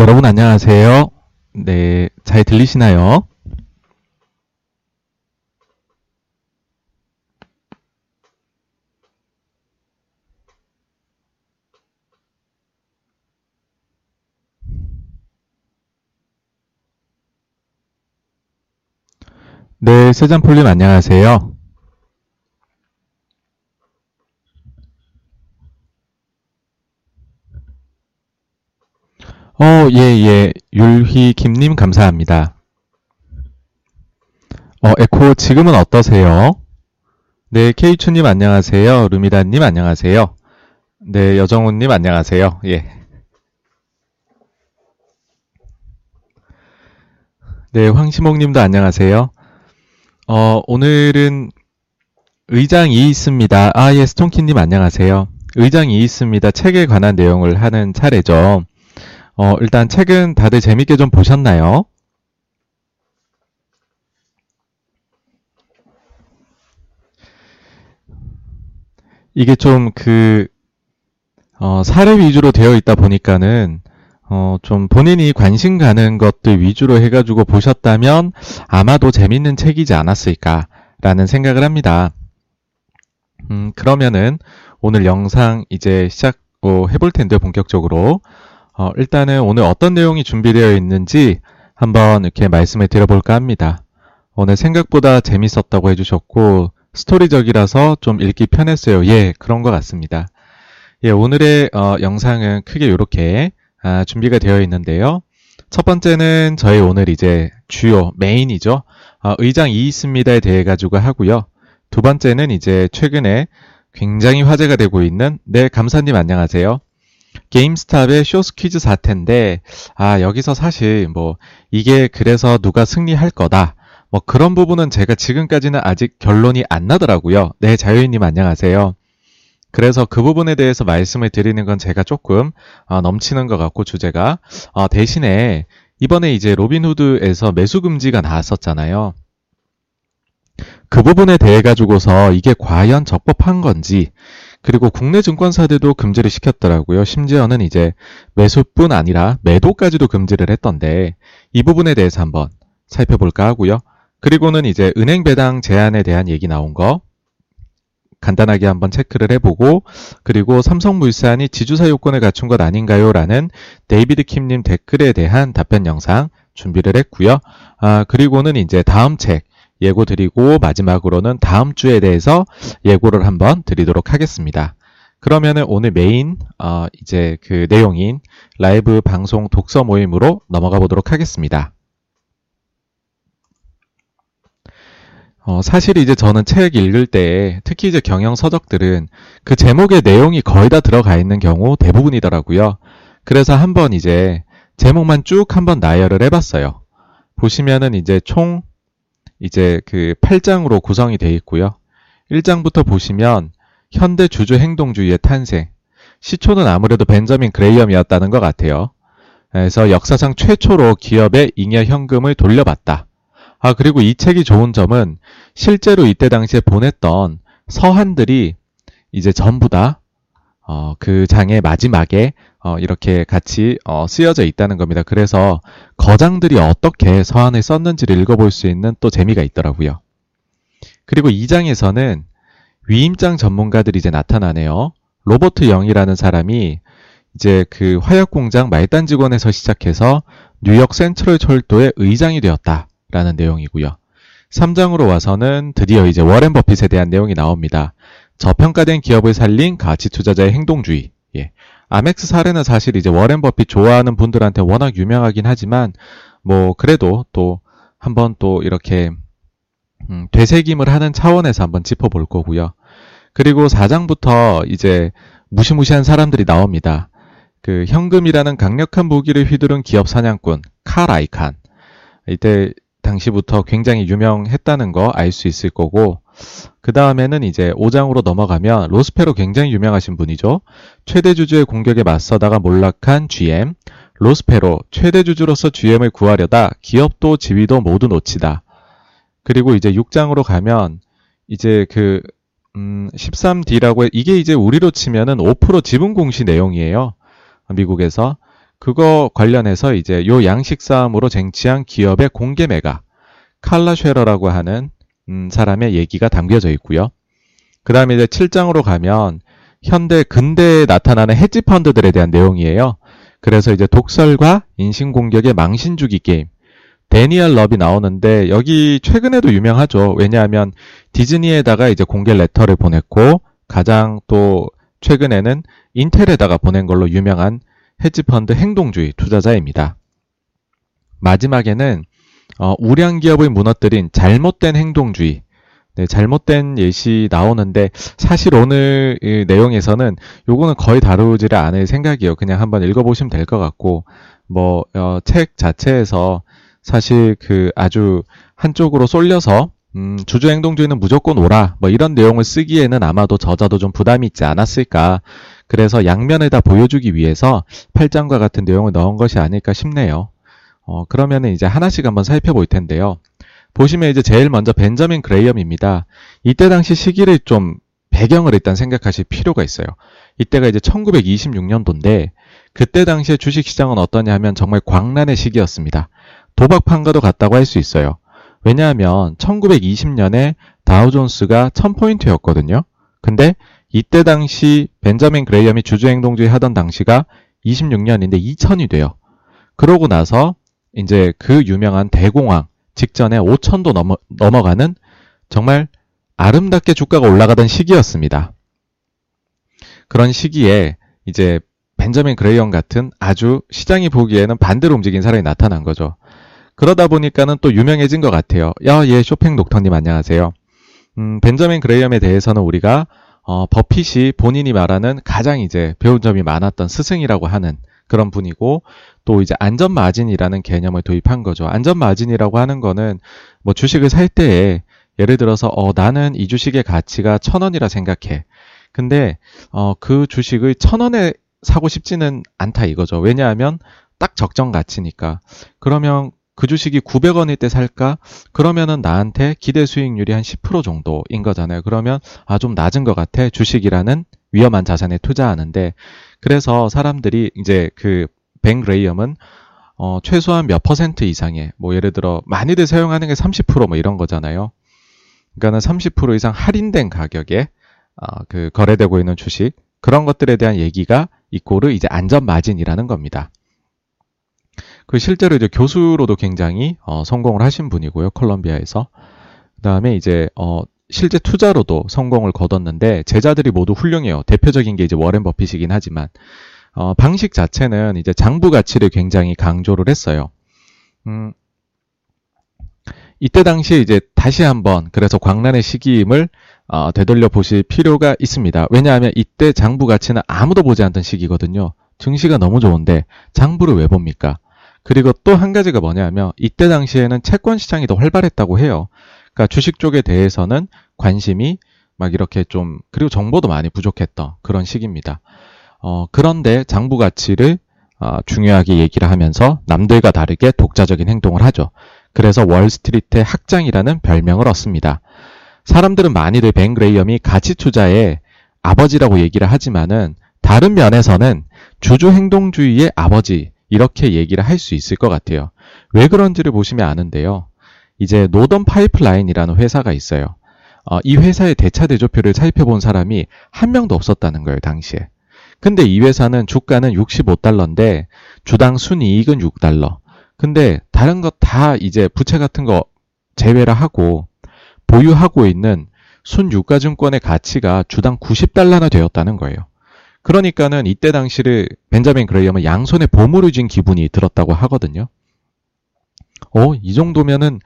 여러분 안녕하세요. 네, 잘 들리시나요? 네, 세잔폴님 안녕하세요. 어, 예, 예. 율휘 김님 감사합니다. 어, 에코 지금은 어떠세요? 네, 케이추님 안녕하세요. 루미다님 안녕하세요. 네, 여정훈님 안녕하세요. 예. 네, 황시목님도 안녕하세요. 어, 오늘은 의장이 있습니다. 아, 예, 스톤키님 안녕하세요. 의장이 있습니다. 책에 관한 내용을 하는 차례죠. 어, 일단 책은 다들 재밌게 좀 보셨나요? 이게 좀 그, 어, 사례 위주로 되어 있다 보니까는, 어, 좀 본인이 관심 가는 것들 위주로 해가지고 보셨다면 아마도 재밌는 책이지 않았을까라는 생각을 합니다. 음, 그러면은 오늘 영상 이제 시작 어, 해볼 텐데 본격적으로. 어, 일단은 오늘 어떤 내용이 준비되어 있는지 한번 이렇게 말씀을 드려볼까 합니다. 오늘 생각보다 재밌었다고 해주셨고, 스토리적이라서 좀 읽기 편했어요. 예, 그런 것 같습니다. 예, 오늘의 어, 영상은 크게 이렇게 아, 준비가 되어 있는데요. 첫 번째는 저희 오늘 이제 주요 메인이죠. 어, 의장 이 있습니다에 대해 가지고 하고요. 두 번째는 이제 최근에 굉장히 화제가 되고 있는 네 감사님 안녕하세요. 게임스탑의 쇼스 퀴즈 사태인데, 아, 여기서 사실 뭐, 이게 그래서 누가 승리할 거다. 뭐 그런 부분은 제가 지금까지는 아직 결론이 안 나더라고요. 네, 자유인님 안녕하세요. 그래서 그 부분에 대해서 말씀을 드리는 건 제가 조금 어, 넘치는 것 같고 주제가 어, 대신에 이번에 이제 로빈후드에서 매수 금지가 나왔었잖아요. 그 부분에 대해 가지고서 이게 과연 적법한 건지 그리고 국내 증권사들도 금지를 시켰더라고요. 심지어는 이제 매수뿐 아니라 매도까지도 금지를 했던데 이 부분에 대해서 한번 살펴볼까 하고요. 그리고는 이제 은행 배당 제한에 대한 얘기 나온 거 간단하게 한번 체크를 해보고 그리고 삼성물산이 지주사 요건을 갖춘 것 아닌가요? 라는 데이비드 킴님 댓글에 대한 답변 영상 준비를 했고요. 아, 그리고는 이제 다음 책 예고 드리고 마지막으로는 다음 주에 대해서 예고를 한번 드리도록 하겠습니다. 그러면은 오늘 메인 어, 이제 그 내용인 라이브 방송 독서 모임으로 넘어가 보도록 하겠습니다. 어, 사실 이제 저는 책 읽을 때 특히 이제 경영 서적들은 그 제목의 내용이 거의 다 들어가 있는 경우 대부분이더라고요. 그래서 한번 이제 제목만 쭉 한번 나열을 해봤어요. 보시면은 이제 총 이제 그 8장으로 구성이 되어 있고요. 1장부터 보시면 현대 주주 행동주의의 탄생. 시초는 아무래도 벤저민 그레이엄이었다는 것 같아요. 그래서 역사상 최초로 기업에 잉여 현금을 돌려받다. 아, 그리고 이 책이 좋은 점은 실제로 이때 당시에 보냈던 서한들이 이제 전부 다, 어, 그 장의 마지막에 어, 이렇게 같이 어, 쓰여져 있다는 겁니다. 그래서 거장들이 어떻게 서한을 썼는지를 읽어볼 수 있는 또 재미가 있더라고요. 그리고 2장에서는 위임장 전문가들이 이제 나타나네요. 로버트 영이라는 사람이 이제 그 화약 공장 말단 직원에서 시작해서 뉴욕 센트럴 철도의 의장이 되었다라는 내용이고요. 3장으로 와서는 드디어 이제 워렌 버핏에 대한 내용이 나옵니다. 저평가된 기업을 살린 가치 투자자의 행동주의. 예. 아멕스 사례는 사실 이제 워렌 버핏 좋아하는 분들한테 워낙 유명하긴 하지만 뭐 그래도 또 한번 또 이렇게 음, 되새김을 하는 차원에서 한번 짚어볼 거고요. 그리고 4장부터 이제 무시무시한 사람들이 나옵니다. 그 현금이라는 강력한 무기를 휘두른 기업 사냥꾼 칼 아이칸. 이때 당시부터 굉장히 유명했다는 거 알 수 있을 거고 그 다음에는 이제 5장으로 넘어가면 로스페로 굉장히 유명하신 분이죠. 최대 주주의 공격에 맞서다가 몰락한 GM. 로스페로 최대 주주로서 GM을 구하려다 기업도 지위도 모두 놓치다. 그리고 이제 6장으로 가면 이제 그 음, 13D라고 해, 이게 이제 우리로 치면은 5% 지분 공시 내용이에요. 미국에서. 그거 관련해서 이제 요 양식 싸움으로 쟁취한 기업의 공개 매각 칼라 쉐러라고 하는 음, 사람의 얘기가 담겨져 있고요. 그 다음에 이제 7장으로 가면 현대 근대에 나타나는 헤지 펀드들에 대한 내용이에요. 그래서 이제 독설과 인신공격의 망신주기 게임. 대니얼 롭이 나오는데 여기 최근에도 유명하죠. 왜냐하면 디즈니에다가 이제 공개 레터를 보냈고 가장 또 최근에는 인텔에다가 보낸 걸로 유명한 헤지펀드 행동주의 투자자입니다. 마지막에는 어, 우량 기업을 무너뜨린 잘못된 행동주의 네, 잘못된 예시 나오는데 사실 오늘 내용에서는 요거는 거의 다루지를 않을 생각이에요. 그냥 한번 읽어보시면 될 것 같고 뭐책 어, 자체에서 사실 그 아주 한쪽으로 쏠려서 음, 주주 행동주의는 무조건 오라 뭐 이런 내용을 쓰기에는 아마도 저자도 좀 부담이 있지 않았을까 그래서 양면을 다 보여주기 위해서 8장과 같은 내용을 넣은 것이 아닐까 싶네요. 어, 그러면은 이제 하나씩 한번 살펴볼 텐데요. 보시면 이제 제일 먼저 벤저민 그레이엄입니다. 이때 당시 시기를 좀 배경을 일단 생각하실 필요가 있어요. 이때가 이제 1926년도인데 그때 당시에 주식시장은 어떠냐 하면 정말 광란의 시기였습니다. 도박판과도 같다고 할 수 있어요. 왜냐하면 1920년에 다우존스가 1000포인트였거든요. 근데 이때 당시 벤저민 그레이엄이 주주행동주의 하던 당시가 26년인데 2000이 돼요. 그러고 나서 이제 그 유명한 대공황 직전에 5천도 넘어, 넘어가는 정말 아름답게 주가가 올라가던 시기였습니다. 그런 시기에 이제 벤저민 그레이엄 같은 아주 시장이 보기에는 반대로 움직인 사람이 나타난 거죠. 그러다 보니까는 또 유명해진 것 같아요. 야, 예, 쇼팽 녹턴님 안녕하세요. 음, 벤저민 그레이엄에 대해서는 우리가 어, 버핏이 본인이 말하는 가장 이제 배운 점이 많았던 스승이라고 하는 그런 분이고 또 이제 안전 마진이라는 개념을 도입한 거죠. 안전 마진이라고 하는 거는 뭐 주식을 살 때에 예를 들어서 어 나는 이 주식의 가치가 천 원이라 생각해. 근데 어 그 주식을 천 원에 사고 싶지는 않다 이거죠. 왜냐하면 딱 적정 가치니까. 그러면 그 주식이 900원일 때 살까? 그러면은 나한테 기대 수익률이 한 10% 정도인 거잖아요. 그러면 아 좀 낮은 것 같아. 주식이라는 위험한 자산에 투자하는데 그래서 사람들이 이제 그뱅 레이엄은 어, 최소한 몇 퍼센트 이상의 뭐 예를 들어 많이들 사용하는 게 30%뭐 이런 거잖아요. 그러니까는 30% 이상 할인된 가격에 어, 그 거래되고 있는 주식 그런 것들에 대한 얘기가 이꼬르 이제 안전 마진이라는 겁니다. 그 실제로 이제 교수로도 굉장히 어, 성공을 하신 분이고요 컬럼비아에서 그 다음에 이제 어, 실제 투자로도 성공을 거뒀는데 제자들이 모두 훌륭해요. 대표적인 게 이제 워렌 버핏이긴 하지만 어, 방식 자체는 이제 장부 가치를 굉장히 강조를 했어요. 음, 이때 당시에 이제 다시 한번 그래서 광란의 시기임을 어, 되돌려 보실 필요가 있습니다. 왜냐하면 이때 장부 가치는 아무도 보지 않던 시기거든요. 증시가 너무 좋은데 장부를 왜 봅니까? 그리고 또 한 가지가 뭐냐면 이때 당시에는 채권 시장이 더 활발했다고 해요. 그러니까 주식 쪽에 대해서는 관심이 막 이렇게 좀 그리고 정보도 많이 부족했던 그런 시기입니다. 어, 그런데 장부 가치를 어, 중요하게 얘기를 하면서 남들과 다르게 독자적인 행동을 하죠. 그래서 월스트리트의 학장이라는 별명을 얻습니다. 사람들은 많이들 벤 그레이엄이 가치 투자의 아버지라고 얘기를 하지만은 다른 면에서는 주주 행동주의의 아버지 이렇게 얘기를 할 수 있을 것 같아요. 왜 그런지를 보시면 아는데요. 이제 노던 파이프라인이라는 회사가 있어요. 어, 이 회사의 대차 대조표를 살펴본 사람이 한 명도 없었다는 거예요, 당시에. 근데 이 회사는 주가는 65달러인데 주당 순이익은 6달러. 근데 다른 것 다 이제 부채 같은 거 제외를 하고 보유하고 있는 순유가증권의 가치가 주당 90달러나 되었다는 거예요. 그러니까는 이때 당시를 벤자민 그레이엄은 양손에 보물을 쥔 기분이 들었다고 하거든요. 어, 이 정도면은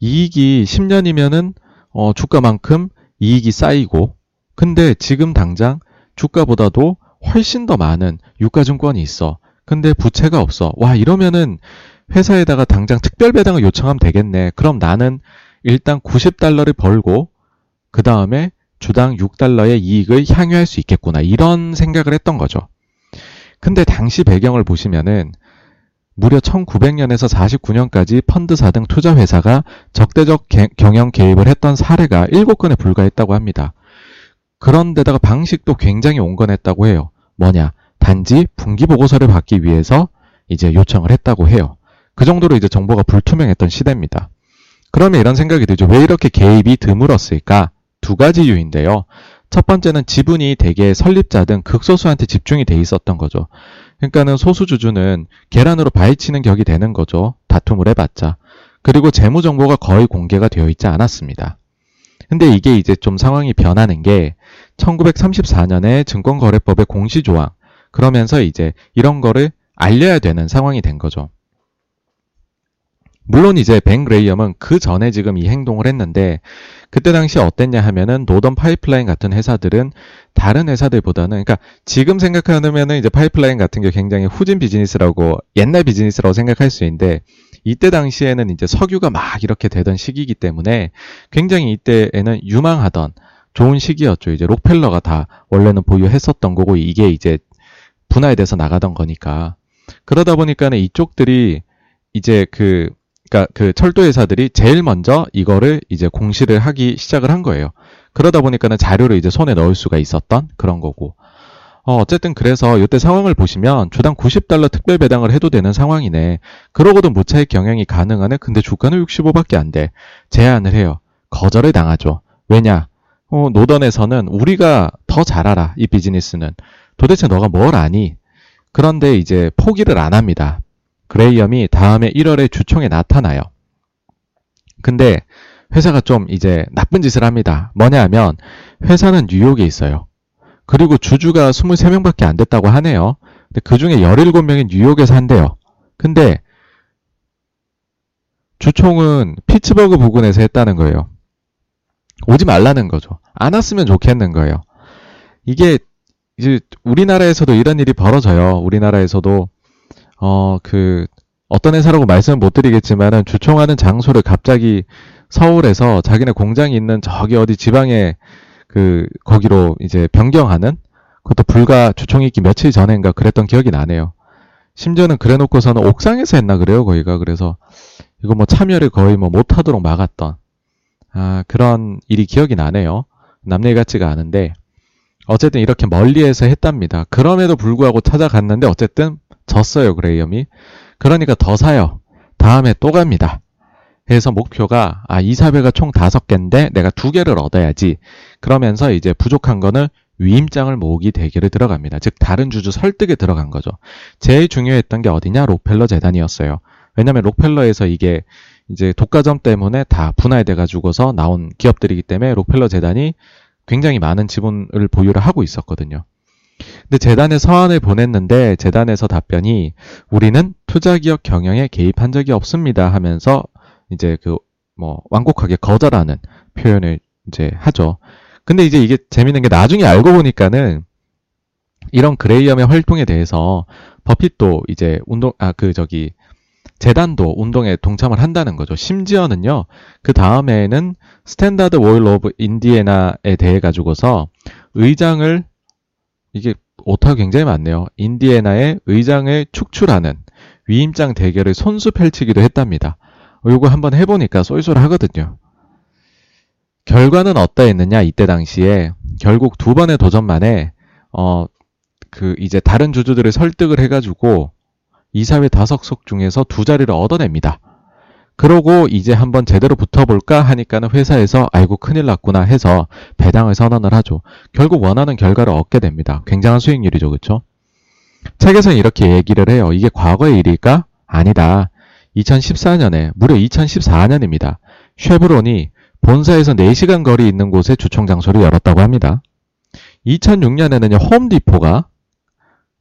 이익이 10년이면은 어, 주가만큼 이익이 쌓이고 근데 지금 당장 주가보다도 훨씬 더 많은 유가증권이 있어. 근데 부채가 없어. 와, 이러면은 회사에다가 당장 특별 배당을 요청하면 되겠네. 그럼 나는 일단 90달러를 벌고 그 다음에 주당 6달러의 이익을 향유할 수 있겠구나. 이런 생각을 했던 거죠. 근데 당시 배경을 보시면은 무려 1900년에서 49년까지 펀드사 등 투자회사가 적대적 개, 경영 개입을 했던 사례가 7건에 불과했다고 합니다. 그런데다가 방식도 굉장히 온건했다고 해요. 뭐냐? 단지 분기보고서를 받기 위해서 이제 요청을 했다고 해요. 그 정도로 이제 정보가 불투명했던 시대입니다. 그러면 이런 생각이 들죠. 왜 이렇게 개입이 드물었을까? 두 가지 이유인데요. 첫 번째는 지분이 대개 설립자 등 극소수한테 집중이 돼 있었던 거죠. 그러니까는 소수 주주는 계란으로 바위치는 격이 되는 거죠. 다툼을 해봤자. 그리고 재무 정보가 거의 공개가 되어 있지 않았습니다. 근데 이게 이제 좀 상황이 변하는 게 1934년에 증권거래법의 공시조항 그러면서 이제 이런 거를 알려야 되는 상황이 된 거죠. 물론 이제 벤 그레이엄은 그 전에 지금 이 행동을 했는데 그때 당시 어땠냐 하면은 노던 파이프라인 같은 회사들은 다른 회사들보다는 그러니까 지금 생각하면은 이제 파이프라인 같은 게 굉장히 후진 비즈니스라고 옛날 비즈니스라고 생각할 수 있는데 이때 당시에는 이제 석유가 막 이렇게 되던 시기이기 때문에 굉장히 이때에는 유망하던 좋은 시기였죠. 이제 록펠러가 다 원래는 보유했었던 거고 이게 이제 분할돼서 나가던 거니까 그러다 보니까는 이쪽들이 이제 그 그러니까 그 철도 회사들이 제일 먼저 이거를 이제 공시를 하기 시작을 한 거예요. 그러다 보니까는 자료를 이제 손에 넣을 수가 있었던 그런 거고. 어, 어쨌든 그래서 이때 상황을 보시면 주당 90달러 특별 배당을 해도 되는 상황이네. 그러고도 무차익 경영이 가능하네. 근데 주가는 65밖에 안 돼. 제안을 해요. 거절을 당하죠. 왜냐? 어, 노던에서는 우리가 더 잘 알아. 이 비즈니스는. 도대체 너가 뭘 아니? 그런데 이제 포기를 안 합니다. 그레이엄이 다음에 1월에 주총에 나타나요. 근데 회사가 좀 이제 나쁜 짓을 합니다. 뭐냐 하면 회사는 뉴욕에 있어요. 그리고 주주가 23명밖에 안 됐다고 하네요. 근데 그 중에 17명이 뉴욕에서 한대요. 근데 주총은 피츠버그 부근에서 했다는 거예요. 오지 말라는 거죠. 안 왔으면 좋겠는 거예요. 이게 이제 우리나라에서도 이런 일이 벌어져요. 우리나라에서도 어, 그, 어떤 회사라고 말씀은 못 드리겠지만은 주총하는 장소를 갑자기 서울에서 자기네 공장이 있는 저기 어디 지방에 그, 거기로 이제 변경하는 그것도 불과 주총이 있기 며칠 전인가 그랬던 기억이 나네요. 심지어는 그래 놓고서는 옥상에서 했나 그래요, 거기가. 그래서 이거 뭐 참여를 거의 뭐 못하도록 막았던, 아, 그런 일이 기억이 나네요. 남일 같지가 않은데, 어쨌든 이렇게 멀리에서 했답니다. 그럼에도 불구하고 찾아갔는데 어쨌든 졌어요, 그레이엄이. 그러니까 더 사요. 다음에 또 갑니다. 그래서 목표가 아 이사회가 총 다섯 개인데 내가 두 개를 얻어야지. 그러면서 이제 부족한 거는 위임장을 모으기 대결에 들어갑니다. 즉 다른 주주 설득에 들어간 거죠. 제일 중요했던 게 어디냐? 록펠러 재단이었어요. 왜냐하면 록펠러에서 이게 이제 독과점 때문에 다 분할돼 가지고서 나온 기업들이기 때문에 록펠러 재단이 굉장히 많은 지분을 보유를 하고 있었거든요. 근데 재단에 서한을 보냈는데 재단에서 답변이 우리는 투자기업 경영에 개입한 적이 없습니다 하면서 이제 그 뭐 완곡하게 거절하는 표현을 이제 하죠. 근데 이제 이게 재밌는 게 나중에 알고 보니까는 이런 그레이엄의 활동에 대해서 버핏도 이제 운동 아 그 저기 재단도 운동에 동참을 한다는 거죠. 심지어는요. 그 다음에는 스탠다드 오일 오브 인디애나에 대해 가지고서 의장을 이게 오타가 굉장히 많네요. 인디애나의 의장을 축출하는 위임장 대결을 손수 펼치기도 했답니다. 요거 한번 해보니까 쏠쏠하거든요. 결과는 어떠했느냐 이때 당시에 결국 두 번의 도전 만에 어 그 이제 다른 주주들을 설득을 해가지고 이사회 다섯 석 중에서 두 자리를 얻어냅니다. 그러고 이제 한번 제대로 붙어볼까 하니까는 회사에서 아이고 큰일 났구나 해서 배당을 선언을 하죠. 결국 원하는 결과를 얻게 됩니다. 굉장한 수익률이죠. 그렇죠? 책에서는 이렇게 얘기를 해요. 이게 과거의 일일까? 아니다. 2014년에 무려 2014년입니다. 쉐브론이 본사에서 4시간 거리 있는 곳에 주총 장소를 열었다고 합니다. 2006년에는요. 홈디포가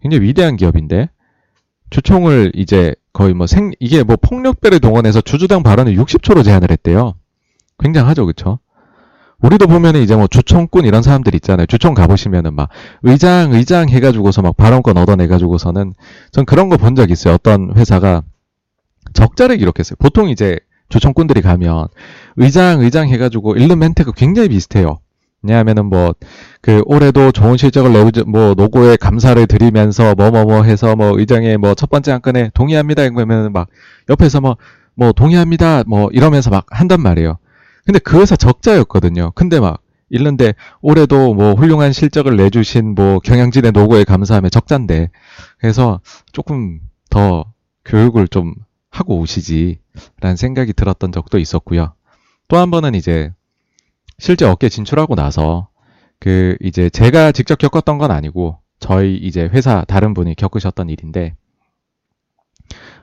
굉장히 위대한 기업인데 주총을 이제 거의 뭐 생, 이게 뭐 폭력배를 동원해서 주주당 발언을 60초로 제한을 했대요. 굉장하죠, 그쵸? 우리도 보면은 이제 뭐 주총꾼 이런 사람들 있잖아요. 주총 가보시면은 막 의장, 의장 해가지고서 막 발언권 얻어내가지고서는 전 그런 거 본 적 있어요. 어떤 회사가 적자를 기록했어요. 보통 이제 주총꾼들이 가면 의장, 의장 해가지고 읽는 멘트가 굉장히 비슷해요. 왜냐하면은 뭐, 그, 올해도 좋은 실적을 내고, 뭐, 노고에 감사를 드리면서, 뭐, 뭐, 뭐 해서, 뭐, 의장의 뭐, 첫 번째 안건에 동의합니다. 이러면 막, 옆에서 뭐, 뭐, 동의합니다. 뭐, 이러면서 막 한단 말이에요. 근데 그 회사 적자였거든요. 근데 막, 읽는데, 올해도 뭐, 훌륭한 실적을 내주신 뭐, 경영진의 노고에 감사하며 적자인데. 그래서 조금 더 교육을 좀 하고 오시지라는 생각이 들었던 적도 있었고요. 또 한 번은 이제 실제 업계 진출하고 나서 그 이제 제가 직접 겪었던 건 아니고 저희 이제 회사 다른 분이 겪으셨던 일인데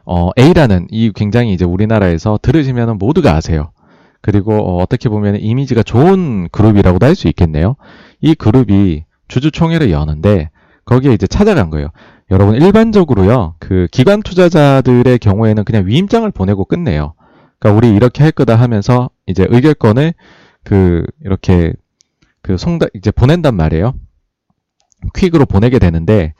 어, A라는 이 굉장히 이제 우리나라에서 들으시면 모두가 아세요. 그리고 어, 떻게 보면 이미지가 좋은 그룹이라고도 할 수 있겠네요. 이 그룹이 주주총회를 여는데 거기에 이제 찾아간 거예요. 여러분 일반적으로요. 그 기관 투자자들의 경우에는 그냥 위임장을 보내고 끝내요. 그러니까 우리 이렇게 할 거다 하면서 이제 의결권을 그 이렇게 그 송다 이제 보낸단 말이에요. 퀵으로 보내게 되는데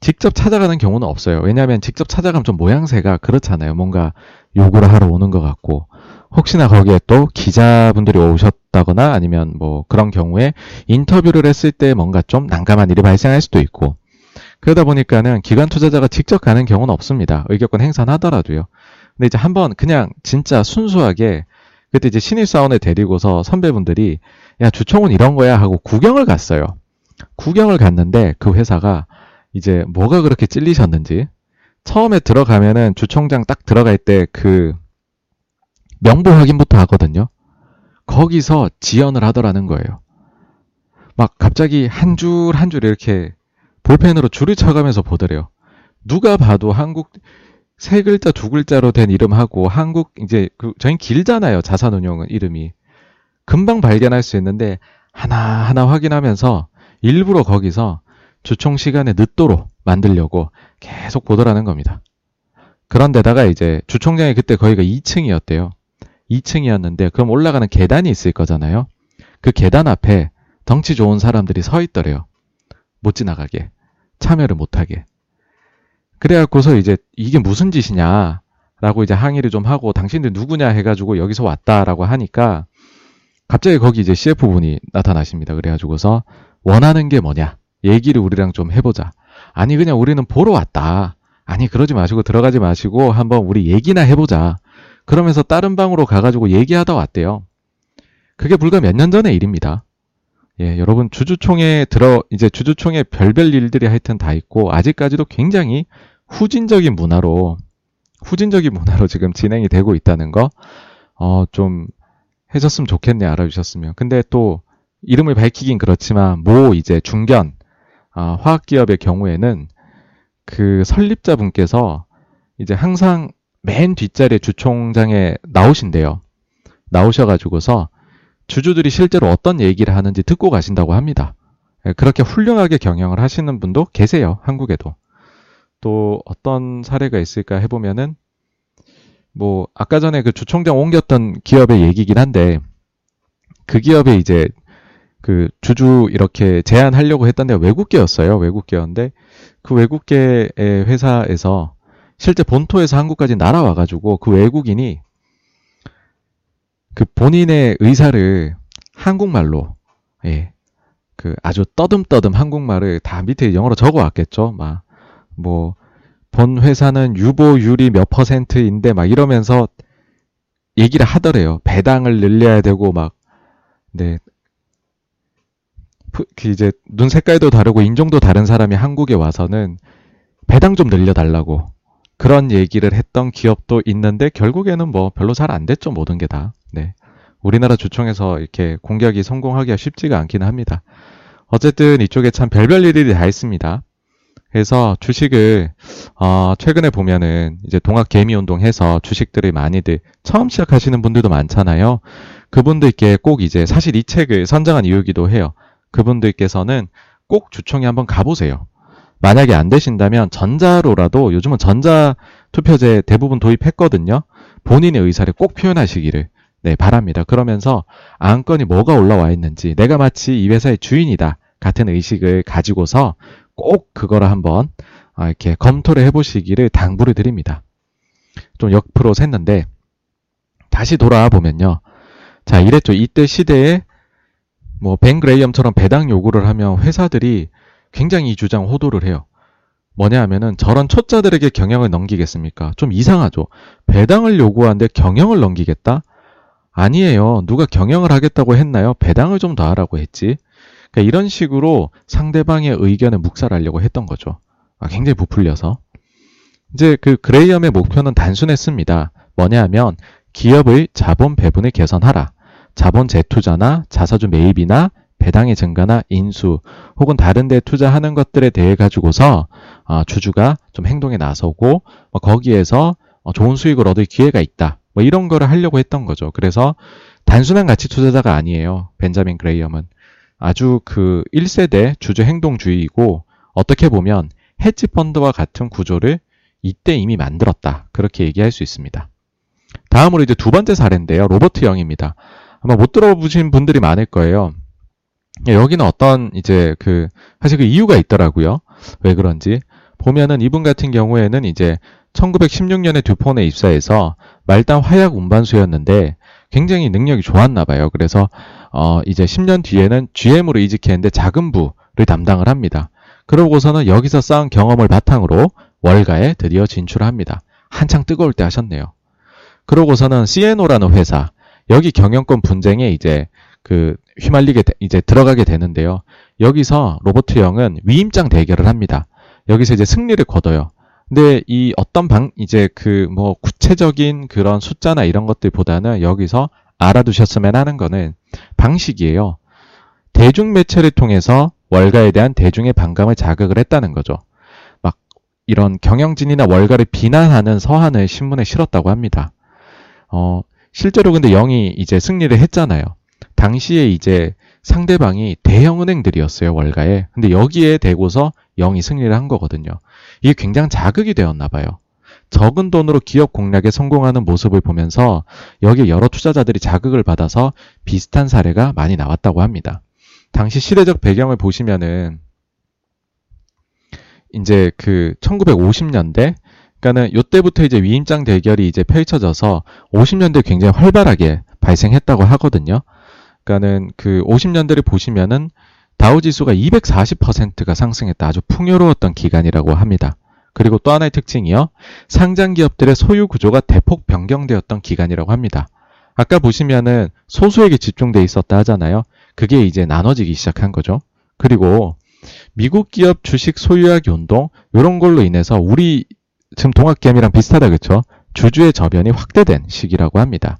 직접 찾아가는 경우는 없어요. 왜냐하면 직접 찾아가면 좀 모양새가 그렇잖아요. 뭔가 요구를 하러 오는 것 같고 혹시나 거기에 또 기자분들이 오셨다거나 아니면 뭐 그런 경우에 인터뷰를 했을 때 뭔가 좀 난감한 일이 발생할 수도 있고 그러다 보니까는 기관 투자자가 직접 가는 경우는 없습니다. 의결권 행사하더라도요. 근데 이제 한번 그냥 진짜 순수하게 그때 이제 신입 사원을 데리고서 선배분들이 야 주총은 이런 거야 하고 구경을 갔어요. 구경을 갔는데 그 회사가 이제 뭐가 그렇게 찔리셨는지 처음에 들어가면은 주총장 딱 들어갈 때 그 명부 확인부터 하거든요. 거기서 지연을 하더라는 거예요. 막 갑자기 한 줄 한줄 이렇게 볼펜으로 줄을 쳐가면서 보더래요. 누가 봐도 한국 세 글자 두 글자로 된 이름하고 한국 이제 그 저희 길잖아요 자산운용은 이름이 금방 발견할 수 있는데 하나 하나 확인하면서 일부러 거기서 주총 시간에 늦도록 만들려고 계속 보더라는 겁니다. 그런데다가 이제 주총장이 그때 거기가 2층이었대요. 2층이었는데 그럼 올라가는 계단이 있을 거잖아요. 그 계단 앞에 덩치 좋은 사람들이 서 있더래요. 못 지나가게. 참여를 못하게. 그래갖고서 이제 이게 무슨 짓이냐. 라고 이제 항의를 좀 하고 당신들 누구냐 해가지고 여기서 왔다라고 하니까 갑자기 거기 이제 CF분이 나타나십니다. 그래가지고서 원하는 게 뭐냐. 얘기를 우리랑 좀 해보자. 아니, 그냥 우리는 보러 왔다. 아니, 그러지 마시고 들어가지 마시고 한번 우리 얘기나 해보자. 그러면서 다른 방으로 가가지고 얘기하다 왔대요. 그게 불과 몇 년 전의 일입니다. 예, 여러분 주주총회 들어 이제 주주총회 별별 일들이 하여튼 다 있고 아직까지도 굉장히 후진적인 문화로 후진적인 문화로 지금 진행이 되고 있다는 거 어, 좀 해줬으면 좋겠네 알아주셨으면. 근데 또 이름을 밝히긴 그렇지만 모 이제 중견 아, 화학기업의 경우에는 그 설립자분께서 이제 항상 맨 뒷자리에 주총장에 나오신대요. 나오셔가지고서 주주들이 실제로 어떤 얘기를 하는지 듣고 가신다고 합니다. 예, 그렇게 훌륭하게 경영을 하시는 분도 계세요. 한국에도. 또 어떤 사례가 있을까 해보면은 뭐 아까 전에 그 주총장 옮겼던 기업의 얘기긴 한데 그 기업에 이제 그 주주 이렇게 제안하려고 했던 데가 외국계였어요. 외국계였는데 그 외국계의 회사에서 실제 본토에서 한국까지 날아와가지고 그 외국인이 그 본인의 의사를 한국말로 예. 그 아주 떠듬떠듬 한국말을 다 밑에 영어로 적어 왔겠죠. 막 뭐 본 회사는 유보율이 몇 퍼센트인데 막 이러면서 얘기를 하더래요. 배당을 늘려야 되고 막 네. 그 이제 눈 색깔도 다르고 인종도 다른 사람이 한국에 와서는 배당 좀 늘려달라고 그런 얘기를 했던 기업도 있는데 결국에는 뭐 별로 잘 안 됐죠 모든 게 다. 네. 우리나라 주총에서 이렇게 공격이 성공하기가 쉽지가 않긴 합니다. 어쨌든 이쪽에 참 별별 일들이 다 있습니다. 그래서 주식을 어, 최근에 보면은 이제 동학 개미 운동해서 주식들을 많이들 처음 시작하시는 분들도 많잖아요. 그분들께 꼭 이제 사실 이 책을 선정한 이유기도 해요. 그분들께서는 꼭 주총에 한번 가보세요. 만약에 안 되신다면 전자로라도 요즘은 전자 투표제 대부분 도입했거든요. 본인의 의사를 꼭 표현하시기를 네, 바랍니다. 그러면서 안건이 뭐가 올라와 있는지 내가 마치 이 회사의 주인이다 같은 의식을 가지고서 꼭 그거를 한번 아, 이렇게 검토를 해보시기를 당부를 드립니다. 좀 역프로 샜는데 다시 돌아와 보면요. 자, 이랬죠. 이때 시대에 뭐 벤 그레이엄처럼 배당 요구를 하면 회사들이 굉장히 이 주장 호도를 해요. 뭐냐 하면은 저런 초짜들에게 경영을 넘기겠습니까? 좀 이상하죠. 배당을 요구하는데 경영을 넘기겠다? 아니에요. 누가 경영을 하겠다고 했나요? 배당을 좀 더 하라고 했지. 그러니까 이런 식으로 상대방의 의견에 묵살하려고 했던 거죠. 아, 굉장히 부풀려서. 이제 그 그레이엄의 목표는 단순했습니다. 뭐냐 하면 기업의 자본 배분을 개선하라. 자본 재투자나 자사주 매입이나 배당의 증가나 인수 혹은 다른 데 투자하는 것들에 대해 가지고서 어, 주주가 좀 행동에 나서고 뭐 거기에서 어, 좋은 수익을 얻을 기회가 있다. 뭐 이런 거를 하려고 했던 거죠. 그래서 단순한 가치 투자자가 아니에요. 벤자민 그레이엄은 아주 그 1세대 주주 행동주의이고 어떻게 보면 헤지 펀드와 같은 구조를 이때 이미 만들었다. 그렇게 얘기할 수 있습니다. 다음으로 이제 두 번째 사례인데요. 로버트 영입니다. 아마 못 들어보신 분들이 많을 거예요. 여기는 어떤 이제 그 사실 그 이유가 있더라고요. 왜 그런지 보면은 이분 같은 경우에는 이제 1916년에 듀폰에 입사해서 말단 화약 운반수였는데 굉장히 능력이 좋았나 봐요. 그래서 어 이제 10년 뒤에는 GM으로 이직했는데 작은 부를 담당을 합니다. 그러고서는 여기서 쌓은 경험을 바탕으로 월가에 드디어 진출합니다. 한창 뜨거울 때 하셨네요. 그러고서는 CNO라는 회사 여기 경영권 분쟁에 이제 그 휘말리게 되, 이제 들어가게 되는데요. 여기서 로버트 영은 위임장 대결을 합니다. 여기서 이제 승리를 거둬요. 근데 이 어떤 방 이제 그 뭐 구체적인 그런 숫자나 이런 것들보다는 여기서 알아두셨으면 하는 거는 방식이에요. 대중 매체를 통해서 월가에 대한 대중의 반감을 자극을 했다는 거죠. 막 이런 경영진이나 월가를 비난하는 서한을 신문에 실었다고 합니다. 어, 실제로 근데 영이 이제 승리를 했잖아요. 당시에 이제 상대방이 대형 은행들이었어요, 월가에. 근데 여기에 대고서 영이 승리를 한 거거든요. 이게 굉장히 자극이 되었나 봐요. 적은 돈으로 기업 공략에 성공하는 모습을 보면서 여기에 여러 투자자들이 자극을 받아서 비슷한 사례가 많이 나왔다고 합니다. 당시 시대적 배경을 보시면은 이제 그 1950년대 그러니까는 요때부터 이제 위임장 대결이 이제 펼쳐져서 50년대 굉장히 활발하게 발생했다고 하거든요. 그러니까는 그 50년대를 보시면은 다우 지수가 240%가 상승했다. 아주 풍요로웠던 기간이라고 합니다. 그리고 또 하나의 특징이요. 상장 기업들의 소유 구조가 대폭 변경되었던 기간이라고 합니다. 아까 보시면은 소수에게 집중돼 있었다 하잖아요. 그게 이제 나눠지기 시작한 거죠. 그리고 미국 기업 주식 소유하기 운동 이런 걸로 인해서 우리 지금 동학개미랑 비슷하다 그렇죠? 주주의 저변이 확대된 시기라고 합니다.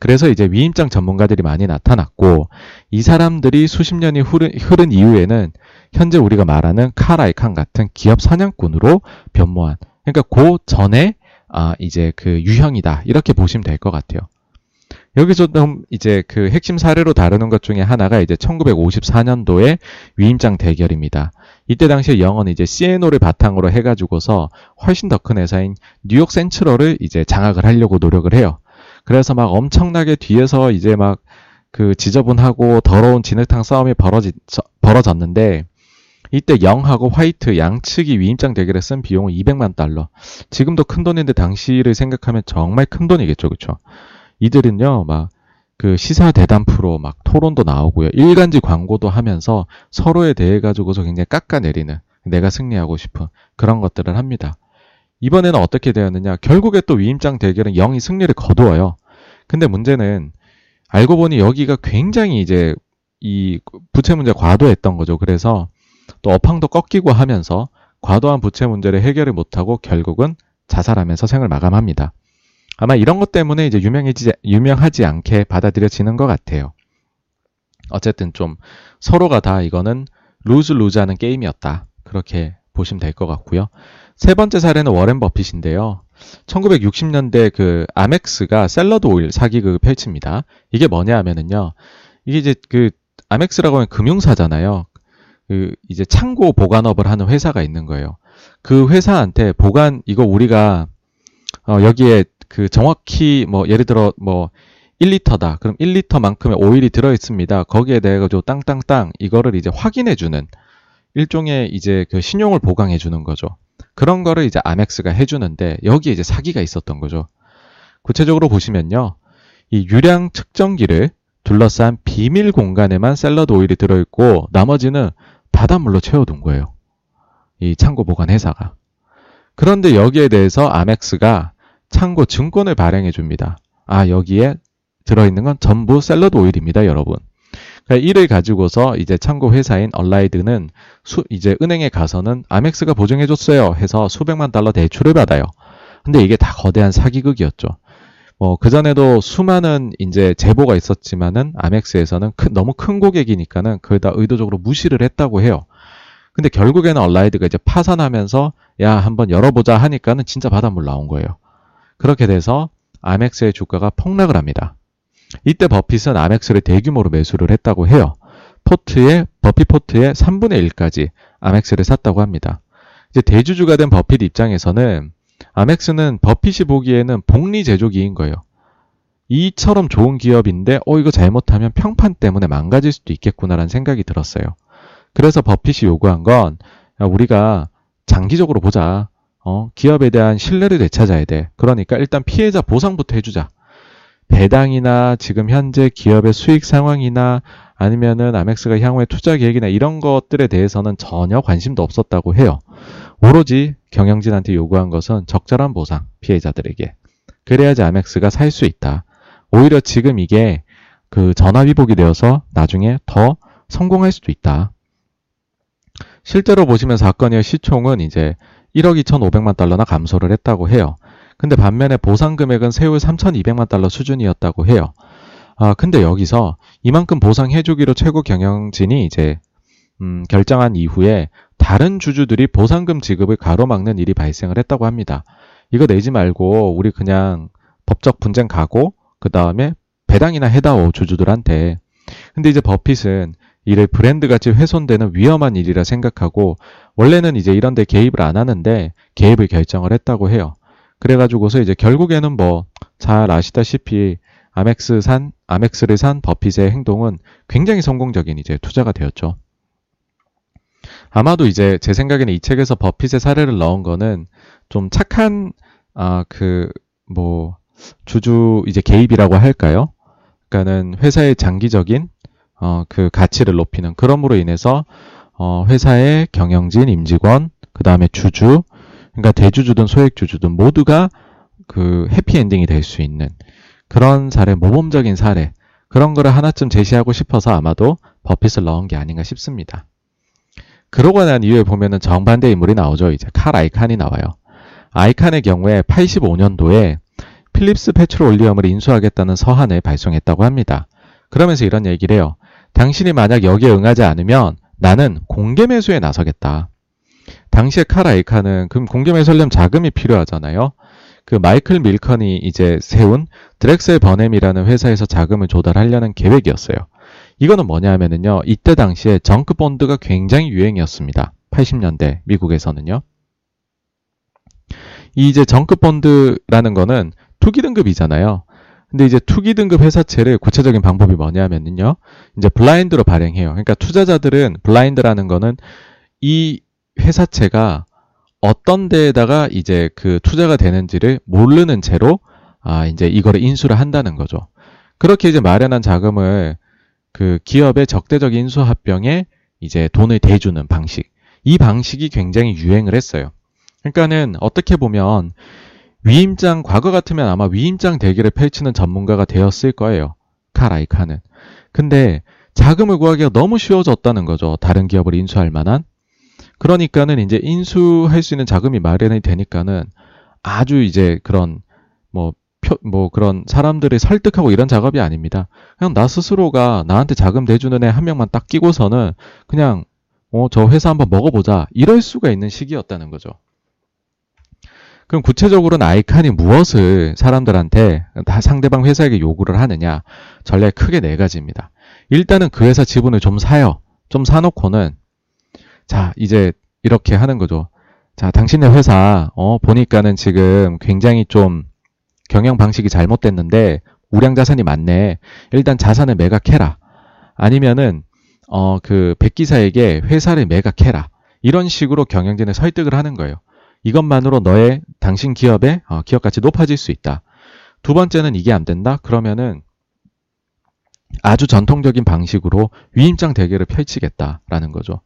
그래서 이제 위임장 전문가들이 많이 나타났고 이 사람들이 수십 년이 흐른, 흐른 이후에는 현재 우리가 말하는 카라이칸 같은 기업 사냥꾼으로 변모한 그러니까 그 전에 아 이제 그 유형이다 이렇게 보시면 될 것 같아요. 여기서 좀 이제 그 핵심 사례로 다루는 것 중에 하나가 이제 1954년도의 위임장 대결입니다. 이때 당시에 영어는 이제 CNO를 바탕으로 해가지고서 훨씬 더 큰 회사인 뉴욕 센트럴을 이제 장악을 하려고 노력을 해요. 그래서 막 엄청나게 뒤에서 이제 막 그 지저분하고 더러운 진흙탕 싸움이 벌어지, 벌어졌는데 이때 영하고 화이트 양측이 위임장 대결에 쓴 비용은 200만 달러. 지금도 큰 돈인데 당시를 생각하면 정말 큰 돈이겠죠, 그렇죠? 이들은요, 막 그 시사 대담 프로 막 토론도 나오고요. 일간지 광고도 하면서 서로에 대해 가지고서 굉장히 깎아내리는 내가 승리하고 싶은 그런 것들을 합니다. 이번에는 어떻게 되었느냐? 결국에 또 위임장 대결은 0이 승리를 거두어요. 근데 문제는 알고 보니 여기가 굉장히 이제 이 부채 문제 과도했던 거죠. 그래서 또 업황도 꺾이고 하면서 과도한 부채 문제를 해결을 못하고 결국은 자살하면서 생을 마감합니다. 아마 이런 것 때문에 이제 유명해지, 유명하지 않게 받아들여지는 것 같아요. 어쨌든 좀 서로가 다 이거는 루즈 루즈 하는 게임이었다. 그렇게 보시면 될 것 같고요. 세 번째 사례는 워렌 버핏인데요. 1960년대 그 아멕스가 샐러드 오일 사기극을 펼칩니다. 이게 뭐냐 하면은요. 이게 이제 그 아멕스라고 하면 금융사잖아요. 그 이제 창고 보관업을 하는 회사가 있는 거예요. 그 회사한테 보관 이거 우리가 어 여기에 그 정확히 뭐 예를 들어 뭐 1리터다. 그럼 1리터만큼의 오일이 들어 있습니다. 거기에 대해 가지고 땅땅땅 이거를 이제 확인해 주는 일종의 이제 그 신용을 보강해 주는 거죠. 그런 거를 이제 아멕스가 해 주는데 여기에 이제 사기가 있었던 거죠. 구체적으로 보시면요. 이 유량 측정기를 둘러싼 비밀 공간에만 샐러드 오일이 들어 있고 나머지는 바닷물로 채워둔 거예요. 이 창고 보관 회사가. 그런데 여기에 대해서 아멕스가 창고 증권을 발행해 줍니다. 아, 여기에 들어있는 건 전부 샐러드 오일입니다, 여러분. 그러니까 이를 가지고서 이제 참고 회사인 얼라이드는 수, 이제 은행에 가서는 아멕스가 보증해줬어요 해서 수백만 달러 대출을 받아요. 근데 이게 다 거대한 사기극이었죠. 뭐 그전에도 수많은 이제 제보가 있었지만은 아멕스에서는 큰, 너무 큰 고객이니까는 그걸 다 의도적으로 무시를 했다고 해요. 근데 결국에는 얼라이드가 이제 파산하면서 야 한번 열어보자 하니까는 진짜 바닷물 나온 거예요. 그렇게 돼서 아멕스의 주가가 폭락을 합니다. 이때 버핏은 아멕스를 대규모로 매수를 했다고 해요. 포트의 버핏 포트의 3분의 1까지 아멕스를 샀다고 합니다. 이제 대주주가 된 버핏 입장에서는 아멕스는 버핏이 보기에는 복리 제조기인 거예요. 이처럼 좋은 기업인데 어 이거 잘못하면 평판 때문에 망가질 수도 있겠구나라는 생각이 들었어요. 그래서 버핏이 요구한 건 우리가 장기적으로 보자. 어, 기업에 대한 신뢰를 되찾아야 돼. 그러니까 일단 피해자 보상부터 해주자. 배당이나 지금 현재 기업의 수익 상황이나 아니면은 아멕스가 향후에 투자 계획이나 이런 것들에 대해서는 전혀 관심도 없었다고 해요. 오로지 경영진한테 요구한 것은 적절한 보상, 피해자들에게. 그래야지 아멕스가 살 수 있다. 오히려 지금 이게 그 전화위복이 되어서 나중에 더 성공할 수도 있다. 실제로 보시면 사건의 시총은 이제 1억 2,500만 달러나 감소를 했다고 해요. 근데 반면에 보상 금액은 세후 3,200만 달러 수준이었다고 해요. 아, 근데 여기서 이만큼 보상해주기로 최고 경영진이 이제 음, 결정한 이후에 다른 주주들이 보상금 지급을 가로막는 일이 발생을 했다고 합니다. 이거 내지 말고 우리 그냥 법적 분쟁 가고 그 다음에 배당이나 해다오 주주들한테. 근데 이제 버핏은 이를 브랜드같이 훼손되는 위험한 일이라 생각하고 원래는 이제 이런 데 개입을 안 하는데 개입을 결정을 했다고 해요. 그래가지고서 이제 결국에는 뭐 잘 아시다시피 아멕스 산 아멕스를 산 버핏의 행동은 굉장히 성공적인 이제 투자가 되었죠. 아마도 이제 제 생각에는 이 책에서 버핏의 사례를 넣은 거는 좀 착한 아 그 뭐 주주 이제 개입이라고 할까요? 그러니까는 회사의 장기적인 어 그 가치를 높이는 그럼으로 인해서 어 회사의 경영진, 임직원, 그 다음에 주주, 그러니까 대주주든 소액주주든 모두가 그 해피엔딩이 될 수 있는 그런 사례, 모범적인 사례, 그런 거를 하나쯤 제시하고 싶어서 아마도 버핏을 넣은 게 아닌가 싶습니다. 그러고 난 이후에 보면은 정반대 인물이 나오죠. 이제 칼 아이칸이 나와요. 아이칸의 경우에 85년도에 필립스 페트롤리엄을 인수하겠다는 서한을 발송했다고 합니다. 그러면서 이런 얘기를 해요. 당신이 만약 여기에 응하지 않으면 나는 공개 매수에 나서겠다. 당시에 칼 아이칸은 그럼 공개 매수하려면 자금이 필요하잖아요. 그 마이클 밀컨이 이제 세운 드렉셀 버넴이라는 회사에서 자금을 조달하려는 계획이었어요. 이거는 뭐냐 하면은요. 이때 당시에 정크 본드가 굉장히 유행이었습니다. 80년대 미국에서는요. 이 이제 정크 본드라는 거는 투기 등급이잖아요. 근데 이제 투기 등급 회사채를 구체적인 방법이 뭐냐면은요. 이제 블라인드로 발행해요. 그러니까 투자자들은 블라인드라는 거는 이 회사채가 어떤 데에다가 이제 그 투자가 되는지를 모르는 채로 아 이제 이거를 인수를 한다는 거죠. 그렇게 이제 마련한 자금을 그 기업의 적대적 인 수 합병에 이제 돈을 대주는 방식. 이 방식이 굉장히 유행을 했어요. 그러니까는 어떻게 보면 위임장 과거 같으면 아마 위임장 대기를 펼치는 전문가가 되었을 거예요. 카라이카는. 근데 자금을 구하기가 너무 쉬워졌다는 거죠. 다른 기업을 인수할 만한. 그러니까는 이제 인수할 수 있는 자금이 마련이 되니까는 아주 이제 그런 뭐, 표, 뭐 그런 사람들을 설득하고 이런 작업이 아닙니다. 그냥 나 스스로가 나한테 자금 대주는 애 한 명만 딱 끼고서는 그냥 어, 저 회사 한번 먹어보자. 이럴 수가 있는 시기였다는 거죠. 그럼 구체적으로는 아이칸이 무엇을 사람들한테 다 상대방 회사에게 요구를 하느냐? 전략 크게 네 가지입니다. 일단은 그 회사 지분을 좀 사요. 좀 사놓고는 자, 이제 이렇게 하는 거죠. 자, 당신의 회사, 어, 보니까는 지금 굉장히 좀 경영 방식이 잘못됐는데 우량 자산이 많네. 일단 자산을 매각해라. 아니면은, 어, 그 백기사에게 회사를 매각해라. 이런 식으로 경영진을 설득을 하는 거예요. 이것만으로 너의 당신 기업의 어, 기업 가치 높아질 수 있다. 두 번째는 이게 안 된다? 그러면은 아주 전통적인 방식으로 위임장 대결을 펼치겠다라는 거죠.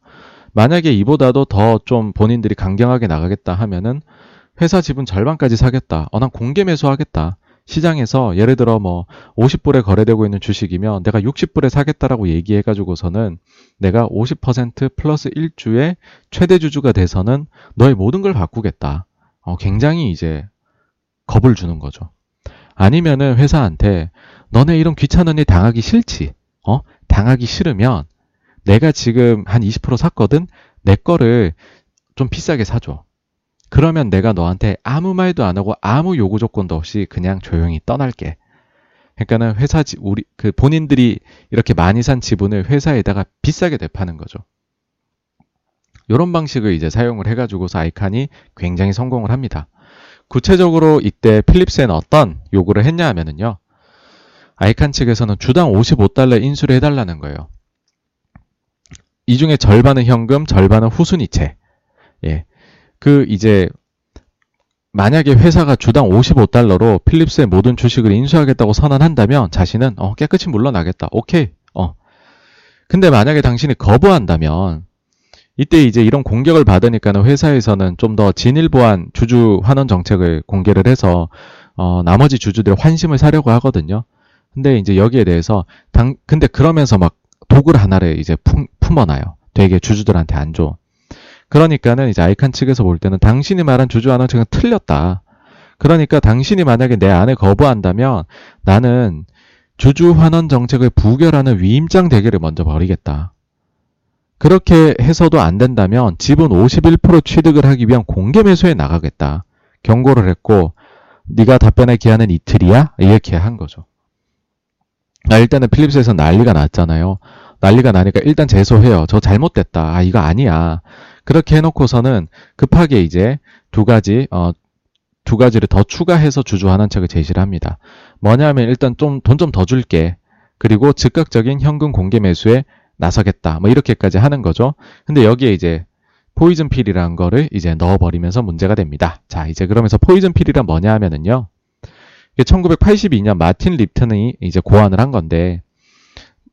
만약에 이보다도 더 좀 본인들이 강경하게 나가겠다 하면은 회사 지분 절반까지 사겠다. 어, 난 공개 매수하겠다. 시장에서 예를 들어 뭐 50불에 거래되고 있는 주식이면 내가 60불에 사겠다라고 얘기해가지고서는 내가 50% 플러스 1주의 최대 주주가 돼서는 너의 모든 걸 바꾸겠다. 어, 굉장히 이제 겁을 주는 거죠. 아니면은 회사한테 너네 이런 귀찮은 일 당하기 싫지? 어? 당하기 싫으면 내가 지금 한 20% 샀거든? 내 거를 좀 비싸게 사줘. 그러면 내가 너한테 아무 말도 안 하고 아무 요구 조건도 없이 그냥 조용히 떠날게. 그러니까는 회사 지 우리 그 본인들이 이렇게 많이 산 지분을 회사에다가 비싸게 되파는 거죠. 이런 방식을 이제 사용을 해가지고서 아이칸이 굉장히 성공을 합니다. 구체적으로 이때 필립스에는 어떤 요구를 했냐 하면은요. 아이칸 측에서는 주당 55달러 인수를 해달라는 거예요. 이 중에 절반은 현금, 절반은 후순위채. 예. 그 이제 만약에 회사가 주당 55달러로 필립스의 모든 주식을 인수하겠다고 선언한다면 자신은 어, 깨끗이 물러나겠다. 오케이. 어. 근데 만약에 당신이 거부한다면 이때 이제 이런 공격을 받으니까는 회사에서는 좀 더 진일보한 주주 환원 정책을 공개를 해서 어, 나머지 주주들의 환심을 사려고 하거든요. 근데 이제 여기에 대해서 당 근데 그러면서 막 독을 하나를 이제 품, 품어놔요. 되게 주주들한테 안 줘. 그러니까는 이제 아이칸 측에서 볼 때는 당신이 말한 주주환원 측은 틀렸다. 그러니까 당신이 만약에 내 안에 거부한다면 나는 주주 환원 정책을 부결하는 위임장 대결을 먼저 벌이겠다. 그렇게 해서도 안 된다면 지분 51% 취득을 하기 위한 공개 매수에 나가겠다. 경고를 했고 네가 답변할 기한은 이틀이야? 이렇게 한 거죠. 아, 일단은 필립스에서 난리가 났잖아요. 난리가 나니까 일단 제소해요. 저 잘못됐다. 아, 이거 아니야. 그렇게 해놓고서는 급하게 이제 두 가지, 어, 두 가지를 더 추가해서 주주환원 책을 제시를 합니다. 뭐냐면 일단 좀 돈 좀 더 줄게. 그리고 즉각적인 현금 공개 매수에 나서겠다. 뭐 이렇게까지 하는 거죠. 근데 여기에 이제 포이즌 필이라는 거를 이제 넣어버리면서 문제가 됩니다. 자, 이제 그러면서 포이즌 필이란 뭐냐 하면은요. 이게 1982년 마틴 립튼이 이제 고안을 한 건데,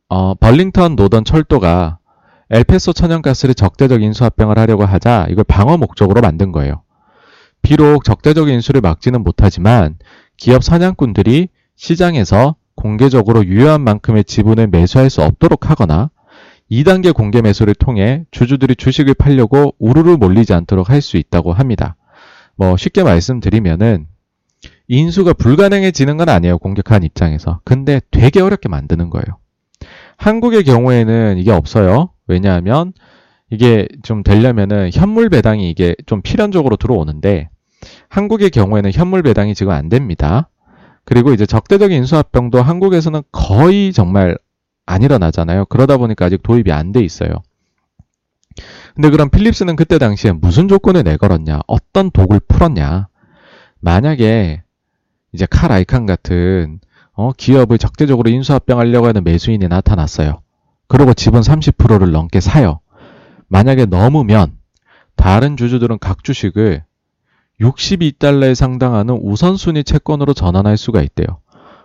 어, 벌링턴 노던 철도가 엘페소 천연가스를 적대적 인수합병을 하려고 하자 이걸 방어 목적으로 만든 거예요. 비록 적대적 인수를 막지는 못하지만 기업 사냥꾼들이 시장에서 공개적으로 유효한 만큼의 지분을 매수할 수 없도록 하거나 2단계 공개 매수를 통해 주주들이 주식을 팔려고 우르르 몰리지 않도록 할 수 있다고 합니다. 뭐 쉽게 말씀드리면은 인수가 불가능해지는 건 아니에요. 공격한 입장에서. 근데 되게 어렵게 만드는 거예요. 한국의 경우에는 이게 없어요. 왜냐하면 이게 좀 되려면은 현물 배당이 이게 좀 필연적으로 들어오는데 한국의 경우에는 현물 배당이 지금 안 됩니다. 그리고 이제 적대적인 인수합병도 한국에서는 거의 정말 안 일어나잖아요. 그러다 보니까 아직 도입이 안 돼 있어요. 근데 그럼 필립스는 그때 당시에 무슨 조건을 내걸었냐? 어떤 독을 풀었냐? 만약에 이제 칼 아이칸 같은 어, 기업을 적대적으로 인수합병하려고 하는 매수인이 나타났어요. 그리고 지분 30%를 넘게 사요. 만약에 넘으면 다른 주주들은 각 주식을 62달러에 상당하는 우선순위 채권으로 전환할 수가 있대요.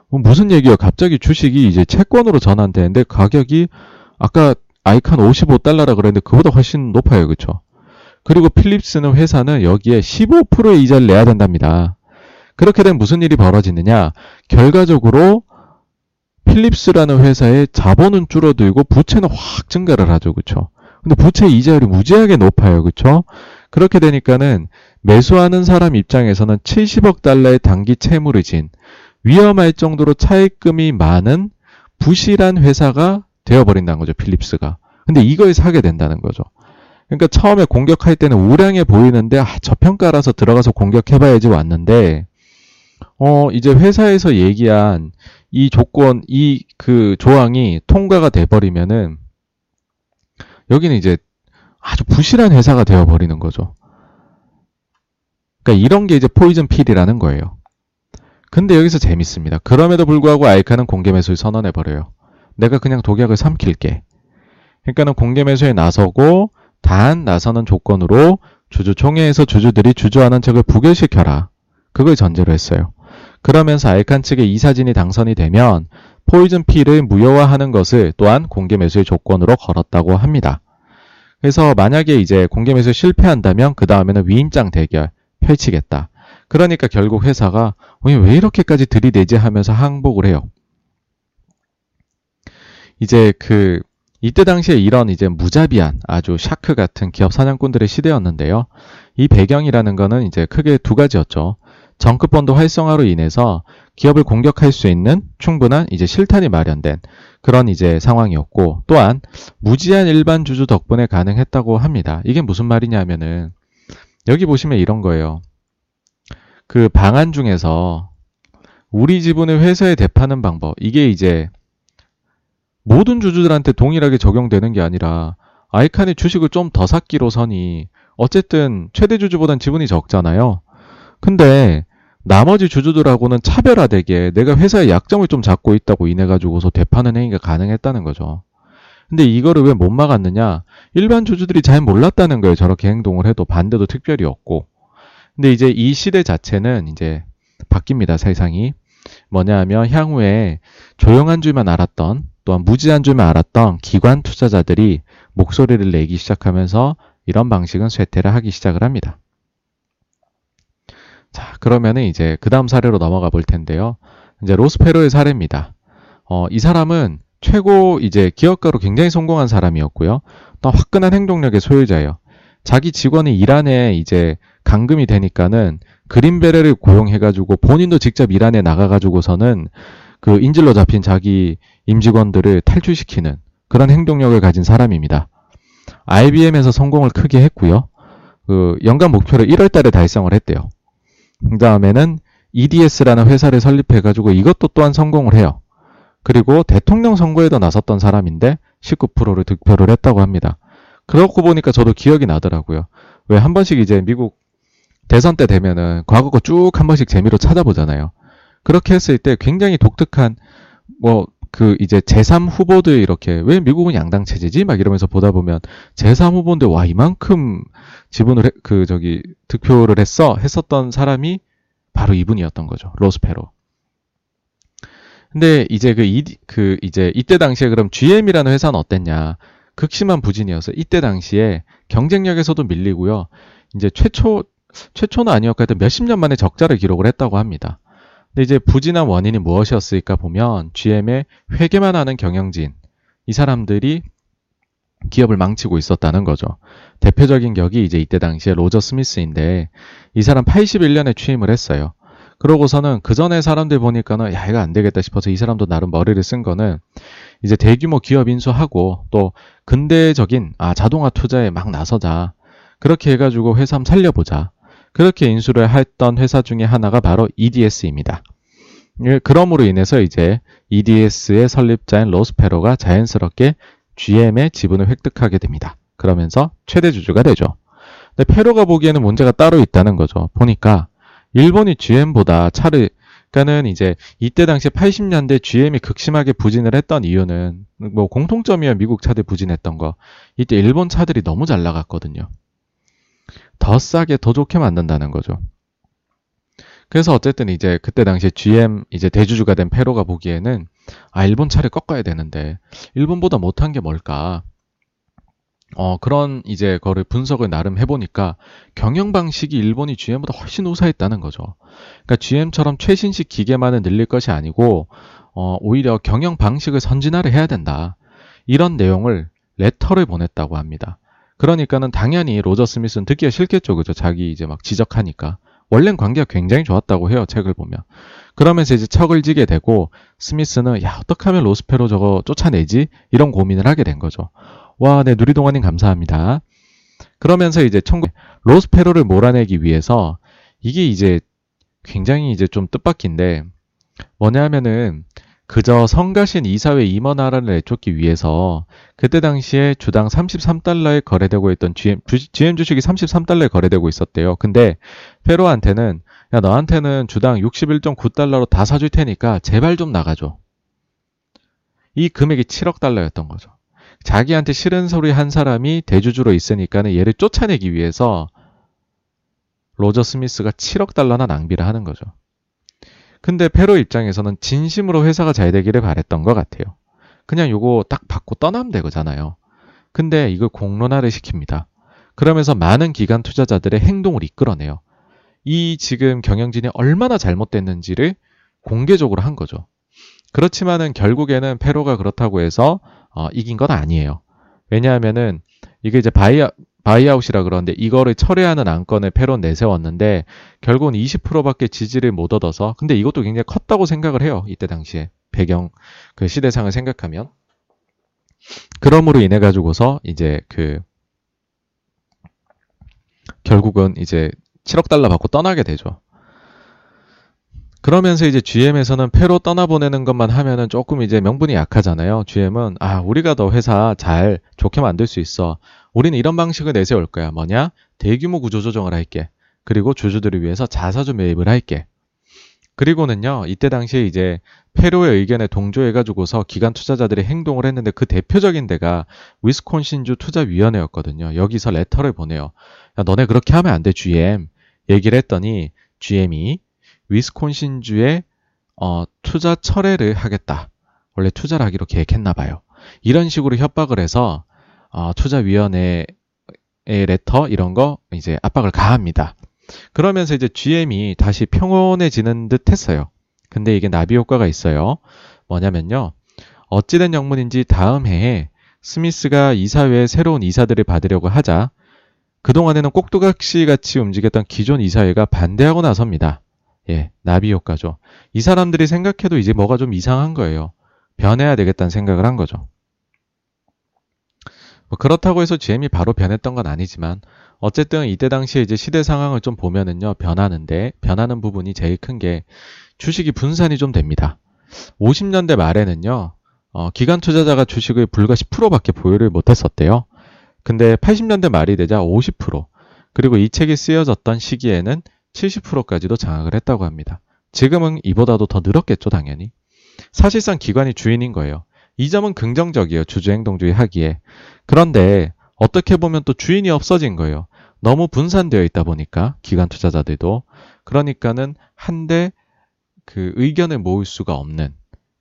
뭐 무슨 얘기예요? 갑자기 주식이 이제 채권으로 전환되는데 가격이 아까 아이칸 55달러라 그랬는데 그보다 훨씬 높아요. 그쵸? 그리고 필립스는 회사는 여기에 15%의 이자를 내야 된답니다. 그렇게 되면 무슨 일이 벌어지느냐? 결과적으로 필립스라는 회사의 자본은 줄어들고 부채는 확 증가를 하죠. 그쵸? 근데 부채 이자율이 무지하게 높아요. 그쵸? 그렇게 되니까는 매수하는 사람 입장에서는 70억 달러의 단기 채무를 진 위험할 정도로 차입금이 많은 부실한 회사가 되어버린다는 거죠. 필립스가. 근데 이걸 사게 된다는 거죠. 그러니까 처음에 공격할 때는 우량해 보이는데 아, 저평가라서 들어가서 공격해봐야지 왔는데 어 이제 회사에서 얘기한 이 조건 이 그 조항이 통과가 돼버리면은 여기는 이제 아주 부실한 회사가 되어버리는 거죠. 그러니까 이런 게 이제 포이즌 필이라는 거예요. 근데 여기서 재밌습니다. 그럼에도 불구하고 아이카는 공개 매수를 선언해 버려요. 내가 그냥 독약을 삼킬게. 그러니까는 공개 매수에 나서고 단 나서는 조건으로 주주총회에서 주주들이 주주하는 책을 부결시켜라. 그걸 전제로 했어요. 그러면서 아이칸 측의 이 사진이 당선이 되면 포이즌 필을 무효화하는 것을 또한 공개 매수의 조건으로 걸었다고 합니다. 그래서 만약에 이제 공개 매수 실패한다면 그 다음에는 위임장 대결 펼치겠다. 그러니까 결국 회사가 왜 이렇게까지 들이대지 하면서 항복을 해요. 이제 그 이때 당시에 이런 이제 무자비한 아주 shark 같은 기업 사냥꾼들의 시대였는데요. 이 배경이라는 거는 이제 크게 두 가지였죠. 정크본드 활성화로 인해서 기업을 공격할 수 있는 충분한 이제 실탄이 마련된 그런 이제 상황이었고 또한 무지한 일반 주주 덕분에 가능했다고 합니다. 이게 무슨 말이냐면은 여기 보시면 이런 거예요. 그 방안 중에서 우리 지분을 회사에 대파는 방법 이게 이제 모든 주주들한테 동일하게 적용되는 게 아니라 아이칸이 주식을 좀 더 샀기로서니 어쨌든 최대 주주보단 지분이 적잖아요. 근데 나머지 주주들하고는 차별화되게 내가 회사의 약점을 좀 잡고 있다고 인해 가지고서 되파는 행위가 가능했다는 거죠. 근데 이거를 왜 못 막았느냐? 일반 주주들이 잘 몰랐다는 거예요. 저렇게 행동을 해도 반대도 특별히 없고. 근데 이제 이 시대 자체는 이제 바뀝니다. 세상이. 뭐냐 하면 향후에 조용한 줄만 알았던 또한 무지한 줄만 알았던 기관 투자자들이 목소리를 내기 시작하면서 이런 방식은 쇠퇴를 하기 시작을 합니다. 자, 그러면은 이제 그 다음 사례로 넘어가 볼 텐데요. 이제 로스페로의 사례입니다. 어, 이 사람은 최고 이제 기업가로 굉장히 성공한 사람이었고요. 또 화끈한 행동력의 소유자예요. 자기 직원이 이란에 이제 감금이 되니까는 그린베레를 고용해가지고 본인도 직접 이란에 나가가지고서는 그 인질로 잡힌 자기 임직원들을 탈출시키는 그런 행동력을 가진 사람입니다. IBM에서 성공을 크게 했고요. 그 연간 목표를 1월 달에 달성을 했대요. 그 다음에는 EDS라는 회사를 설립해가지고 이것도 또한 성공을 해요. 그리고 대통령 선거에도 나섰던 사람인데 19%를 득표를 했다고 합니다. 그렇고 보니까 저도 기억이 나더라고요. 왜 한 번씩 이제 미국 대선 때 되면은 과거 거 쭉 한 번씩 재미로 찾아보잖아요. 그렇게 했을 때 굉장히 독특한 뭐 그 이제 제3 후보들 이렇게 왜 미국은 양당 체제지 막 이러면서 보다 보면 제3 후보인데 와 이만큼 지분을 해, 그 저기 득표를 했어 했었던 사람이 바로 이분이었던 거죠 로스페로. 근데 이제 그, 이, 그 이제 이때 당시에 그럼 GM이라는 회사는 어땠냐? 극심한 부진이어서 이때 당시에 경쟁력에서도 밀리고요. 이제 최초 최초는 아니었고 몇십 년 만에 적자를 기록을 했다고 합니다. 근데 이제 부진한 원인이 무엇이었을까 보면 GM의 회계만 하는 경영진 이 사람들이 기업을 망치고 있었다는 거죠. 대표적인 격이 이제 이때 당시에 로저 스미스인데 이 사람 81년에 취임을 했어요. 그러고서는 그 전에 사람들 보니까는 야 이거 안 되겠다 싶어서 이 사람도 나름 머리를 쓴 거는 이제 대규모 기업 인수하고 또 근대적인 아 자동화 투자에 막 나서자 그렇게 해가지고 회사 한번 살려보자 그렇게 인수를 했던 회사 중에 하나가 바로 EDS입니다. 예, 그럼으로 인해서 이제 EDS의 설립자인 로스페로가 자연스럽게 GM의 지분을 획득하게 됩니다. 그러면서 최대 주주가 되죠. 근데 페로가 보기에는 문제가 따로 있다는 거죠. 보니까 일본이 GM보다 차를 그러니까는 이제 이때 당시 80년대 GM이 극심하게 부진을 했던 이유는 뭐 공통점이야 미국 차들 부진했던 거. 이때 일본 차들이 너무 잘 나갔거든요. 더 싸게 더 좋게 만든다는 거죠. 그래서 어쨌든 이제 그때 당시에 GM 이제 대주주가 된 페로가 보기에는 아 일본 차를 꺾어야 되는데 일본보다 못한 게 뭘까? 어 그런 이제 거를 분석을 나름 해보니까 경영 방식이 일본이 GM보다 훨씬 우수했다는 거죠. 그러니까 GM처럼 최신식 기계만을 늘릴 것이 아니고 어 오히려 경영 방식을 선진화를 해야 된다. 이런 내용을 레터를 보냈다고 합니다. 그러니까는 당연히 로저 스미스는 듣기가 싫겠죠. 그죠? 자기 이제 막 지적하니까. 원래는 관계가 굉장히 좋았다고 해요. 책을 보면. 그러면서 이제 척을 지게 되고 스미스는 야, 어떻게 하면 로스페로 저거 쫓아내지? 이런 고민을 하게 된 거죠. 와, 네, 누리동아님 감사합니다. 그러면서 이제 청구 로스페로를 몰아내기 위해서 이게 이제 굉장히 이제 좀 뜻밖인데 뭐냐면은 그저 성가신 이사회 임원하라를 내쫓기 위해서 그때 당시에 주당 33달러에 거래되고 있던 GM, GM 주식이 33달러에 거래되고 있었대요. 근데 페로한테는 야 너한테는 주당 61.9달러로 다 사줄 테니까 제발 좀 나가줘. 이 금액이 7억 달러였던 거죠. 자기한테 싫은 소리 한 사람이 대주주로 있으니까는 얘를 쫓아내기 위해서 로저 스미스가 7억 달러나 낭비를 하는 거죠. 근데 페로 입장에서는 진심으로 회사가 잘 되기를 바랬던 것 같아요. 그냥 요거 딱 받고 떠나면 되잖아요. 근데 이걸 공론화를 시킵니다. 그러면서 많은 기관 투자자들의 행동을 이끌어내요. 이 지금 경영진이 얼마나 잘못됐는지를 공개적으로 한 거죠. 그렇지만은 결국에는 페로가 그렇다고 해서 어, 이긴 건 아니에요. 왜냐하면은 이게 이제 buy buyout이라 그러는데 이거를 철회하는 안건을 페론 내세웠는데 결국은 20%밖에 지지를 못 얻어서 근데 이것도 굉장히 컸다고 생각을 해요. 이때 당시에 배경 그 시대상을 생각하면 그러므로 인해 가지고서 이제 그 결국은 이제 7억 달러 받고 떠나게 되죠. 그러면서 이제 GM에서는 패로 떠나보내는 것만 하면은 조금 이제 명분이 약하잖아요. GM은 아 우리가 더 회사 잘 좋게 만들 수 있어. 우리는 이런 방식을 내세울 거야. 뭐냐? 대규모 구조조정을 할게. 그리고 주주들을 위해서 자사주 매입을 할게. 그리고는요, 이때 당시에 이제 페로의 의견에 동조해가지고서 기관 투자자들이 행동을 했는데 그 대표적인 데가 위스콘신주 투자위원회였거든요. 여기서 레터를 보내요. 야, 너네 그렇게 하면 안 돼, GM. 얘기를 했더니 GM이 위스콘신주에 어, 투자 철회를 하겠다. 원래 투자를 하기로 계획했나 봐요. 이런 식으로 협박을 해서 어, 투자위원회의 레터 이런 거 이제 압박을 가합니다. 그러면서 이제 GM이 다시 평온해지는 듯 했어요. 근데 이게 나비 효과가 있어요. 뭐냐면요. 어찌된 영문인지 다음 해에 스미스가 이사회에 새로운 이사들을 받으려고 하자 그동안에는 꼭두각시 같이 움직였던 기존 이사회가 반대하고 나섭니다. 예, 나비 효과죠. 이 사람들이 생각해도 이제 뭐가 좀 이상한 거예요. 변해야 되겠다는 생각을 한 거죠. 뭐 그렇다고 해서 GM이 바로 변했던 건 아니지만 어쨌든 이때 당시에 이제 시대 상황을 좀 보면은요 변하는데 변하는 부분이 제일 큰 게 주식이 분산이 좀 됩니다. 50년대 말에는요 어, 기관 투자자가 주식을 불과 10%밖에 보유를 못했었대요. 근데 80년대 말이 되자 50% 그리고 이 책이 쓰여졌던 시기에는 70%까지도 장악을 했다고 합니다. 지금은 이보다도 더 늘었겠죠, 당연히. 사실상 기관이 주인인 거예요. 이 점은 긍정적이에요, 주주행동주의 하기에. 그런데 어떻게 보면 또 주인이 없어진 거예요. 너무 분산되어 있다 보니까 기관 투자자들도 그러니까는 한데 그 의견을 모을 수가 없는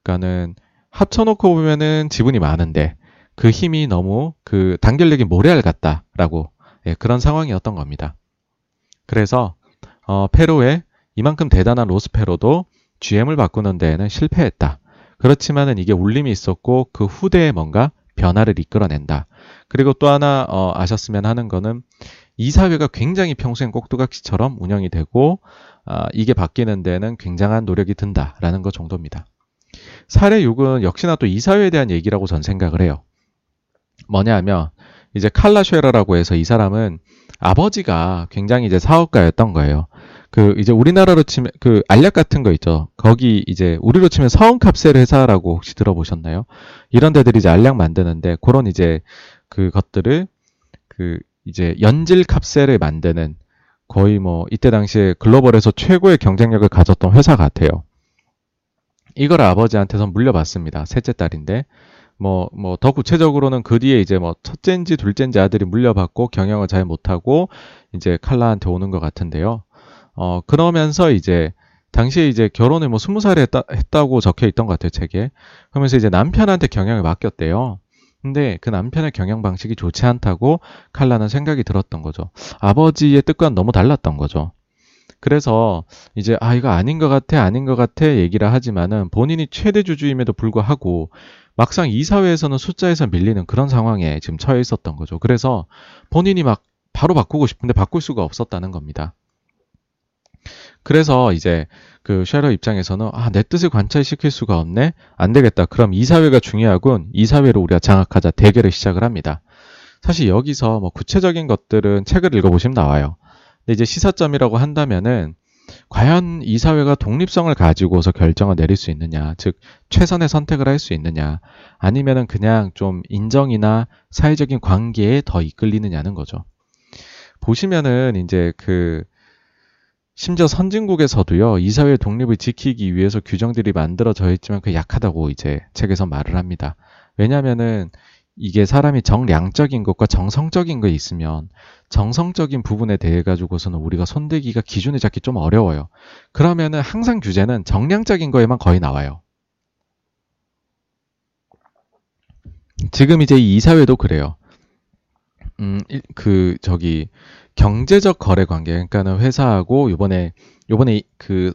그러니까는 합쳐놓고 보면은 지분이 많은데 그 힘이 너무 그 단결력이 모래알 같다라고 예, 그런 상황이었던 겁니다. 그래서 어, 페로에 이만큼 대단한 로스페로도 GM을 바꾸는 데에는 실패했다. 그렇지만은 이게 울림이 있었고 그 후대에 뭔가 변화를 이끌어낸다. 그리고 또 하나 어, 아셨으면 하는 거는 이 사회가 굉장히 평소엔 꼭두각시처럼 운영이 되고 아, 이게 바뀌는 데는 굉장한 노력이 든다라는 것 정도입니다. 사례 6은 역시나 또 이 사회에 대한 얘기라고 전 생각을 해요. 뭐냐 하면 이제 칼라 쉐라라고 해서 이 사람은 아버지가 굉장히 이제 사업가였던 거예요. 그 이제 우리나라로 치면 그 알약 같은 거 있죠. 거기 이제 우리로 치면 서은캅셀 회사라고 혹시 들어보셨나요? 이런 데들이 이제 알약 만드는데 그런 이제 그 것들을 그 이제 연질 캅셀을 만드는 거의 뭐 이때 당시에 글로벌에서 최고의 경쟁력을 가졌던 회사 같아요. 이걸 아버지한테서 물려받습니다. 셋째 딸인데 뭐, 뭐, 더 구체적으로는 그 뒤에 이제 뭐, 첫째인지 둘째인지 아들이 물려받고 경영을 잘 못하고, 이제 칼라한테 오는 것 같은데요. 어, 그러면서 이제, 당시에 이제 결혼을 뭐 스무 살에 했다, 했다 고 적혀 있던 것 같아요, 책에. 그러면서 이제 남편한테 경영을 맡겼대요. 근데 그 남편의 경영 방식이 좋지 않다고 칼라는 생각이 들었던 거죠. 아버지의 뜻과는 너무 달랐던 거죠. 그래서 이제 아 이거 아닌 것 같아 아닌 것 같아 얘기를 하지만은 본인이 최대 주주임에도 불구하고 막상 이사회에서는 숫자에서 밀리는 그런 상황에 지금 처해 있었던 거죠. 그래서 본인이 막 바로 바꾸고 싶은데 바꿀 수가 없었다는 겁니다. 그래서 이제 그 쉐러 입장에서는 아, 내 뜻을 관찰시킬 수가 없네. 안 되겠다. 그럼 이사회가 중요하군. 이사회로 우리가 장악하자. 대결을 시작을 합니다. 사실 여기서 뭐 구체적인 것들은 책을 읽어보시면 나와요. 근데 이제 시사점이라고 한다면은 과연 이 사회가 독립성을 가지고서 결정을 내릴 수 있느냐, 즉 최선의 선택을 할 수 있느냐, 아니면은 그냥 좀 인정이나 사회적인 관계에 더 이끌리느냐는 거죠. 보시면은 이제 그 심지어 선진국에서도요, 이사회 독립을 지키기 위해서 규정들이 만들어져 있지만 그 약하다고 이제 책에서 말을 합니다. 왜냐면은 이게 사람이 정량적인 것과 정성적인 거 있으면 정성적인 부분에 대해 가지고서는 우리가 손대기가 기준을 잡기 좀 어려워요. 그러면은 항상 규제는 정량적인 거에만 거의 나와요. 지금 이제 이 이사회도 그래요. 음, 그, 저기, 경제적 거래 관계, 그러니까는 회사하고 요번에 요번에 그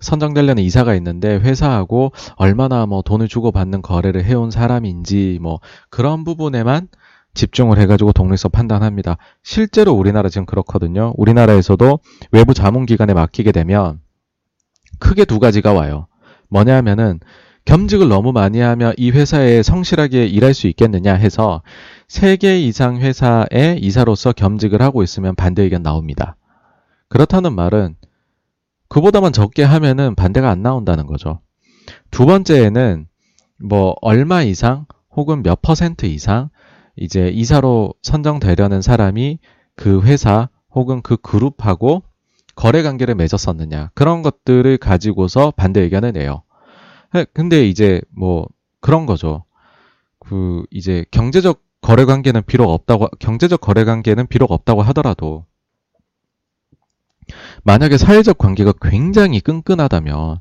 선정되려는 이사가 있는데 회사하고 얼마나 뭐 돈을 주고 받는 거래를 해온 사람인지 뭐 그런 부분에만 집중을 해가지고 독립서 판단합니다. 실제로 우리나라 지금 그렇거든요. 우리나라에서도 외부 자문기관에 맡기게 되면 크게 두 가지가 와요. 뭐냐 하면은 겸직을 너무 많이 하며 이 회사에 성실하게 일할 수 있겠느냐 해서 3개 이상 회사의 이사로서 겸직을 하고 있으면 반대 의견 나옵니다. 그렇다는 말은 그보다만 적게 하면은 반대가 안 나온다는 거죠. 두 번째에는 뭐 얼마 이상 혹은 몇 퍼센트 이상 이제 이사로 선정되려는 사람이 그 회사 혹은 그 그룹하고 거래 관계를 맺었었느냐 그런 것들을 가지고서 반대 의견을 내요. 근데 이제 뭐 그런 거죠. 그 이제 경제적 거래 관계는 비록 없다고 경제적 거래 관계는 비록 없다고 하더라도 만약에 사회적 관계가 굉장히 끈끈하다면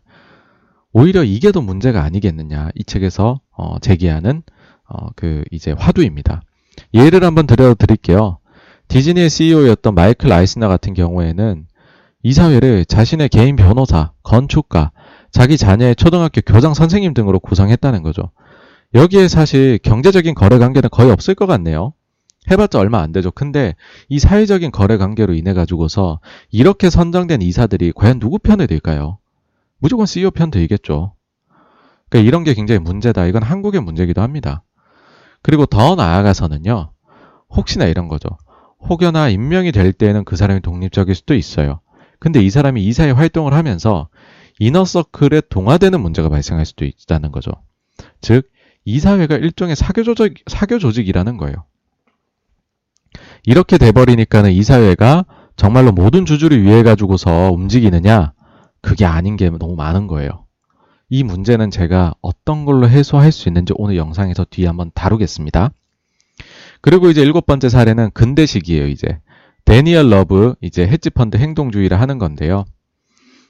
오히려 이게 더 문제가 아니겠느냐 이 책에서 어, 제기하는 어, 그 이제 화두입니다. 예를 한번 들어드릴게요. 디즈니의 CEO였던 마이클 아이스나 같은 경우에는 이사회를 자신의 개인 변호사, 건축가, 자기 자녀의 초등학교 교장 선생님 등으로 구성했다는 거죠. 여기에 사실 경제적인 거래 관계는 거의 없을 것 같네요. 해봤자 얼마 안 되죠. 근데 이 사회적인 거래 관계로 인해 가지고서 이렇게 선정된 이사들이 과연 누구 편에 들까요? 무조건 CEO 편 들겠죠. 그러니까 이런 게 굉장히 문제다. 이건 한국의 문제기도 합니다. 그리고 더 나아가서는요. 혹시나 이런 거죠. 혹여나 임명이 될 때에는 그 사람이 독립적일 수도 있어요. 근데 이 사람이 이사회 활동을 하면서 이너서클에 동화되는 문제가 발생할 수도 있다는 거죠. 즉, 이 사회가 일종의 사교 조직, 사교 조직이라는 거예요. 이렇게 돼버리니까는 이 사회가 정말로 모든 주주를 위해 가지고서 움직이느냐? 그게 아닌 게 너무 많은 거예요. 이 문제는 제가 어떤 걸로 해소할 수 있는지 오늘 영상에서 뒤에 한번 다루겠습니다. 그리고 이제 일곱 번째 사례는 근대식이에요, 이제. 데니얼 러브, 이제 헤지펀드 행동주의를 하는 건데요.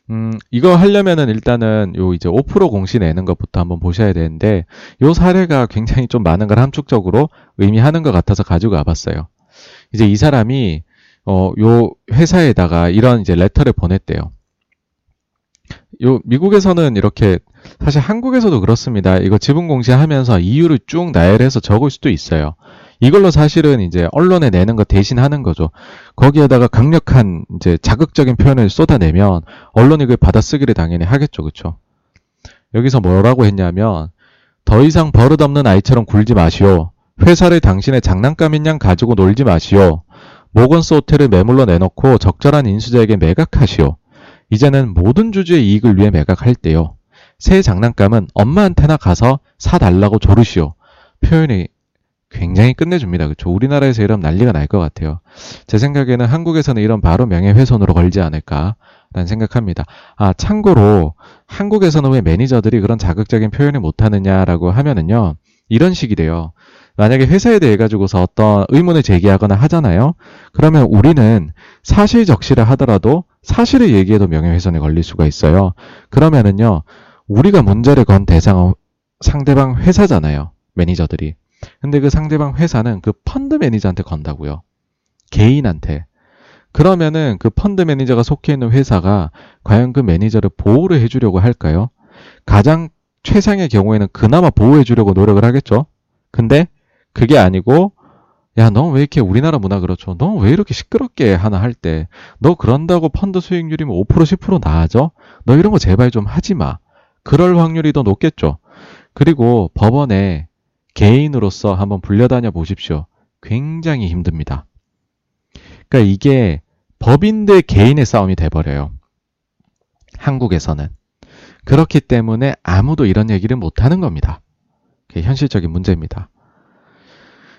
음, 이거 하려면은 일단은 요 이제 5% 공시 내는 것부터 한번 보셔야 되는데, 요 사례가 굉장히 좀 많은 걸 함축적으로 의미하는 것 같아서 가지고 와봤어요. 이제 이 사람이, 어, 요 회사에다가 이런 이제 letter를 보냈대요. 요 미국에서는 이렇게 사실 한국에서도 그렇습니다. 이거 지분 공시하면서 이유를 쭉 나열해서 적을 수도 있어요. 이걸로 사실은 이제 언론에 내는 거 대신 하는 거죠. 거기에다가 강력한 이제 자극적인 표현을 쏟아내면 언론이 그걸 받아쓰기를 당연히 하겠죠. 그쵸? 여기서 뭐라고 했냐면 더 이상 버릇없는 아이처럼 굴지 마시오. 회사를 당신의 장난감인 양 가지고 놀지 마시오. 모건스 호텔을 매물로 내놓고 적절한 인수자에게 매각하시오. 이제는 모든 주주의 이익을 위해 매각할 때요. 새 장난감은 엄마한테나 가서 사달라고 조르시오. 표현이 굉장히 끝내줍니다. 그렇죠? 우리나라에서 이러면 난리가 날 것 같아요. 제 생각에는 한국에서는 이런 바로 명예훼손으로 걸지 않을까라는 생각합니다. 아 참고로 한국에서는 왜 매니저들이 그런 자극적인 표현을 못하느냐라고 하면은요 이런 식이 돼요. 만약에 회사에 대해 가지고서 어떤 의문을 제기하거나 하잖아요. 그러면 우리는 사실 적시를 하더라도 사실을 얘기해도 명예훼손에 걸릴 수가 있어요. 그러면은요, 우리가 문제를 건 대상은 상대방 회사잖아요. 매니저들이. 근데 그 상대방 회사는 그 펀드 매니저한테 건다고요. 개인한테. 그러면은 그 펀드 매니저가 속해 있는 회사가 과연 그 매니저를 보호를 해주려고 할까요? 가장 최상의 경우에는 그나마 보호해주려고 노력을 하겠죠? 근데 그게 아니고 야, 너 왜 이렇게 우리나라 문화 그렇죠? 너 왜 이렇게 시끄럽게 하나 할 때, 너 그런다고 펀드 수익률이면 5% 10% 나아져? 너 이런 거 제발 좀 하지 마. 그럴 확률이 더 높겠죠. 그리고 법원에 개인으로서 한번 불려다녀 보십시오. 굉장히 힘듭니다. 그러니까 이게 법인 대 개인의 싸움이 돼버려요. 한국에서는. 그렇기 때문에 아무도 이런 얘기를 못하는 겁니다. 현실적인 문제입니다.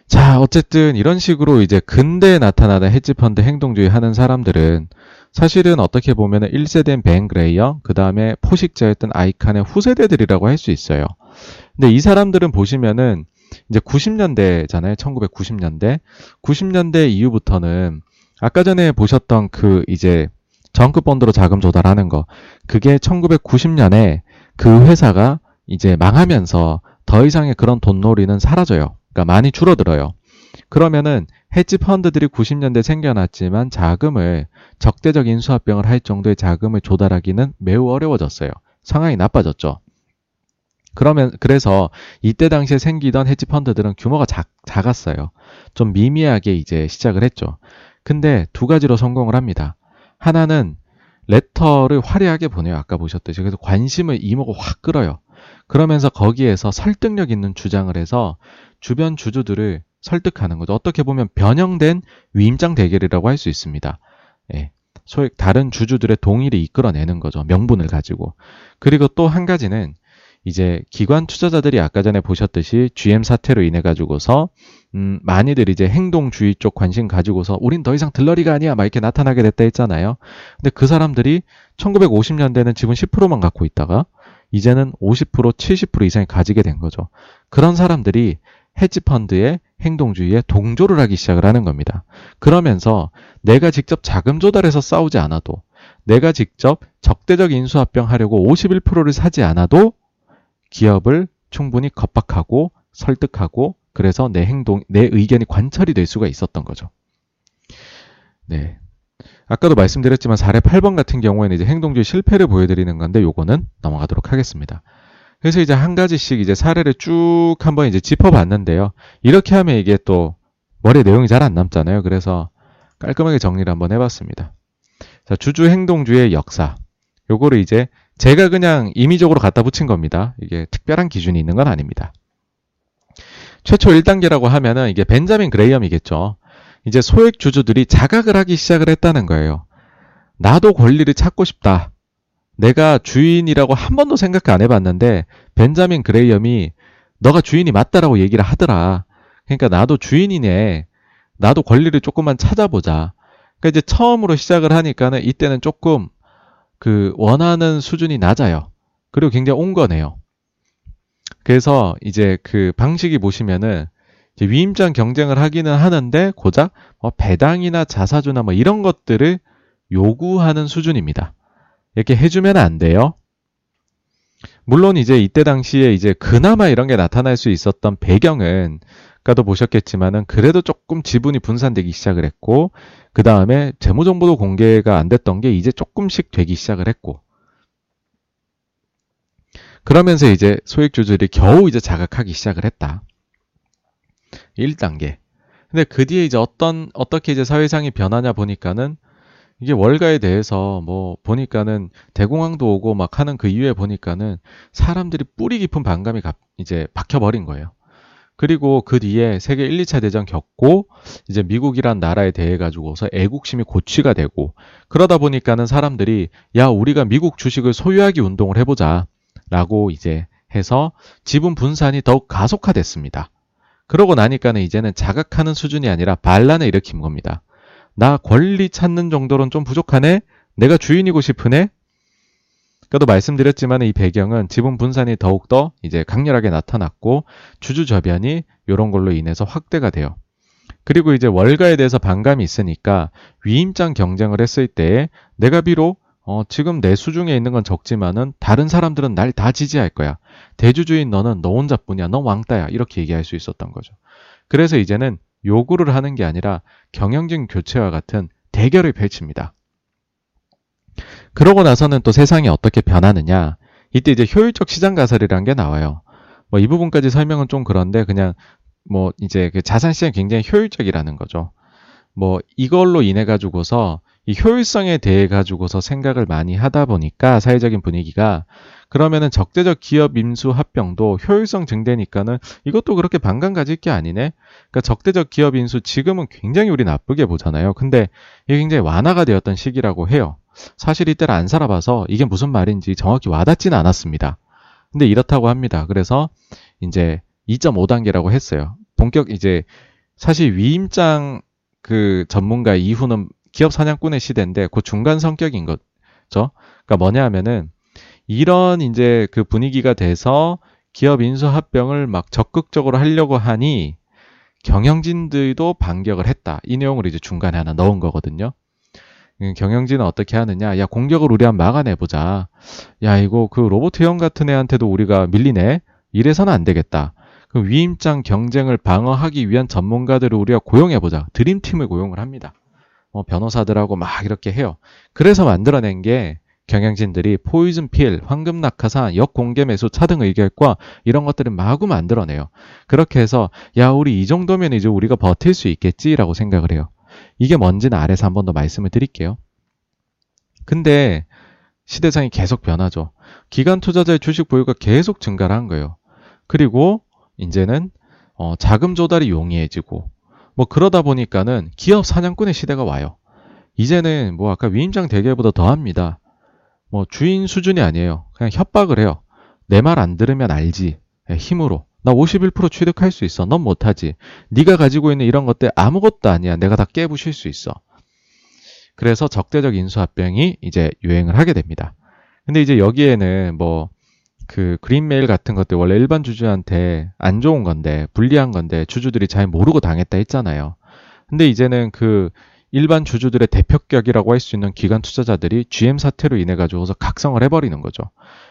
자, 어쨌든 이런 식으로 이제 근대에 나타나는 헤지펀드 행동주의 하는 사람들은 사실은 어떻게 보면 1세대인 벤 그레이엄, 그 다음에 포식자였던 아이칸의 후세대들이라고 할 수 있어요. 근데 이 사람들은 보시면은 이제 90년대잖아요. 1990년대. 90년대 이후부터는 아까 전에 보셨던 그 이제 정크 펀드로 자금 조달하는 거. 그게 1990년에 그 회사가 이제 망하면서 더 이상의 그런 돈놀이는 사라져요. 그러니까 많이 줄어들어요. 그러면은 헤지 펀드들이 90년대 생겨났지만 자금을 적대적 인수합병을 할 정도의 자금을 조달하기는 매우 어려워졌어요. 상황이 나빠졌죠. 그러면 그래서 이때 당시에 생기던 헤지 펀드들은 규모가 작, 작았어요. 좀 미미하게 이제 시작을 했죠. 근데 두 가지로 성공을 합니다. 하나는 레터를 화려하게 보내요. 아까 보셨듯이. 그래서 관심을 이모가 확 끌어요. 그러면서 거기에서 설득력 있는 주장을 해서 주변 주주들을 설득하는 거죠. 어떻게 보면 변형된 위임장 대결이라고 할 수 있습니다. 예. 소액 다른 주주들의 동의를 이끌어내는 거죠. 명분을 가지고. 그리고 또 한 가지는 이제 기관 투자자들이 아까 전에 보셨듯이 GM 사태로 인해 가지고서 음, 많이들 이제 행동주의 쪽 관심 가지고서 우린 더 이상 들러리가 아니야 막 이렇게 나타나게 됐다 했잖아요. 근데 그 사람들이 1950년대는 지분 10%만 갖고 있다가 이제는 50% 70% 이상이 가지게 된 거죠. 그런 사람들이 헤지펀드의 행동주의에 동조를 하기 시작을 하는 겁니다. 그러면서 내가 직접 자금 조달해서 싸우지 않아도 내가 직접 적대적 인수합병 하려고 51%를 사지 않아도 기업을 충분히 겁박하고 설득하고 그래서 내 행동, 내 의견이 관철이 될 수가 있었던 거죠. 네. 아까도 말씀드렸지만 사례 8번 같은 경우에는 이제 행동주의 실패를 보여드리는 건데 요거는 넘어가도록 하겠습니다. 그래서 이제 한 가지씩 이제 사례를 쭉 한번 이제 짚어봤는데요. 이렇게 하면 이게 또 머리에 내용이 잘 안 남잖아요. 그래서 깔끔하게 정리를 한번 해봤습니다. 자, 주주 행동주의 역사. 요거를 이제 제가 그냥 임의적으로 갖다 붙인 겁니다. 이게 특별한 기준이 있는 건 아닙니다. 최초 1단계라고 하면은 이게 벤자민 그레이엄이겠죠. 이제 소액 주주들이 자각을 하기 시작을 했다는 거예요. 나도 권리를 찾고 싶다. 내가 주인이라고 한 번도 생각 안 해봤는데 벤자민 그레이엄이 너가 주인이 맞다라고 얘기를 하더라. 그러니까 나도 주인이네. 나도 권리를 조금만 찾아보자. 그러니까 이제 처음으로 시작을 하니까는 이때는 조금 그 원하는 수준이 낮아요. 그리고 굉장히 온건해요. 그래서 이제 그 방식이 보시면은 위임장 경쟁을 하기는 하는데 고작 뭐 배당이나 자사주나 뭐 이런 것들을 요구하는 수준입니다. 이렇게 해주면 안 돼요. 물론 이제 이때 당시에 이제 그나마 이런 게 나타날 수 있었던 배경은 아까도 보셨겠지만은 그래도 조금 지분이 분산되기 시작을 했고 그 다음에 재무 정보도 공개가 안 됐던 게 이제 조금씩 되기 시작을 했고 그러면서 이제 소액 주주들이 겨우 이제 자각하기 시작을 했다. 1단계. 근데 그 뒤에 이제 어떤 어떻게 이제 사회상이 변하냐 보니까는 이게 월가에 대해서 뭐 보니까는 대공황도 오고 막 하는 그 이후에 보니까는 사람들이 뿌리 깊은 반감이 이제 박혀버린 거예요. 그리고 그 뒤에 세계 1, 2차 대전 겪고 이제 미국이란 나라에 대해 가지고서 애국심이 고취가 되고 그러다 보니까는 사람들이 야 우리가 미국 주식을 소유하기 운동을 해보자 라고 이제 해서 지분 분산이 더욱 가속화됐습니다. 그러고 나니까는 이제는 자각하는 수준이 아니라 반란을 일으킨 겁니다. 나 권리 찾는 정도로는 좀 부족하네? 내가 주인이고 싶으네? 그래도 말씀드렸지만 이 배경은 지분 분산이 더욱더 이제 강렬하게 나타났고 주주 저변이 이런 걸로 인해서 확대가 돼요. 그리고 이제 월가에 대해서 반감이 있으니까 위임장 경쟁을 했을 때 내가 비록 어, 지금 내 수중에 있는 건 적지만은 다른 사람들은 날 다 지지할 거야. 대주주인 너는 너 혼자뿐이야. 너 왕따야. 이렇게 얘기할 수 있었던 거죠. 그래서 이제는 요구를 하는 게 아니라 경영진 교체와 같은 대결을 펼칩니다. 그러고 나서는 또 세상이 어떻게 변하느냐. 이때 이제 효율적 시장 가설이라는 게 나와요. 뭐 이 부분까지 설명은 좀 그런데 그냥 뭐 이제 그 자산 시장이 굉장히 효율적이라는 거죠. 뭐 이걸로 인해 가지고서 이 효율성에 대해 가지고서 생각을 많이 하다 보니까 사회적인 분위기가 그러면은 적대적 기업 임수 합병도 효율성 증대니까는 이것도 그렇게 반감 가질 게 아니네. 그러니까 적대적 기업 인수 지금은 굉장히 우리 나쁘게 보잖아요. 근데 이게 굉장히 완화가 되었던 시기라고 해요. 사실 이때를 안 살아봐서 이게 무슨 말인지 정확히 와닿지는 않았습니다. 근데 이렇다고 합니다. 그래서 이제 2.5단계라고 했어요. 본격 이제 사실 위임장 그 전문가 이후는 기업 사냥꾼의 시대인데 그 중간 성격인 거죠. 그러니까 뭐냐 하면은 이런 이제 그 분위기가 돼서 기업 인수 합병을 막 적극적으로 하려고 하니 경영진들도 반격을 했다. 이 내용을 이제 중간에 하나 넣은 거거든요. 음, 경영진은 어떻게 하느냐? 야, 공격을 우리 한번 막아내보자. 야, 이거 그 로버트 형 같은 애한테도 우리가 밀리네? 이래서는 안 되겠다. 그 위임장 경쟁을 방어하기 위한 전문가들을 우리가 고용해보자. 드림팀을 고용을 합니다. 뭐 변호사들하고 막 이렇게 해요. 그래서 만들어낸 게 경영진들이 포이즌 필, 황금 낙하산, 역공개 매수 차등 의결과 이런 것들을 마구 만들어내요. 그렇게 해서 야 우리 이 정도면 이제 우리가 버틸 수 있겠지라고 생각을 해요. 이게 뭔지는 아래서 한 번 더 말씀을 드릴게요. 근데 시대상이 계속 변하죠. 기관 투자자의 주식 보유가 계속 증가를 한 거예요. 그리고 이제는 어, 자금 조달이 용이해지고 뭐 그러다 보니까는 기업 사냥꾼의 시대가 와요. 이제는 뭐 아까 위임장 대결보다 더합니다. 뭐 주인 수준이 아니에요. 그냥 협박을 해요. 내 말 안 들으면 알지. 예, 힘으로. 나 51% 취득할 수 있어. 넌 못하지. 네가 가지고 있는 이런 것들 아무것도 아니야. 내가 다 깨부실 수 있어. 그래서 적대적 인수합병이 이제 유행을 하게 됩니다. 근데 이제 여기에는 뭐 그 그린메일 같은 것들 원래 일반 주주한테 안 좋은 건데 불리한 건데 주주들이 잘 모르고 당했다 했잖아요. 근데 이제는 그 일반 주주들의 대표격이라고 할 수 있는 기관 투자자들이 GM 사태로 인해 가지고서 각성을 해버리는 거죠.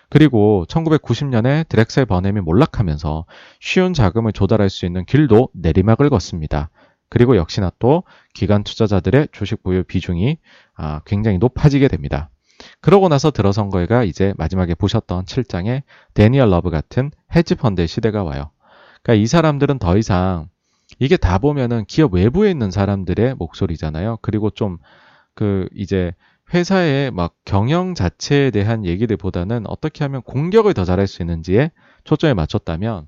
그리고 1990년에 드렉셀 버넴이 몰락하면서 쉬운 자금을 조달할 수 있는 길도 내리막을 걷습니다. 그리고 역시나 또 기관 투자자들의 주식 보유 비중이 아, 굉장히 높아지게 됩니다. 그러고 나서 들어선 거가 이제 마지막에 보셨던 7장의 데니얼 러브 같은 헤지 펀드의 시대가 와요. 그러니까 이 사람들은 더 이상 이게 다 보면은 기업 외부에 있는 사람들의 목소리잖아요. 그리고 좀 그 이제 회사의 막 경영 자체에 대한 얘기들보다는 어떻게 하면 공격을 더 잘할 수 있는지에 초점을 맞췄다면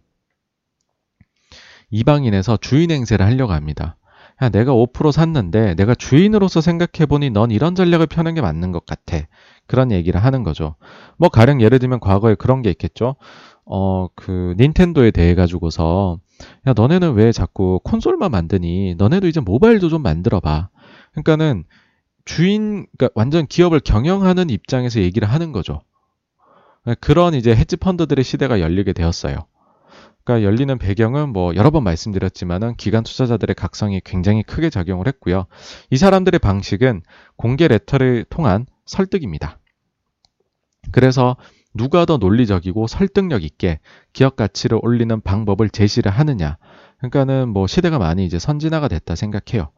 이방인에서 주인 행세를 하려고 합니다. 야, 내가 5% 샀는데 내가 주인으로서 생각해보니 넌 이런 전략을 펴는 게 맞는 것 같아. 그런 얘기를 하는 거죠. 뭐 가령 예를 들면 과거에 그런 게 있겠죠. 어, 그 닌텐도에 대해 가지고서 야, 너네는 왜 자꾸 콘솔만 만드니? 너네도 이제 모바일도 좀 만들어 봐. 그러니까는 주인, 그러니까 완전 기업을 경영하는 입장에서 얘기를 하는 거죠. 그런 이제 헤지 펀드들의 시대가 열리게 되었어요. 그러니까 열리는 배경은 뭐 여러 번 말씀드렸지만은 기관 투자자들의 각성이 굉장히 크게 작용을 했고요. 이 사람들의 방식은 공개 레터를 통한 설득입니다. 그래서 누가 더 논리적이고 설득력 있게 기업 가치를 올리는 방법을 제시를 하느냐. 그러니까는 뭐 시대가 많이 이제 선진화가 됐다 생각해요.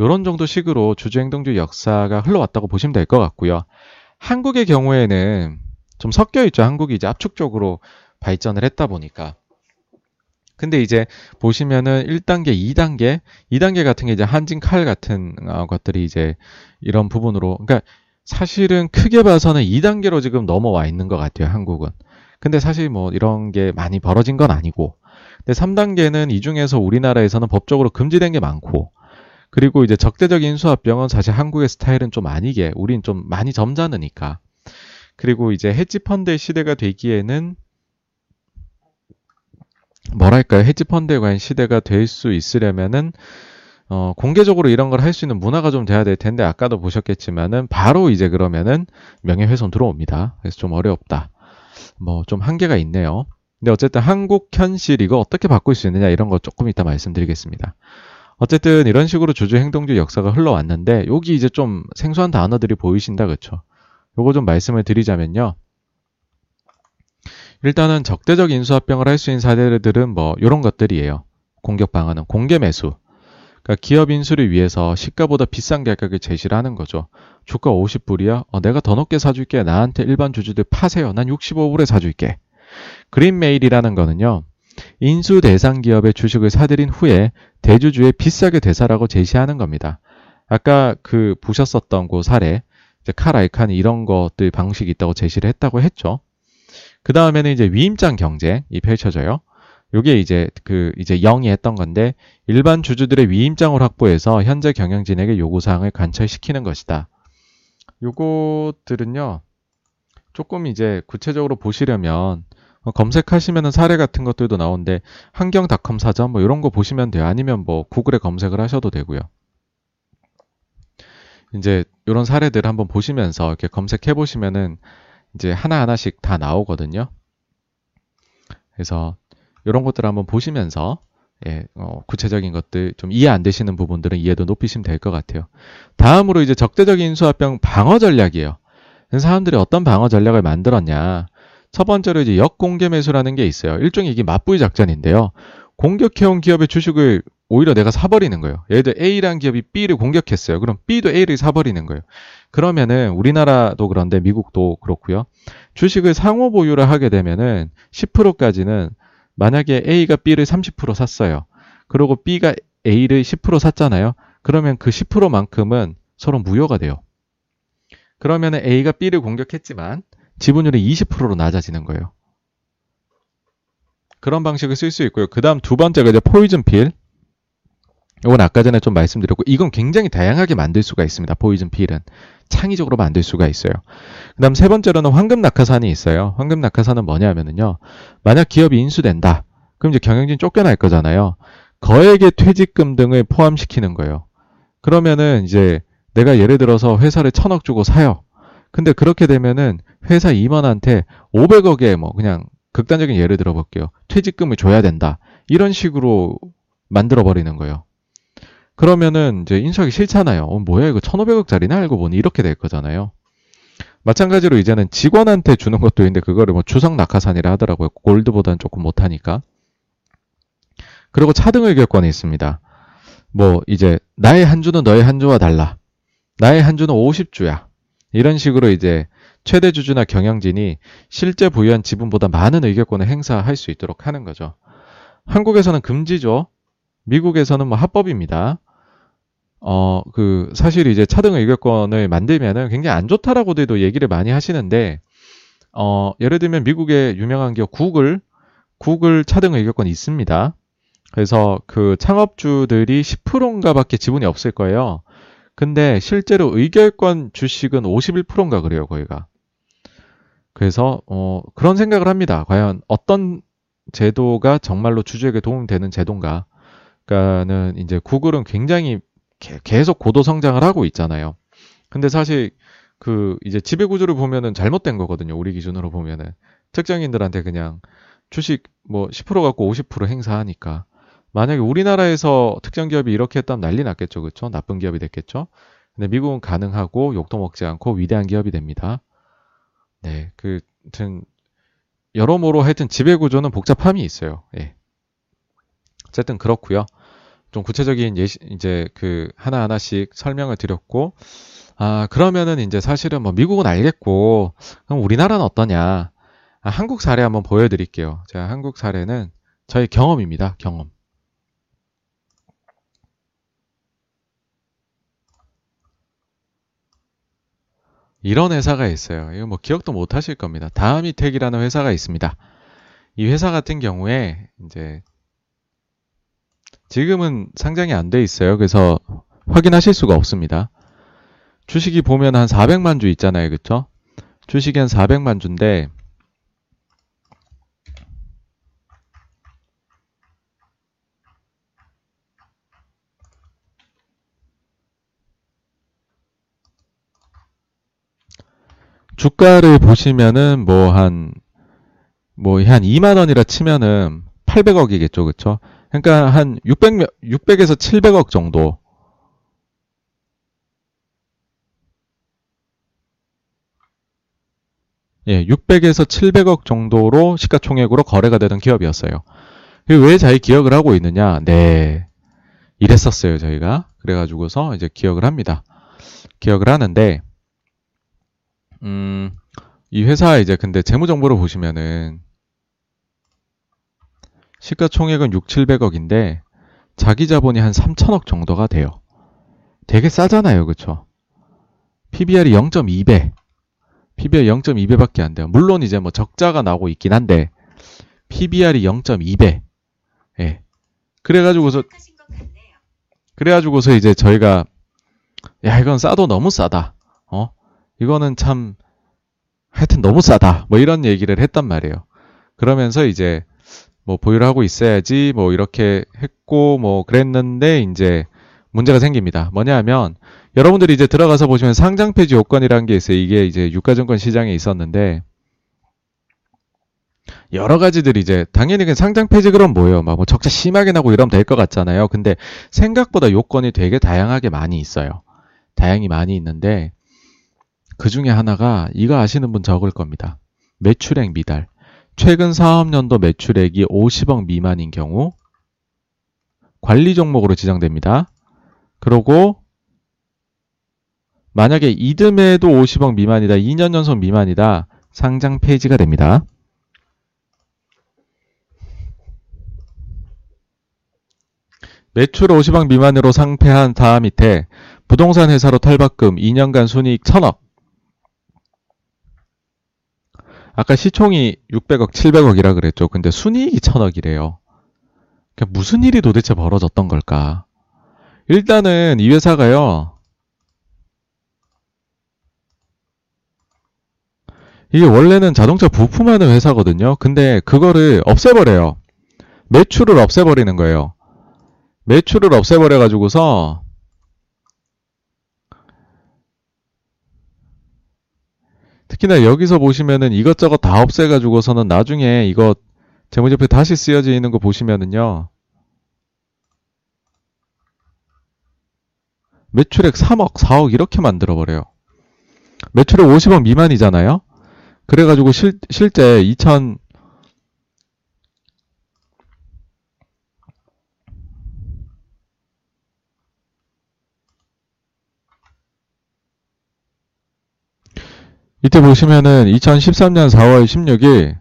요런 정도 식으로 주주행동주 역사가 흘러왔다고 보시면 될 것 같고요. 한국의 경우에는 좀 섞여 있죠. 한국이 이제 압축적으로 발전을 했다 보니까. 근데 이제 보시면은 1단계, 2단계, 2단계 같은 게 이제 한진 칼 같은 어, 것들이 이제 이런 부분으로, 그러니까 사실은 크게 봐서는 2단계로 지금 넘어와 있는 것 같아요, 한국은. 근데 사실 뭐 이런 게 많이 벌어진 건 아니고. 근데 3단계는 이 중에서 우리나라에서는 법적으로 금지된 게 많고. 그리고 이제 적대적 인수합병은 사실 한국의 스타일은 좀 아니게, 우린 좀 많이 점잖으니까. 그리고 이제 헤지펀드의 시대가 되기에는 뭐랄까요, 헤지펀드에 관한 시대가 될 수 있으려면은 어, 공개적으로 이런 걸 할 수 있는 문화가 좀 돼야 될 텐데 아까도 보셨겠지만은 바로 이제 그러면은 명예훼손 들어옵니다. 그래서 좀 어렵다. 뭐 좀 한계가 있네요. 근데 어쨌든 한국 현실 이거 어떻게 바꿀 수 있느냐 이런 거 조금 이따 말씀드리겠습니다. 어쨌든 이런 식으로 주주 행동주 역사가 흘러왔는데 여기 이제 좀 생소한 단어들이 보이신다 그쵸? 요거 좀 말씀을 드리자면요. 일단은 적대적 인수합병을 할 수 있는 사례들은 뭐 이런 것들이에요. 공격 방안은 공개 매수, 그러니까 기업 인수를 위해서 시가보다 비싼 가격을 제시를 하는 거죠. 주가 50불이야? 어, 내가 더 높게 사줄게. 나한테 일반 주주들 파세요. 난 65불에 사줄게. 그린메일이라는 거는요. 인수 대상 기업의 주식을 사들인 후에 대주주에 비싸게 되사라고 제시하는 겁니다. 아까 그 보셨었던 그 사례, 이제 칼 아이칸이 이런 것들 방식이 있다고 제시를 했다고 했죠. 그 다음에는 이제 위임장 경쟁이 펼쳐져요. 요게 이제 그 이제 0이 했던 건데 일반 주주들의 위임장을 확보해서 현재 경영진에게 요구사항을 관철시키는 것이다. 요것들은요 조금 이제 구체적으로 보시려면 검색하시면은 사례 같은 것들도 나오는데 환경닷컴 사전 뭐 이런 거 보시면 돼요. 아니면 뭐 구글에 검색을 하셔도 되고요. 이제 이런 사례들 한번 보시면서 이렇게 검색해 보시면은 이제 하나 하나씩 다 나오거든요. 그래서 이런 것들을 한번 보시면서 예, 어, 구체적인 것들 좀 이해 안 되시는 부분들은 이해도 높이시면 될 것 같아요. 다음으로 이제 적대적인 인수합병 방어 전략이에요. 사람들이 어떤 방어 전략을 만들었냐. 첫 번째로 이제 역공개 매수라는 게 있어요. 일종의 이게 맞부의 작전인데요. 공격해온 기업의 주식을 오히려 내가 사버리는 거예요. 예를 들어 A라는 기업이 B를 공격했어요. 그럼 B도 A를 사버리는 거예요. 그러면은 우리나라도 그런데 미국도 그렇고요. 주식을 상호 보유를 하게 되면은 10%까지는 만약에 A가 B를 30% 샀어요. 그리고 B가 A를 10% 샀잖아요. 그러면 그 10%만큼은 서로 무효가 돼요. 그러면 A가 B를 공격했지만 지분율이 20%로 낮아지는 거예요. 그런 방식을 쓸 수 있고요. 그 다음 두 번째가 이제 포이즌 필. 이건 아까 전에 좀 말씀드렸고, 이건 굉장히 다양하게 만들 수가 있습니다. 포이즌 필은. 창의적으로 만들 수가 있어요. 그 다음 세 번째로는 황금 낙하산이 있어요. 황금 낙하산은 뭐냐면은요. 만약 기업이 인수된다. 그럼 이제 경영진 쫓겨날 거잖아요. 거액의 퇴직금 등을 포함시키는 거예요. 그러면은 이제 내가 예를 들어서 회사를 천억 주고 사요. 근데 그렇게 되면은 회사 임원한테 500억에 뭐 그냥 극단적인 예를 들어 볼게요. 퇴직금을 줘야 된다. 이런 식으로 만들어 버리는 거예요. 그러면은 이제 인수하기 싫잖아요. 어, 뭐야 이거 1,500억짜리나 알고 보니 이렇게 될 거잖아요. 마찬가지로 이제는 직원한테 주는 것도 있는데 그거를 뭐 주석 낙하산이라 하더라고요. 골드보다는 조금 못하니까. 그리고 차등 의 결권이 있습니다. 뭐 이제 나의 한 주는 너의 한 주와 달라. 나의 한 주는 50주야. 이런 식으로 이제 최대 주주나 경영진이 실제 보유한 지분보다 많은 의결권을 행사할 수 있도록 하는 거죠. 한국에서는 금지죠. 미국에서는 뭐 합법입니다. 어, 그, 사실 이제 차등 의결권을 만들면은 굉장히 안 좋다라고도 얘기를 많이 하시는데, 어, 예를 들면 미국의 유명한 기업 구글, 구글 차등 의결권이 있습니다. 그래서 그 창업주들이 10%인가 밖에 지분이 없을 거예요. 근데 실제로 의결권 주식은 51%인가 그래요, 거기가. 그래서 어, 그런 생각을 합니다. 과연 어떤 제도가 정말로 주주에게 도움되는 제도인가? 그러니까는 이제 구글은 굉장히 계속 고도 성장을 하고 있잖아요. 근데 사실 그 이제 지배 구조를 보면은 잘못된 거거든요. 우리 기준으로 보면은 특정인들한테 그냥 주식 뭐 10% 갖고 50% 행사하니까 만약에 우리나라에서 특정 기업이 이렇게 했다면 난리 났겠죠. 그렇죠? 나쁜 기업이 됐겠죠. 근데 미국은 가능하고 욕도 먹지 않고 위대한 기업이 됩니다. 네, 그 하여튼 여러모로 하여튼 지배 구조는 복잡함이 있어요. 예. 어쨌든 그렇고요. 좀 구체적인 예시 이제 그 하나 하나씩 설명을 드렸고 아 그러면은 이제 사실은 뭐 미국은 알겠고 그럼 우리나라는 어떠냐? 아, 한국 사례 한번 보여드릴게요. 제가 한국 사례는 저의 경험입니다. 경험. 이런 회사가 있어요. 이거 뭐 기억도 못 하실 겁니다. 다음이택이라는 회사가 있습니다. 이 회사 같은 경우에 이제 지금은 상장이 안 돼 있어요. 그래서 확인하실 수가 없습니다. 주식이 보면 한 400만 주 있잖아요. 그쵸? 주식이 한 400만 주인데 주가를 보시면은 뭐 한, 뭐한 2만 원이라 치면은 800억이겠죠. 그쵸? 그러니까 한 600, 600에서 700억 정도. 예, 600에서 700억 정도로 시가총액으로 거래가 되던 기업이었어요. 왜잘 기억을 하고 있느냐? 네. 이랬었어요, 저희가. 그래가지고서 이제 기억을 합니다. 기억을 하는데, 음, 이 회사 이제 근데 재무 정보를 보시면은 시가총액은 6, 700억인데 자기 자본이 한 3천억 정도가 돼요. 되게 싸잖아요. 그쵸? PBR이 0.2배. PBR 0.2배밖에 안 돼요. 물론 이제 뭐 적자가 나오고 있긴 한데 PBR이 0.2배. 예. 그래가지고서 그래가지고서 이제 저희가 야 이건 싸도 너무 싸다. 어? 이거는 참 하여튼 너무 싸다. 뭐 이런 얘기를 했단 말이에요. 그러면서 이제 뭐 보유를 하고 있어야지 뭐 이렇게 했고 뭐 그랬는데 이제 문제가 생깁니다. 뭐냐 하면 여러분들이 이제 들어가서 보시면 상장 폐지 요건이라는 게 있어요. 이게 이제 유가증권 시장에 있었는데 여러 가지들이 이제 당연히 그 상장 폐지 그럼 뭐예요? 막 뭐 적자 심하게 나고 이러면 될 것 같잖아요. 근데 생각보다 요건이 되게 다양하게 많이 있어요. 다양히 많이 있는데 그 중에 하나가 이거 아시는 분 적을 겁니다. 매출액 미달. 최근 사업연도 매출액이 50억 미만인 경우 관리 종목으로 지정됩니다. 그리고 만약에 이듬해도 50억 미만이다, 2년 연속 미만이다, 상장 폐지가 됩니다. 매출 50억 미만으로 상폐한 다음 밑에 부동산 회사로 탈바꿈 2년간 순이익 1000억. 아까 시총이 600억, 700억이라 그랬죠. 근데 순이익이 1000억이래요. 그러니까 무슨 일이 도대체 벌어졌던 걸까? 일단은 이 회사가요. 이게 원래는 자동차 부품하는 회사거든요. 근데 그거를 없애버려요. 매출을 없애버리는 거예요. 매출을 없애버려가지고서 특히나 여기서 보시면은 이것저것 다 없애가지고서는 나중에 이거 재무제표 다시 쓰여져 있는 거 보시면은요. 매출액 3억, 4억 이렇게 만들어버려요. 매출액 50억 미만이잖아요. 그래가지고 실, 실제 2000, 이때 보시면은 2013년 4월 16일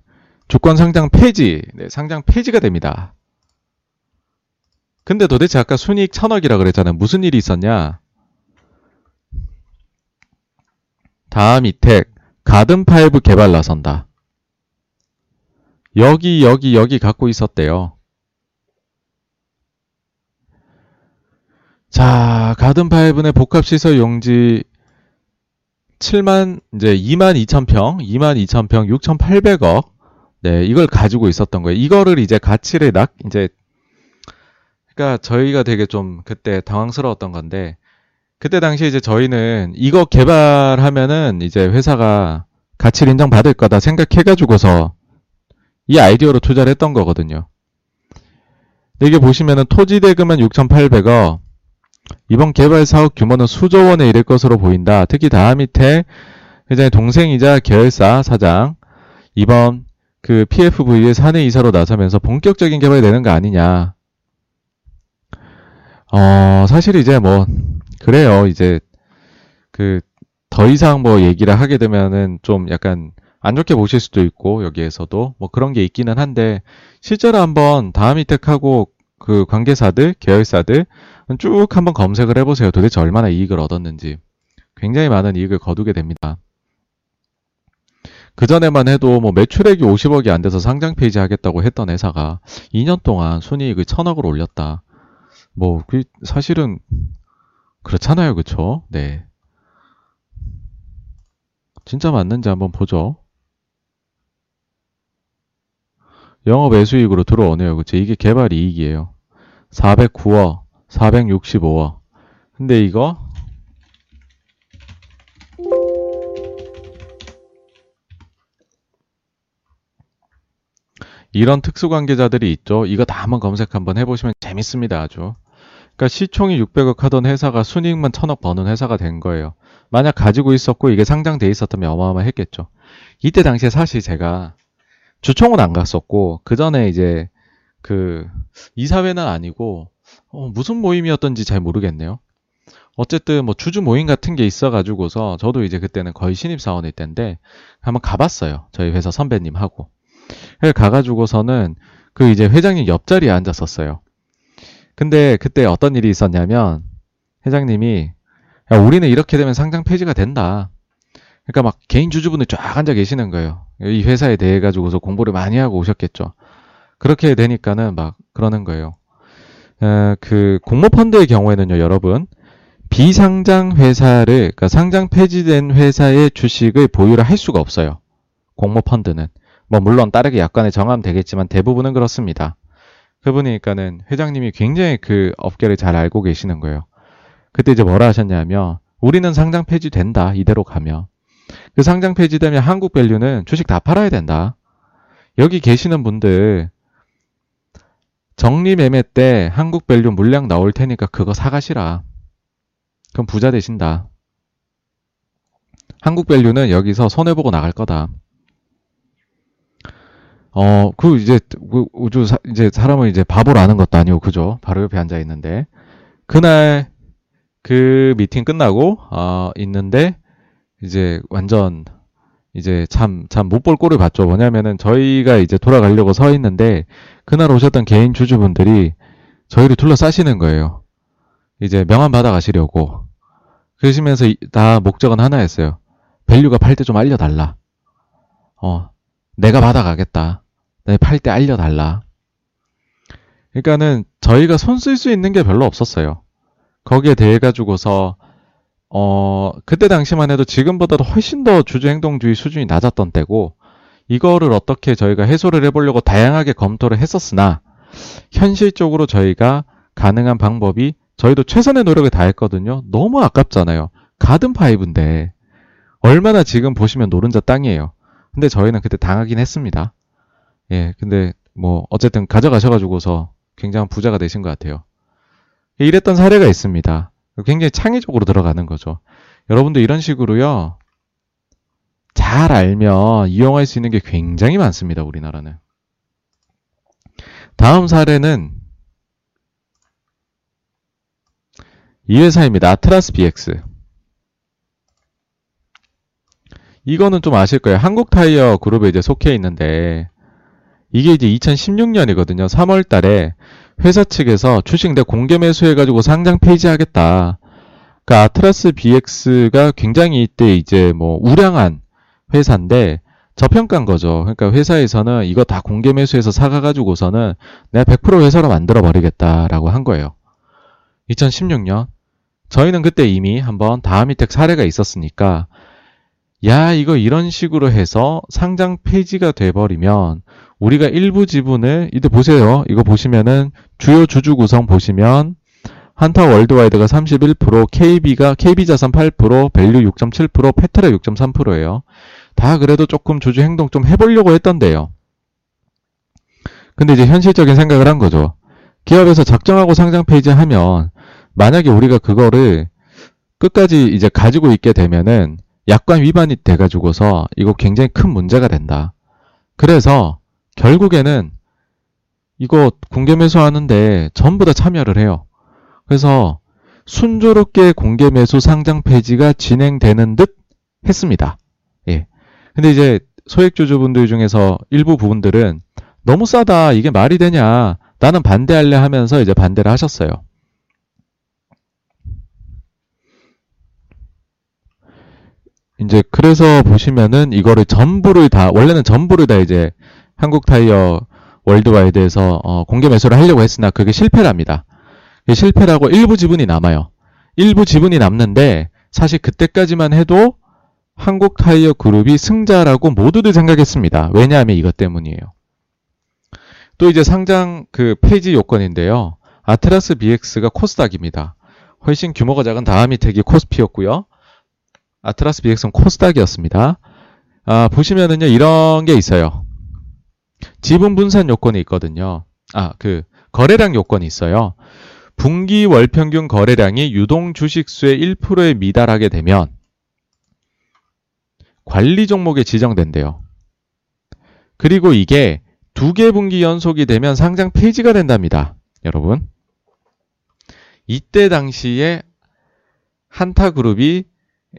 조건 상장 폐지, 네, 상장 폐지가 됩니다. 근데 도대체 아까 순이익 천억이라 그랬잖아요. 무슨 일이 있었냐? 다음 이택, 가든파이브 개발 나선다. 여기, 여기, 여기 갖고 있었대요. 자, 가든파이브의 복합시설 용지 7만 이제 2만 2천 평, 2만 2천 평, 6,800억. 네, 이걸 가지고 있었던 거예요. 이거를 이제 가치를 낙 이제 그러니까 저희가 되게 좀 그때 당황스러웠던 건데 그때 당시에 이제 저희는 이거 개발하면은 이제 회사가 가치를 인정받을 거다 생각해가지고서 이 아이디어로 투자를 했던 거거든요. 이게 보시면은 토지 대금은 6,800억, 이번 개발 사업 규모는 수조 원에 이를 것으로 보인다. 특히 다음 밑에 회장의 동생이자 계열사 사장 이번 그 PFV의 사내 이사로 나서면서 본격적인 개발이 되는 거 아니냐. 어, 사실 이제 뭐 그래요. 이제 그 더 이상 뭐 얘기를 하게 되면은 좀 약간 안 좋게 보실 수도 있고 여기에서도 뭐 그런 게 있기는 한데 실제로 한번 다음 이택하고 그 관계사들, 계열사들 쭉 한번 검색을 해보세요. 도대체 얼마나 이익을 얻었는지. 굉장히 많은 이익을 거두게 됩니다. 그 전에만 해도 뭐 매출액이 50억이 안 돼서 상장 페이지 하겠다고 했던 회사가 2년 동안 순이익을 1000억을 올렸다. 뭐, 그 사실은 그렇잖아요. 그쵸? 네. 진짜 맞는지 한번 보죠. 영업 외수익으로 들어오네요. 그쵸? 이게 개발 이익이에요. 409억, 465억. 근데 이거 이런 특수관계자들이 있죠. 이거 다 한번 검색 한번 해보시면 재밌습니다. 아주. 그러니까 시총이 600억 하던 회사가 순이익만 1000억 버는 회사가 된 거예요. 만약 가지고 있었고 이게 상장돼 있었다면 어마어마했겠죠. 이때 당시에 사실 제가 주총은 안 갔었고 그 전에 이제 그 이사회는 아니고 어, 무슨 모임이었던지 잘 모르겠네요. 어쨌든 뭐 주주 모임 같은 게 있어가지고서 저도 이제 그때는 거의 신입사원일 때인데 한번 가봤어요. 저희 회사 선배님하고. 가가지고서는 그 이제 회장님 옆자리에 앉았었어요. 근데 그때 어떤 일이 있었냐면 회장님이 야, 우리는 이렇게 되면 상장 폐지가 된다. 그러니까 막 개인 주주분들 쫙 앉아 계시는 거예요. 이 회사에 대해 가지고서 공부를 많이 하고 오셨겠죠. 그렇게 되니까는 막 그러는 거예요. 어, 그 공모 펀드의 경우에는요, 여러분 비상장 회사를 그러니까 상장 폐지된 회사의 주식을 보유를 할 수가 없어요. 공모 펀드는 뭐 물론 따르게 약관에 정하면 되겠지만 대부분은 그렇습니다. 그분이니까는 회장님이 굉장히 그 업계를 잘 알고 계시는 거예요. 그때 이제 뭐라 하셨냐면 우리는 상장 폐지된다 이대로 가면 그 상장 폐지되면 한국 밸류는 주식 다 팔아야 된다. 여기 계시는 분들 정리 매매 때 한국 밸류 물량 나올 테니까 그거 사가시라. 그럼 부자 되신다. 한국 밸류는 여기서 손해보고 나갈 거다. 어, 그 이제 그 우주 사, 이제 사람을 이제 바보라는 것도 아니고 그죠? 바로 옆에 앉아 있는데 그날 그 미팅 끝나고 어 있는데 이제 완전 이제 참 참 못 볼 꼴을 봤죠. 뭐냐면은 저희가 이제 돌아가려고 서 있는데 그날 오셨던 개인 주주분들이 저희를 둘러싸시는 거예요. 이제 명함 받아 가시려고. 그러시면서 다 목적은 하나였어요. 밸류가 팔 때 좀 알려달라. 어, 내가 받아 가겠다. 내 팔 때 알려달라. 그러니까는 저희가 손 쓸 수 있는 게 별로 없었어요. 거기에 대해 가지고서 어, 그때 당시만 해도 지금보다도 훨씬 더 주주행동주의 수준이 낮았던 때고, 이거를 어떻게 저희가 해소를 해보려고 다양하게 검토를 했었으나, 현실적으로 저희가 가능한 방법이 저희도 최선의 노력을 다했거든요. 너무 아깝잖아요. 가든 파이브인데, 얼마나 지금 보시면 노른자 땅이에요. 근데 저희는 그때 당하긴 했습니다. 예, 근데 뭐, 어쨌든 가져가셔가지고서 굉장한 부자가 되신 것 같아요. 이랬던 사례가 있습니다. 굉장히 창의적으로 들어가는 거죠. 여러분도 이런 식으로요. 잘 알면 이용할 수 있는 게 굉장히 많습니다. 우리나라는. 다음 사례는 이 회사입니다. 아트라스 BX. 이거는 좀 아실 거예요. 한국 타이어 그룹에 이제 속해 있는데 이게 이제 2016년이거든요. 3월 달에 회사 측에서 주식 내 공개 매수해가지고 상장 폐지하겠다. 그 아트라스 BX가 굉장히 이때 이제 뭐 우량한 회사인데 저평가인 거죠. 그러니까 회사에서는 이거 다 공개 매수해서 사가가지고서는 내가 100% 회사로 만들어 버리겠다라고 한 거예요. 2016년. 저희는 그때 이미 한번 다함이텍 사례가 있었으니까 야 이거 이런 식으로 해서 상장 폐지가 돼버리면 우리가 일부 지분을 이때 보세요. 이거 보시면은 주요 주주 구성 보시면 한타 월드와이드가 31%, KB가 KB자산 8%, 밸류 6.7%, 페트라 6.3%예요. 다 그래도 조금 주주 행동 좀 해보려고 했던데요. 근데 이제 현실적인 생각을 한 거죠. 기업에서 작정하고 상장 폐지하면 만약에 우리가 그거를 끝까지 이제 가지고 있게 되면은 약관 위반이 돼가지고서 이거 굉장히 큰 문제가 된다. 그래서 결국에는 이거 공개 매수하는데 전부 다 참여를 해요. 그래서 순조롭게 공개 매수 상장 폐지가 진행되는 듯 했습니다. 예. 근데 이제 소액주주분들 중에서 일부 부분들은 너무 싸다. 이게 말이 되냐. 나는 반대할래 하면서 이제 반대를 하셨어요. 이제 그래서 보시면은 이거를 전부를 다 원래는 전부를 다 이제 한국 타이어 월드와이드에서 어, 공개 매수를 하려고 했으나 그게 실패랍니다. 실패라고 일부 지분이 남아요. 일부 지분이 남는데 사실 그때까지만 해도 한국 타이어 그룹이 승자라고 모두들 생각했습니다. 왜냐하면 이것 때문이에요. 또 이제 상장 그 폐지 요건인데요. 아트라스 BX가 코스닥입니다. 훨씬 규모가 작은 다음 이택이 코스피였고요. 아트라스 BX는 코스닥이었습니다. 아, 보시면은요, 이런 게 있어요. 지분 분산 요건이 있거든요. 아, 그, 거래량 요건이 있어요. 분기 월 평균 거래량이 유동 주식수의 1%에 미달하게 되면 관리 종목에 지정된대요. 그리고 이게 두 개 분기 연속이 되면 상장 폐지가 된답니다. 여러분. 이때 당시에 한타그룹이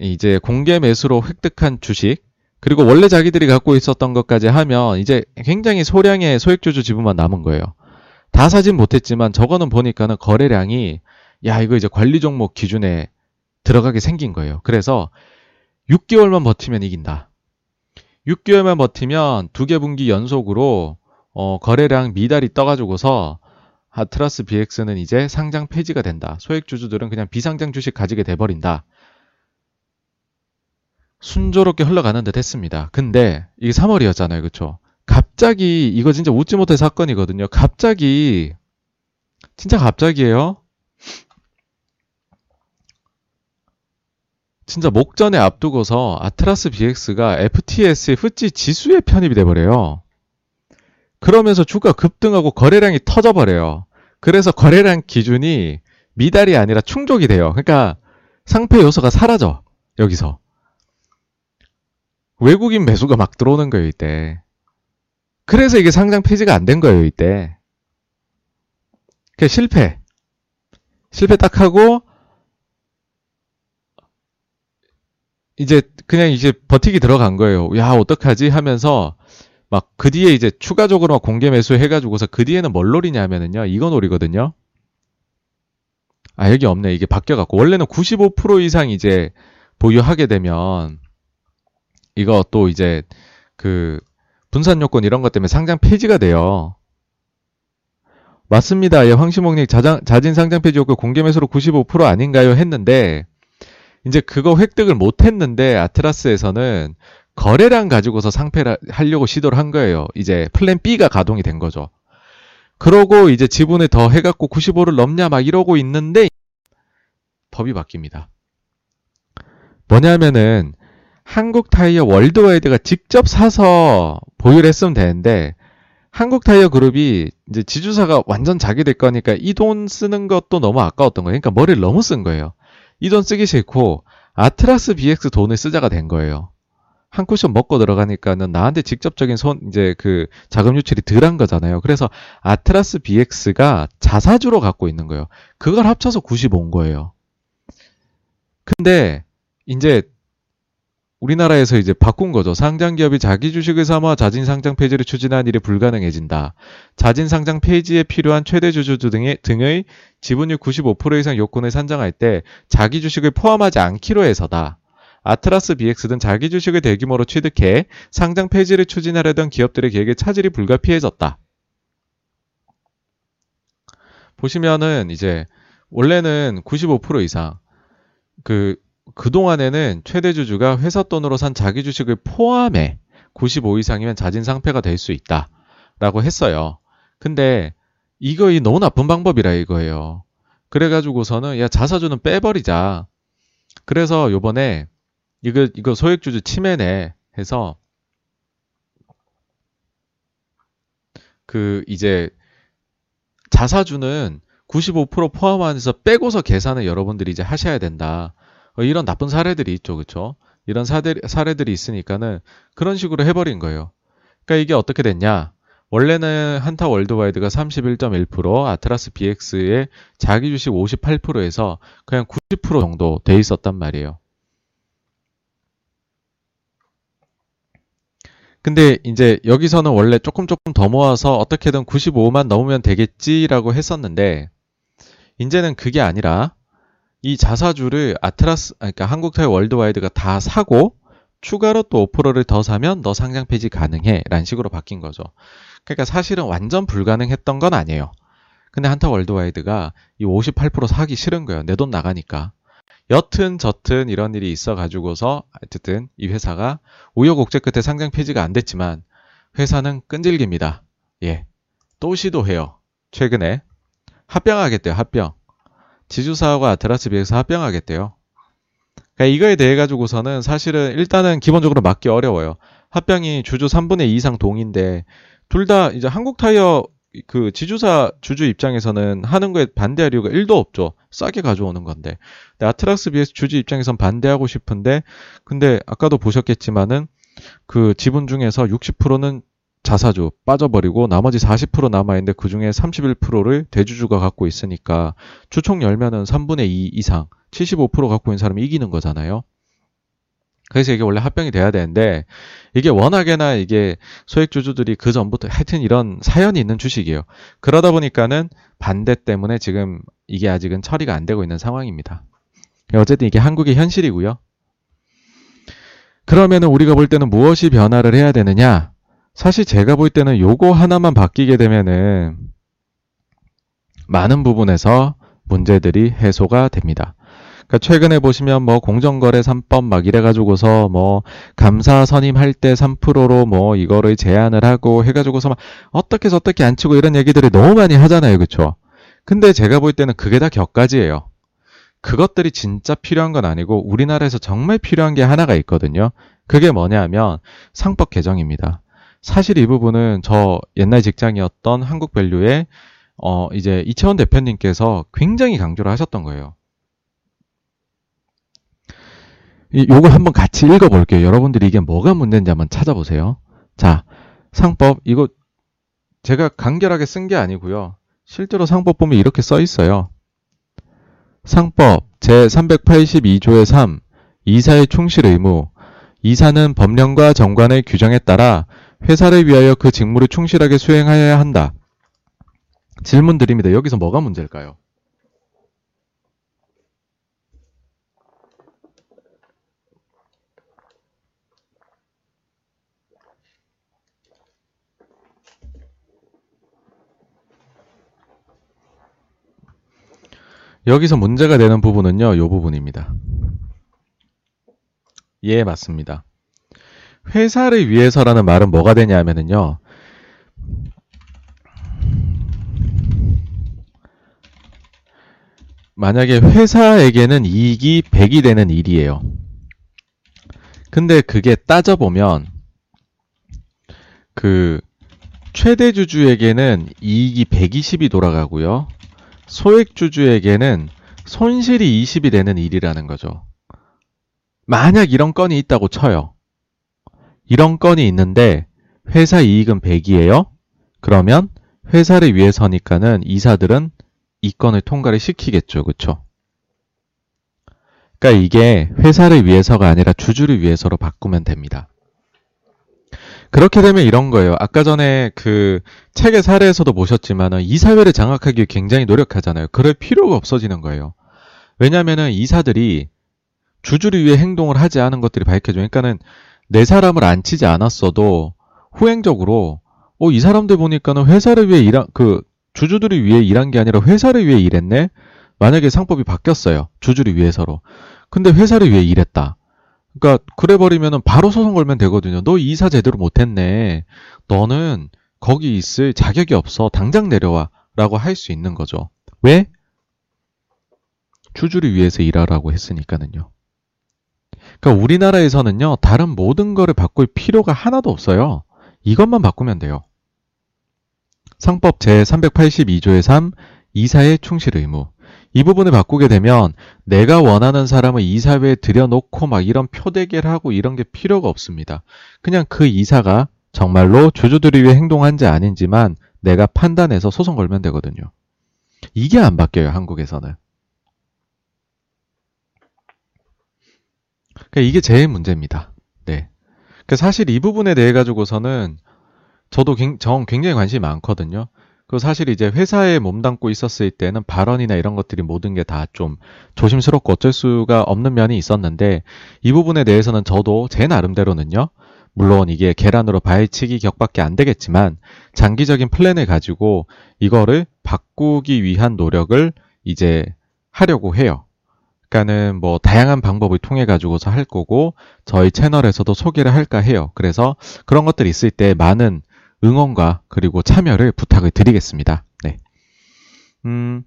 이제 공개 매수로 획득한 주식, 그리고 원래 자기들이 갖고 있었던 것까지 하면 이제 굉장히 소량의 소액주주 지분만 남은 거예요. 다 사진 못했지만 저거는 보니까는 거래량이 야 이거 이제 관리 종목 기준에 들어가게 생긴 거예요. 그래서 6개월만 버티면 이긴다. 6개월만 버티면 두 개 분기 연속으로 어, 거래량 미달이 떠가지고서 하트라스 BX는 이제 상장 폐지가 된다. 소액 주주들은 그냥 비상장 주식 가지게 돼버린다. 순조롭게 흘러가는 듯 했습니다. 근데 이게 3월이었잖아요. 그쵸? 갑자기 이거 진짜 웃지 못할 사건이거든요. 갑자기 진짜 갑자기예요. 진짜 목전에 앞두고서 아트라스 BX가 FTS의 후지 지수에 편입이 돼버려요. 그러면서 주가 급등하고 거래량이 터져버려요. 그래서 거래량 기준이 미달이 아니라 충족이 돼요. 그러니까 상패 요소가 사라져. 여기서. 외국인 매수가 막 들어오는 거예요, 이때. 그래서 이게 상장 폐지가 안 된 거예요, 이때. 그 실패. 실패 딱 하고, 이제 그냥 이제 버티기 들어간 거예요. 야, 어떡하지? 하면서 막 그 뒤에 이제 추가적으로 공개 매수 해가지고서 그 뒤에는 뭘 노리냐면은요. 이거 노리거든요. 아, 여기 없네. 이게 바뀌어갖고. 원래는 95% 이상 이제 보유하게 되면 이거 또 이제 그 분산 요건 이런 것 때문에 상장 폐지가 돼요. 맞습니다. 예, 황시목님 자진 상장 폐지 요건 공개 매수로 95% 아닌가요? 했는데 이제 그거 획득을 못 했는데 아트라스에서는 거래량 가지고서 상패를 하려고 시도를 한 거예요. 이제 plan B가 가동이 된 거죠. 그러고 이제 지분을 더 해갖고 95를 넘냐 막 이러고 있는데 법이 바뀝니다. 뭐냐면은 한국 타이어 월드와이드가 직접 사서 보유를 했으면 되는데 한국 타이어 그룹이 이제 지주사가 완전 자기 될 거니까 이 돈 쓰는 것도 너무 아까웠던 거예요. 그러니까 머리를 너무 쓴 거예요. 이 돈 쓰기 싫고 아트라스 BX 돈을 쓰자가 된 거예요. 한 쿠션 먹고 들어가니까는 나한테 직접적인 손 이제 그 자금 유출이 덜한 거잖아요. 그래서 아트라스 BX가 자사주로 갖고 있는 거예요. 그걸 합쳐서 95인 거예요. 근데 이제 우리나라에서 이제 바꾼 거죠. 상장 기업이 자기 주식을 삼아 자진 상장 폐지를 추진한 일이 불가능해진다. 자진 상장 폐지에 필요한 최대 주주 등의, 등의 지분율 95% 이상 요건을 산정할 때 자기 주식을 포함하지 않기로 해서다. 아트라스 BX 등 자기 주식을 대규모로 취득해 상장 폐지를 추진하려던 기업들의 계획에 차질이 불가피해졌다. 보시면은 이제 원래는 95% 이상 그 그동안에는 최대 주주가 회사 돈으로 산 자기 주식을 포함해 95 이상이면 자진 상패가 될 수 있다. 라고 했어요. 근데 이거 이 너무 나쁜 방법이라 이거예요. 그래가지고서는 야 자사주는 빼버리자. 그래서 요번에 이거 이거 소액주주 침해네 해서 그 이제 자사주는 95% 포함하면서 빼고서 계산을 여러분들이 이제 하셔야 된다. 어, 이런 나쁜 사례들이 있죠, 그렇죠? 이런 사례, 사례들이 있으니까는 그런 식으로 해버린 거예요. 그러니까 이게 어떻게 됐냐? 원래는 한타 월드와이드가 31.1%, 아트라스 BX의 자기 주식 58%에서 그냥 90% 정도 돼 있었단 말이에요. 근데 이제 여기서는 원래 조금 조금 더 모아서 어떻게든 95만 넘으면 되겠지라고 했었는데 이제는 그게 아니라 이 자사주를 아트라스, 그러니까 한국타이 월드와이드가 다 사고 추가로 또 5%를 더 사면 너 상장 폐지 가능해. 라는 식으로 바뀐 거죠. 그러니까 사실은 완전 불가능했던 건 아니에요. 근데 한타 월드와이드가 이 58% 사기 싫은 거예요. 내 돈 나가니까. 여튼 저튼 이런 일이 있어 가지고서 어쨌든 이 회사가 우여곡절 끝에 상장 폐지가 안 됐지만 회사는 끈질깁니다. 예. 또 시도해요. 최근에 합병하겠대요. 합병. 지주사하고 아트라스 비해서 합병하겠대요. 그러니까 이거에 대해 가지고서는 사실은 일단은 기본적으로 맞기 어려워요. 합병이 주주 3분의 2 이상 동인데 둘 다 이제 한국 타이어 그 지주사 주주 입장에서는 하는 거에 반대할 이유가 1도 없죠. 싸게 가져오는 건데. 근데 아트라스 BS 주주 입장에선 반대하고 싶은데 근데 아까도 보셨겠지만은 그 지분 중에서 60%는 자사주 빠져버리고 나머지 40% 남아있는데 그 중에 31%를 대주주가 갖고 있으니까 주총 열면은 3분의 2 이상 75% 갖고 있는 사람이 이기는 거잖아요. 그래서 이게 원래 합병이 돼야 되는데 이게 워낙에나 이게 소액주주들이 그 전부터 하여튼 이런 사연이 있는 주식이에요. 그러다 보니까는 반대 때문에 지금 이게 아직은 처리가 안 되고 있는 상황입니다. 어쨌든 이게 한국의 현실이고요. 그러면은 우리가 볼 때는 무엇이 변화를 해야 되느냐? 사실 제가 볼 때는 요거 하나만 바뀌게 되면은 많은 부분에서 문제들이 해소가 됩니다. 그러니까 최근에 보시면 뭐 공정거래 3법 막 이래가지고서 뭐 감사 선임할 때 3%로 뭐 이거를 제한을 하고 해가지고서 막 어떻게 어떻게 안 치고 이런 얘기들을 너무 많이 하잖아요. 그쵸? 근데 제가 볼 때는 그게 다 격가지예요. 그것들이 진짜 필요한 건 아니고 우리나라에서 정말 필요한 게 하나가 있거든요. 그게 뭐냐면 상법 개정입니다. 사실 이 부분은 저 옛날 직장이었던 한국밸류의 어 이제 이채원 대표님께서 굉장히 강조를 하셨던 거예요. 이, 요거 한번 같이 읽어볼게요. 여러분들이 이게 뭐가 문제인지 한번 찾아보세요. 자, 상법 이거 제가 간결하게 쓴 게 아니고요. 실제로 상법 보면 이렇게 써 있어요. 상법 제382조의 3 이사의 충실 의무 이사는 법령과 정관의 규정에 따라 회사를 위하여 그 직무를 충실하게 수행하여야 한다. 질문 드립니다. 여기서 뭐가 문제일까요? 여기서 문제가 되는 부분은요, 이 부분입니다. 예, 맞습니다. 회사를 위해서라는 말은 뭐가 되냐면은요, 만약에 회사에게는 이익이 100이 되는 일이에요. 근데 그게 따져보면, 그, 최대 주주에게는 이익이 120이 돌아가고요. 소액 주주에게는 손실이 20이 되는 일이라는 거죠. 만약 이런 건이 있다고 쳐요. 이런 건이 있는데 회사 이익은 100이에요. 그러면 회사를 위해서니까는 이사들은 이 건을 통과를 시키겠죠. 그쵸? 그러니까 이게 회사를 위해서가 아니라 주주를 위해서로 바꾸면 됩니다. 그렇게 되면 이런 거예요. 아까 전에 그 책의 사례에서도 보셨지만은 이사회를 장악하기 굉장히 노력하잖아요. 그럴 필요가 없어지는 거예요. 왜냐면은 이사들이 주주를 위해 행동을 하지 않은 것들이 밝혀져. 그러니까는 내 사람을 안 치지 않았어도 후행적으로 어, 이 사람들 보니까는 회사를 위해 일한 그 주주들을 위해 일한 게 아니라 회사를 위해 일했네. 만약에 상법이 바뀌었어요. 주주를 위해서로. 근데 회사를 위해 일했다. 그러니까 그래 버리면은 바로 소송 걸면 되거든요. 너 이사 제대로 못 했네. 너는 거기 있을 자격이 없어. 당장 내려와라고 할 수 있는 거죠. 왜? 주주를 위해서 일하라고 했으니까는요. 그러니까 우리나라에서는요. 다른 모든 거를 바꿀 필요가 하나도 없어요. 이것만 바꾸면 돼요. 상법 제382조의 3 이사의 충실 의무. 이 부분을 바꾸게 되면 내가 원하는 사람을 이사회에 들여놓고 막 이런 표대결 하고 이런 게 필요가 없습니다. 그냥 그 이사가 정말로 주주들을 위해 행동한지 아닌지만 내가 판단해서 소송 걸면 되거든요. 이게 안 바뀌어요, 한국에서는. 그러니까 이게 제일 문제입니다. 네. 그러니까 사실 이 부분에 대해 가지고서는 저도 정 굉장히 관심이 많거든요. 그 사실 이제 회사에 몸담고 있었을 때는 발언이나 이런 것들이 모든 게 다 좀 조심스럽고 어쩔 수가 없는 면이 있었는데 이 부분에 대해서는 저도 제 나름대로는요. 물론 이게 계란으로 발치기 격밖에 안 되겠지만 장기적인 플랜을 가지고 이거를 바꾸기 위한 노력을 이제 하려고 해요. 그러니까는 뭐 다양한 방법을 통해 가지고서 할 거고 저희 채널에서도 소개를 할까 해요. 그래서 그런 것들이 있을 때 많은 응원과 그리고 참여를 부탁을 드리겠습니다. 네. 음,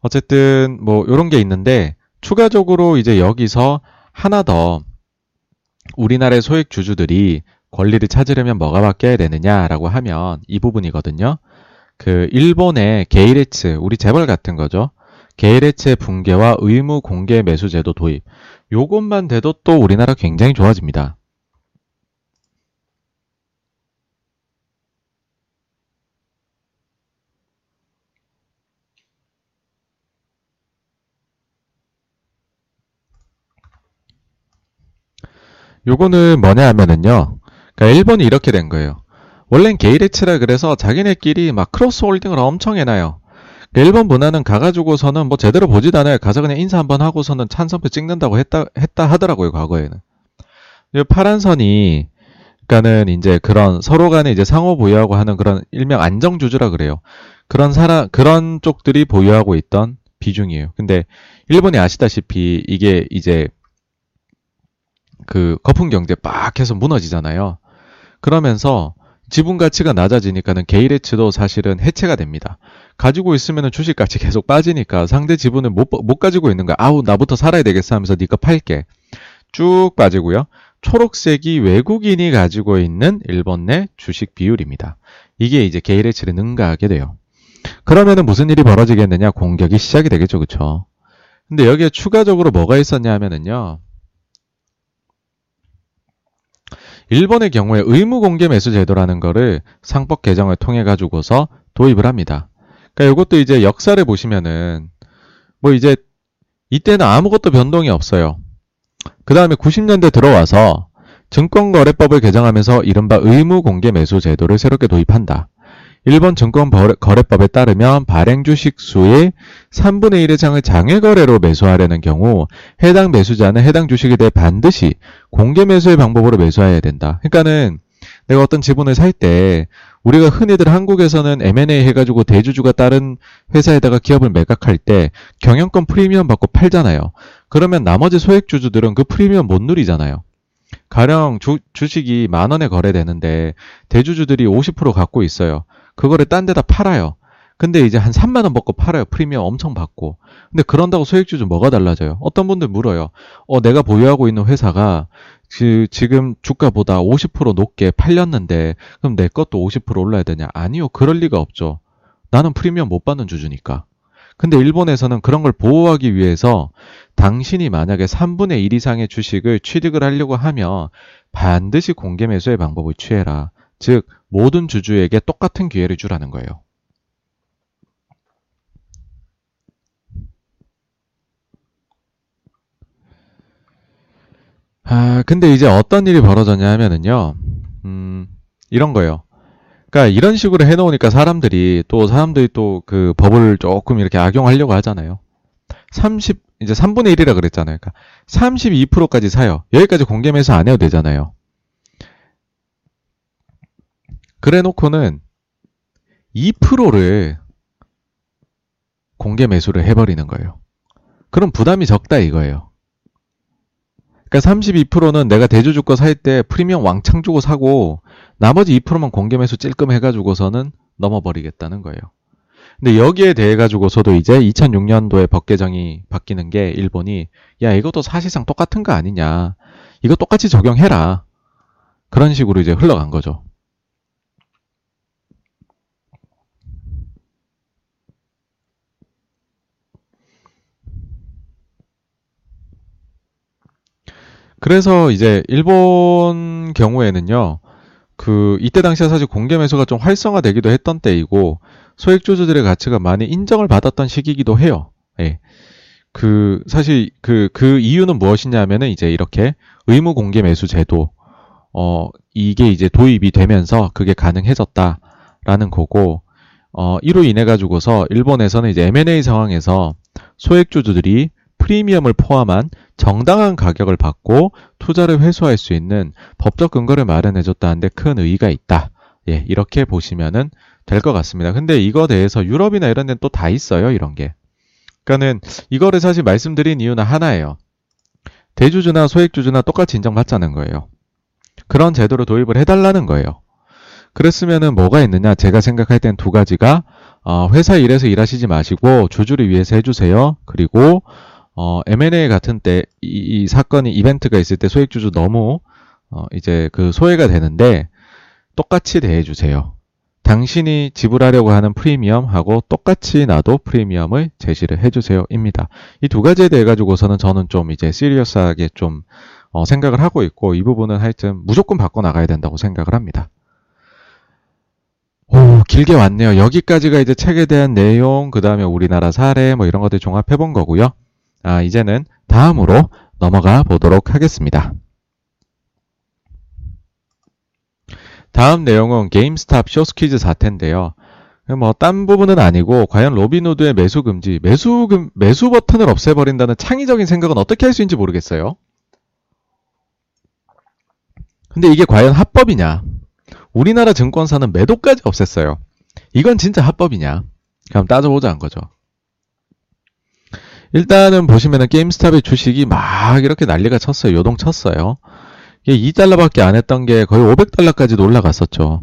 어쨌든 뭐 이런 게 있는데 추가적으로 이제 여기서 하나 더 우리나라의 소액 주주들이 권리를 찾으려면 뭐가 바뀌어야 되느냐라고 하면 이 부분이거든요. 그 일본의 게이레츠, 우리 재벌 같은 거죠. 게이레츠의 붕괴와 의무 공개 매수 제도 도입. 요것만 돼도 또 우리나라 굉장히 좋아집니다. 요거는 뭐냐 하면은요. 그러니까 일본이 이렇게 된 거예요. 원래는 게이레츠라 그래서 자기네끼리 막 cross holding을 엄청 해놔요. 그러니까 일본 문화는 가가지고서는 뭐 제대로 보지도 않아요. 가서 그냥 인사 한번 하고서는 찬성표 찍는다고 했다, 했다 하더라고요, 과거에는. 파란 선이, 그러니까는 이제 그런 서로 간에 이제 상호 보유하고 하는 그런 일명 안정주주라 그래요. 그런 사람, 그런 쪽들이 보유하고 있던 비중이에요. 근데 일본이 아시다시피 이게 이제 그 거품 경제 빡 해서 무너지잖아요. 그러면서 지분 가치가 낮아지니까는 게이레츠도 사실은 해체가 됩니다. 가지고 있으면 주식 가치 계속 빠지니까 상대 지분을 못, 못 가지고 있는 거야. 아우, 나부터 살아야 되겠어 하면서 니가 팔게. 쭉 빠지고요. 초록색이 외국인이 가지고 있는 일본 내 주식 비율입니다. 이게 이제 게이레츠를 능가하게 돼요. 그러면은 무슨 일이 벌어지겠느냐? 공격이 시작이 되겠죠. 그쵸? 근데 여기에 추가적으로 뭐가 있었냐 하면은요. 일본의 경우에 의무 공개 매수 제도라는 거를 상법 개정을 통해 가지고서 도입을 합니다. 그러니까 이것도 이제 역사를 보시면은 뭐 이제 이때는 아무것도 변동이 없어요. 그 다음에 90년대 들어와서 증권거래법을 개정하면서 이른바 의무 공개 매수 제도를 새롭게 도입한다. 일본 증권거래법에 따르면 발행 주식 수의 3분의 1 이상을 장외거래로 매수하려는 경우 해당 매수자는 해당 주식에 대해 반드시 공개 매수의 방법으로 매수해야 된다. 그러니까는 내가 어떤 지분을 살 때 우리가 흔히들 한국에서는 M&A 해가지고 대주주가 다른 회사에다가 기업을 매각할 때 경영권 프리미엄 받고 팔잖아요. 그러면 나머지 소액 주주들은 그 프리미엄 못 누리잖아요. 가령 주, 주식이 만 원에 거래되는데 대주주들이 50% 갖고 있어요. 그거를 딴 데다 팔아요. 근데 이제 한 3만 원 먹고 팔아요. 프리미엄 엄청 받고. 근데 그런다고 소액주주 뭐가 달라져요? 어떤 분들 물어요. 어, 내가 보유하고 있는 회사가 그 지금 주가보다 50% 높게 팔렸는데 그럼 내 것도 50% 올라야 되냐? 아니요. 그럴 리가 없죠. 나는 프리미엄 못 받는 주주니까. 근데 일본에서는 그런 걸 보호하기 위해서 당신이 만약에 3분의 1 이상의 주식을 취득을 하려고 하면 반드시 공개 매수의 방법을 취해라. 즉, 모든 주주에게 똑같은 기회를 주라는 거예요. 아, 근데 이제 어떤 일이 벌어졌냐 하면은요, 음, 이런 거예요. 그러니까 이런 식으로 해놓으니까 사람들이 또 사람들이 또 그 법을 조금 이렇게 악용하려고 하잖아요. 30, 이제 3분의 1이라 그랬잖아요. 그러니까 32%까지 사요. 여기까지 공개 매수 안 해도 되잖아요. 그래 놓고는 2%를 공개 매수를 해버리는 거예요. 그럼 부담이 적다 이거예요. 그러니까 32%는 내가 대주주 거살때 프리미엄 왕창 주고 사고 나머지 2%만 공개 매수 찔끔 해가지고서는 넘어버리겠다는 거예요. 근데 여기에 대해 가지고서도 이제 2006년도에 법 개정이 바뀌는 게 일본이 야 이것도 사실상 똑같은 거 아니냐 이거 똑같이 적용해라 그런 식으로 이제 흘러간 거죠. 그래서 이제 일본 경우에는요, 그 이때 당시에 사실 공개 매수가 좀 활성화되기도 했던 때이고 소액 주주들의 가치가 많이 인정을 받았던 시기이기도 해요. 예. 그 사실 그그 그 이유는 무엇이냐면은 이제 이렇게 의무 공개 매수 제도 어 이게 이제 도입이 되면서 그게 가능해졌다라는 거고 어 이로 인해 가지고서 일본에서는 이제 M&A 상황에서 소액 주주들이 프리미엄을 포함한 정당한 가격을 받고 투자를 회수할 수 있는 법적 근거를 마련해 줬다는데 큰 의의가 있다. 예, 이렇게 보시면은 될 것 같습니다. 근데 이거 대해서 유럽이나 이런 데는 또 다 있어요, 이런 게. 그러니까는 이거를 사실 말씀드린 이유는 하나예요. 대주주나 소액주주나 똑같이 인정받자는 거예요. 그런 제도를 도입을 해달라는 거예요. 그랬으면은 뭐가 있느냐? 제가 생각할 땐 두 가지가 어, 회사 일에서 일하시지 마시고 주주를 위해서 해주세요. 그리고 어, M&A 같은 때 이, 이, 사건이 이벤트가 있을 때 소액주주 너무 어, 이제 그 소외가 되는데 똑같이 대해주세요. 당신이 지불하려고 하는 프리미엄하고 똑같이 나도 프리미엄을 제시를 해주세요 입니다. 이 두 가지에 대해 가지고서는 저는 좀 이제 시리어스하게 좀 어, 생각을 하고 있고 이 부분은 하여튼 무조건 바꿔 나가야 된다고 생각을 합니다. 오, 길게 왔네요. 여기까지가 이제 책에 대한 내용, 그 다음에 우리나라 사례, 뭐 이런 것들 종합해 본 거고요. 아, 이제는 다음으로 넘어가 보도록 하겠습니다. 다음 내용은 게임스탑 쇼스퀴즈 사태인데요. 뭐, 딴 부분은 아니고, 과연 로비노드의 매수 금지, 매수, 금, 매수 버튼을 없애버린다는 창의적인 생각은 어떻게 할 수 있는지 모르겠어요. 근데 이게 과연 합법이냐? 우리나라 증권사는 매도까지 없앴어요. 이건 진짜 합법이냐? 그럼 따져보자는 거죠. 일단은 보시면은 게임스탑의 주식이 막 이렇게 난리가 쳤어요. 요동 쳤어요. 이게 2달러밖에 안 했던 게 거의 500달러까지도 올라갔었죠.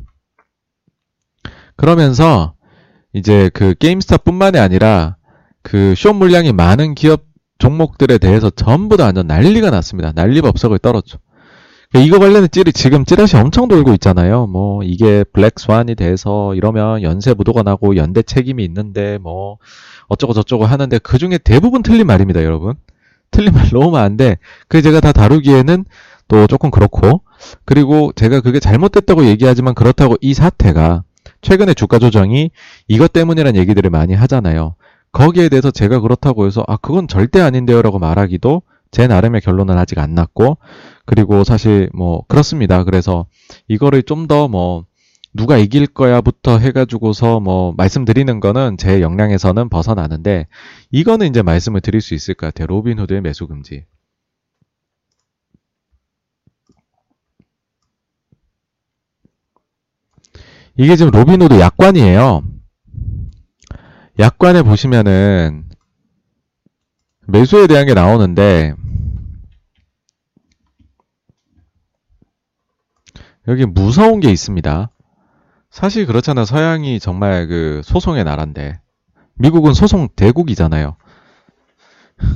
그러면서 이제 그 게임스탑 뿐만이 아니라 그 쇼 물량이 많은 기업 종목들에 대해서 전부 다 완전 난리가 났습니다. 난리법석을 떨었죠. 그러니까 이거 관련해 찌리, 지금 찌라시 엄청 돌고 있잖아요. 뭐, 이게 블랙스완이 돼서 이러면 연쇄 부도가 나고 연대 책임이 있는데, 뭐, 어쩌고 저쩌고 하는데 그 중에 대부분 틀린 말입니다, 여러분. 틀린 말 너무 많은데 그 제가 다 다루기에는 또 조금 그렇고 그리고 제가 그게 잘못됐다고 얘기하지만 그렇다고 이 사태가 최근에 주가 조정이 이것 때문이란 얘기들을 많이 하잖아요. 거기에 대해서 제가 그렇다고 해서 아 그건 절대 아닌데요라고 말하기도 제 나름의 결론은 아직 안 났고 그리고 사실 뭐 그렇습니다. 그래서 이거를 좀 더 뭐 누가 이길 거야부터 해가지고서 뭐 말씀드리는 거는 제 역량에서는 벗어나는데 이거는 이제 말씀을 드릴 수 있을 것 같아요. 로빈후드의 매수 금지. 이게 지금 로빈후드 약관이에요. 약관에 보시면은 매수에 대한 게 나오는데 여기 무서운 게 있습니다. 사실 그렇잖아. 서양이 정말 그 소송의 나라인데. 미국은 소송 대국이잖아요.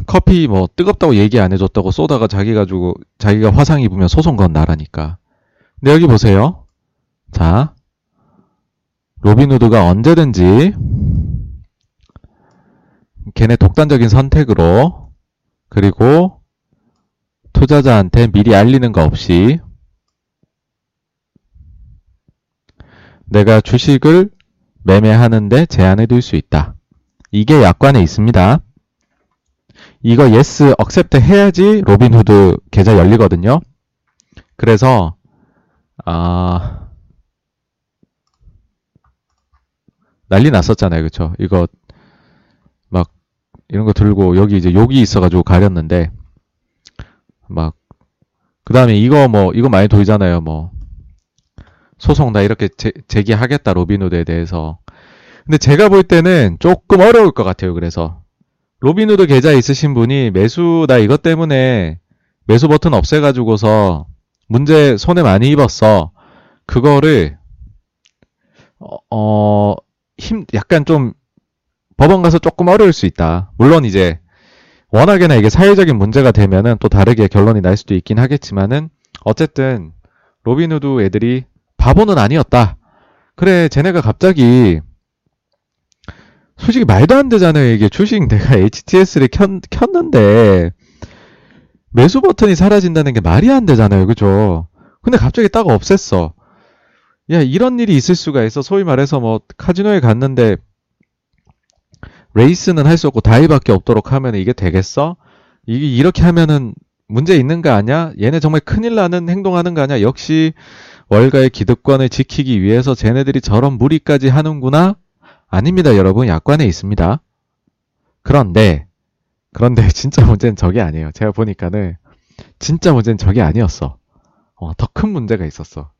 커피 뭐 뜨겁다고 얘기 안 해줬다고 쏘다가 자기 가지고 자기가 화상 입으면 소송 건 나라니까. 근데 여기 보세요. 자, 로빈후드가 언제든지 걔네 독단적인 선택으로 그리고 투자자한테 미리 알리는 거 없이 내가 주식을 매매하는데 제한을 둘 수 있다. 이게 약관에 있습니다. 이거 yes, accept 해야지 로빈후드 계좌 열리거든요. 그래서 아 난리 났었잖아요. 그쵸? 이거 막 이런 거 들고 여기 이제 욕이 있어가지고 가렸는데 막 그 다음에 이거 뭐 이거 많이 돌잖아요. 뭐 소송 다 이렇게 제, 제기하겠다 로빈후드에 대해서 근데 제가 볼 때는 조금 어려울 것 같아요. 그래서 로빈후드 계좌 있으신 분이 매수 나 이것 때문에 매수 버튼 없애가지고서 문제 손에 많이 입었어. 그거를 어, 어, 힘 약간 좀 법원 가서 조금 어려울 수 있다. 물론 이제 워낙에나 이게 사회적인 문제가 되면은 또 다르게 결론이 날 수도 있긴 하겠지만은 어쨌든 로빈후드 애들이 바보는 아니었다. 그래, 쟤네가 갑자기 솔직히 말도 안 되잖아요. 이게 주식 내가 HTS를 켰, 켰는데 매수 버튼이 사라진다는 게 말이 안 되잖아요. 그죠? 근데 갑자기 딱 없앴어. 야, 이런 일이 있을 수가 있어. 소위 말해서 뭐 카지노에 갔는데 레이스는 할 수 없고 다이밖에 없도록 하면 이게 되겠어? 이게 이렇게 하면은 문제 있는 거 아니야? 얘네 정말 큰일 나는 행동하는 거 아니야? 역시 월가의 기득권을 지키기 위해서 쟤네들이 저런 무리까지 하는구나? 아닙니다, 여러분. 약관에 있습니다. 그런데, 그런데 진짜 문제는 저게 아니에요. 제가 보니까는 진짜 문제는 저게 아니었어. 어, 더 큰 문제가 있었어.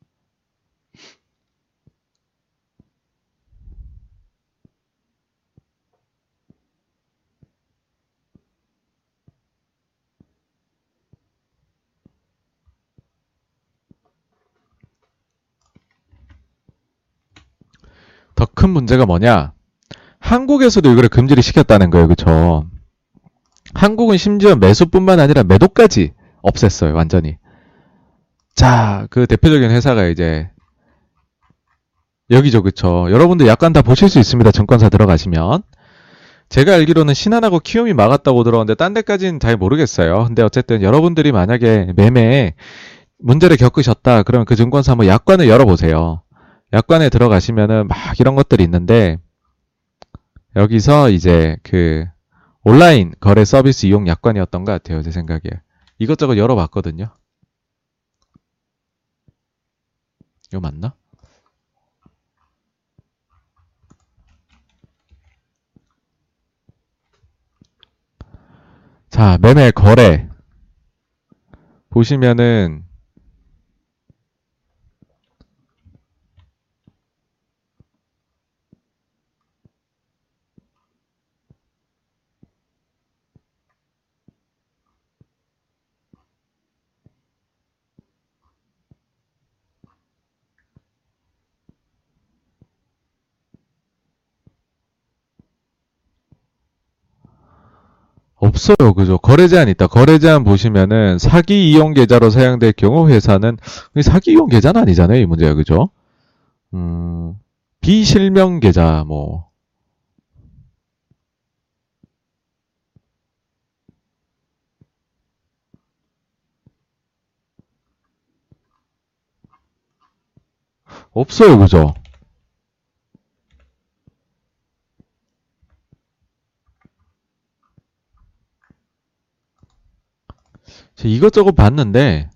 더 큰 문제가 뭐냐? 한국에서도 이거를 금지를 시켰다는 거예요. 그쵸? 한국은 심지어 매수뿐만 아니라 매도까지 없앴어요. 완전히. 자, 그 대표적인 회사가 이제 여기죠. 그쵸? 여러분들 약간 다 보실 수 있습니다. 증권사 들어가시면. 제가 알기로는 신한하고 키움이 막았다고 들었는데 딴 데까지는 잘 모르겠어요. 근데 어쨌든 여러분들이 만약에 매매에 문제를 겪으셨다. 그러면 그 증권사 한번 약관을 열어보세요. 약관에 들어가시면은 막 이런 것들이 있는데 여기서 이제 그 온라인 거래 서비스 이용 약관이었던 것 같아요. 제 생각에. 이것저것 열어봤거든요. 이거 맞나? 자, 매매 거래. 보시면은 없어요. 그죠? 거래 제한 있다. 거래 제한 보시면은 사기 이용 계좌로 사용될 경우 회사는 사기 이용 계좌는 아니잖아요. 이 문제가 그죠? 음, 비실명 계좌 뭐 없어요, 그죠? 이것저것 봤는데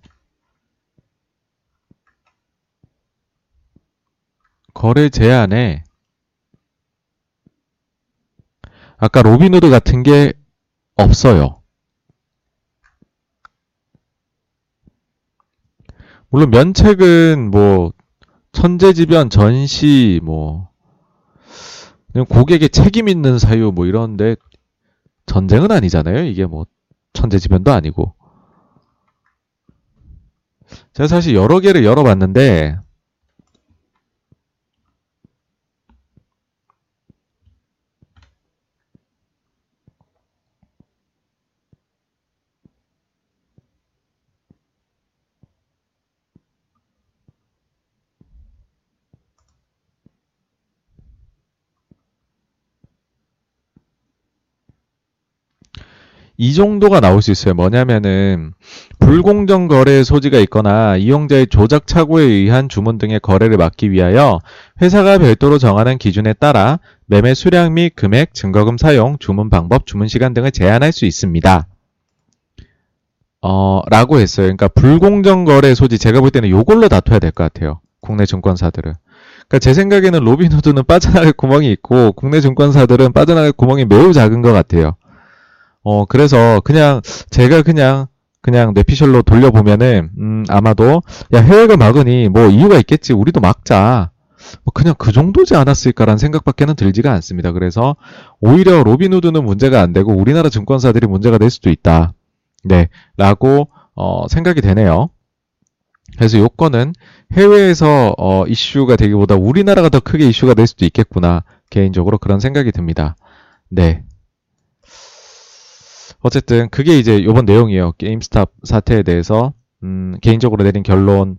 거래 제한에 아까 로비누드 같은 게 없어요. 물론 면책은 뭐 천재지변 전시 뭐 고객의 책임 있는 사유 뭐 이런데 전쟁은 아니잖아요. 이게 뭐 천재지변도 아니고 제가 사실 여러 개를 열어봤는데 이 정도가 나올 수 있어요. 뭐냐면은 불공정 거래 소지가 있거나 이용자의 조작 착오에 의한 주문 등의 거래를 막기 위하여 회사가 별도로 정하는 기준에 따라 매매 수량 및 금액, 증거금 사용, 주문 방법, 주문 시간 등을 제한할 수 있습니다. 어, 라고 했어요. 그러니까 불공정 거래 소지 제가 볼 때는 요걸로 다퉈야 될 것 같아요. 국내 증권사들은. 그러니까 제 생각에는 로빈후드는 빠져나갈 구멍이 있고 국내 증권사들은 빠져나갈 구멍이 매우 작은 것 같아요. 어, 그래서 그냥 제가 그냥 그냥 뇌피셜로 돌려보면은 음, 아마도 야 해외가 막으니 뭐 이유가 있겠지 우리도 막자 뭐 그냥 그 정도지 않았을까라는 생각밖에는 들지가 않습니다. 그래서 오히려 로빈후드는 문제가 안 되고 우리나라 증권사들이 문제가 될 수도 있다. 네, 라고 어, 생각이 되네요. 그래서 요건은 해외에서 어, 이슈가 되기보다 우리나라가 더 크게 이슈가 될 수도 있겠구나 개인적으로 그런 생각이 듭니다. 네. 어쨌든 그게 이제 요번 내용이에요. 게임스탑 사태에 대해서 음, 개인적으로 내린 결론은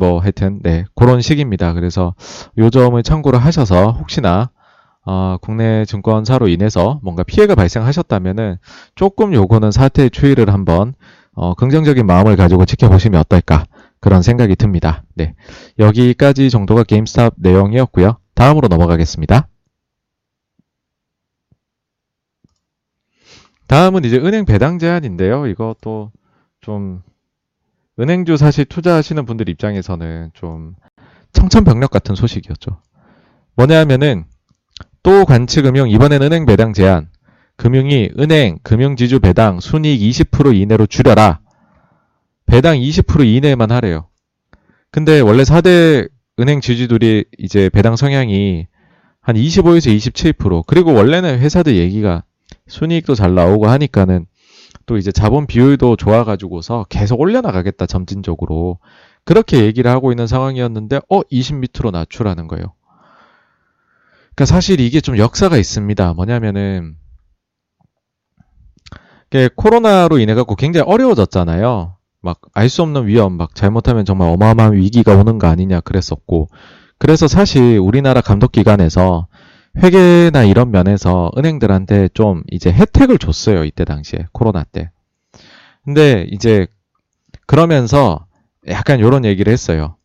뭐 하여튼 네 그런 식입니다. 그래서 요 점을 참고를 하셔서 혹시나 어, 국내 증권사로 인해서 뭔가 피해가 발생하셨다면은 조금 요거는 사태 추이를 한번 어, 긍정적인 마음을 가지고 지켜보시면 어떨까 그런 생각이 듭니다. 네 여기까지 정도가 게임스탑 내용이었고요. 다음으로 넘어가겠습니다. 다음은 이제 은행 배당 제한인데요. 이것도 좀 은행주 사실 투자하시는 분들 입장에서는 좀 청천벽력 같은 소식이었죠. 뭐냐 하면은 또 관치금융 이번엔 은행 배당 제한 금융이 은행 금융지주 배당 순이익 20% 이내로 줄여라. 배당 20% 이내만 하래요. 근데 원래 4대 은행 지주들이 이제 배당 성향이 한 25에서 27% 그리고 원래는 회사들 얘기가 순이익도 잘 나오고 하니까는 또 이제 자본 비율도 좋아가지고서 계속 올려나가겠다 점진적으로 그렇게 얘기를 하고 있는 상황이었는데 어 20 밑으로 낮추라는 거예요. 그러니까 사실 이게 좀 역사가 있습니다. 뭐냐면은 코로나로 인해 갖고 굉장히 어려워졌잖아요. 막 알 수 없는 위험, 막 잘못하면 정말 어마어마한 위기가 오는 거 아니냐 그랬었고 그래서 사실 우리나라 감독 기관에서 회계나 이런 면에서 은행들한테 좀 이제 혜택을 줬어요. 이때 당시에 코로나 때. 근데 이제 그러면서 약간 이런 얘기를 했어요.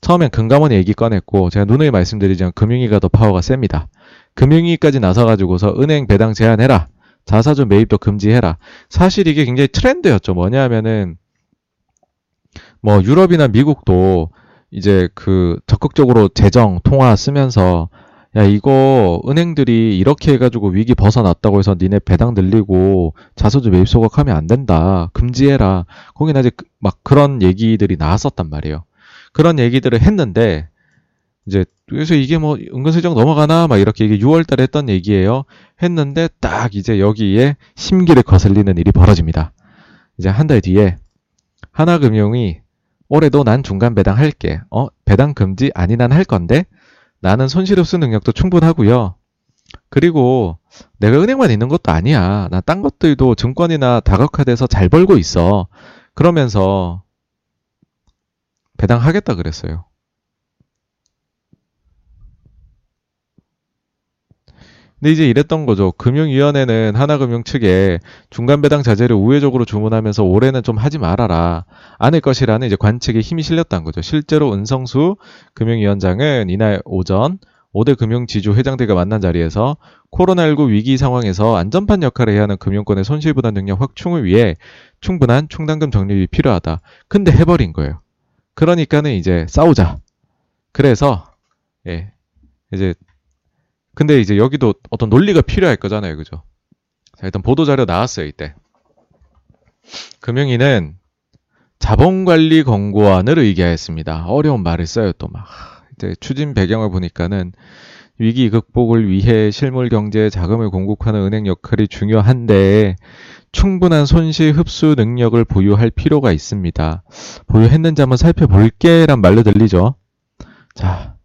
처음엔 금감원 얘기 꺼냈고 제가 누누이 말씀드리지만 금융위가 더 파워가 셉니다. 금융위까지 나서가지고서 은행 배당 제한해라. 자사주 매입도 금지해라. 사실 이게 굉장히 트렌드였죠. 뭐냐 하면은 뭐 유럽이나 미국도 이제 그 적극적으로 재정 통화 쓰면서 야, 이거 은행들이 이렇게 해가지고 위기 벗어났다고 해서 니네 배당 늘리고 자소주 매입 소각하면 안 된다. 금지해라. 거기나 이제 그, 막 그런 얘기들이 나왔었단 말이에요. 그런 얘기들을 했는데, 이제, 그래서 이게 뭐 은근슬쩍 넘어가나? 막 이렇게 이게 6월 달에 했던 얘기예요. 했는데 딱 이제 여기에 심기를 거슬리는 일이 벌어집니다. 이제 한 달 뒤에 하나금융이 올해도 난 중간 배당 할게. 어? 배당 금지? 아니 난 할 건데? 나는 손실 흡수 능력도 충분하고요. 그리고 내가 은행만 있는 것도 아니야. 나 딴 것들도 증권이나 다각화돼서 잘 벌고 있어. 그러면서 배당하겠다 그랬어요. 근데 이제 이랬던 거죠. 금융위원회는 하나금융 측에 중간 배당 자재를 우회적으로 주문하면서 올해는 좀 하지 말아라. 않을 것이라는 이제 관측에 힘이 실렸다는 거죠. 실제로 은성수 금융위원장은 이날 오전 5대 금융지주 회장들과 만난 자리에서 코로나19 위기 상황에서 안전판 역할을 해야 하는 금융권의 손실부담 능력 확충을 위해 충분한 충당금 적립이 필요하다. 근데 해버린 거예요. 그러니까는 이제 싸우자. 그래서 예 이제 근데 이제 여기도 어떤 논리가 필요할 거잖아요, 그죠? 자 일단 보도 자료 나왔어요 이때. 금융위는 자본관리 권고안을 의결했습니다. 어려운 말을 써요 또 막. 이제 추진 배경을 보니까는 위기 극복을 위해 실물 경제에 자금을 공급하는 은행 역할이 중요한데 충분한 손실 흡수 능력을 보유할 필요가 있습니다. 보유했는지 한번 살펴볼게란 말로 들리죠. 자,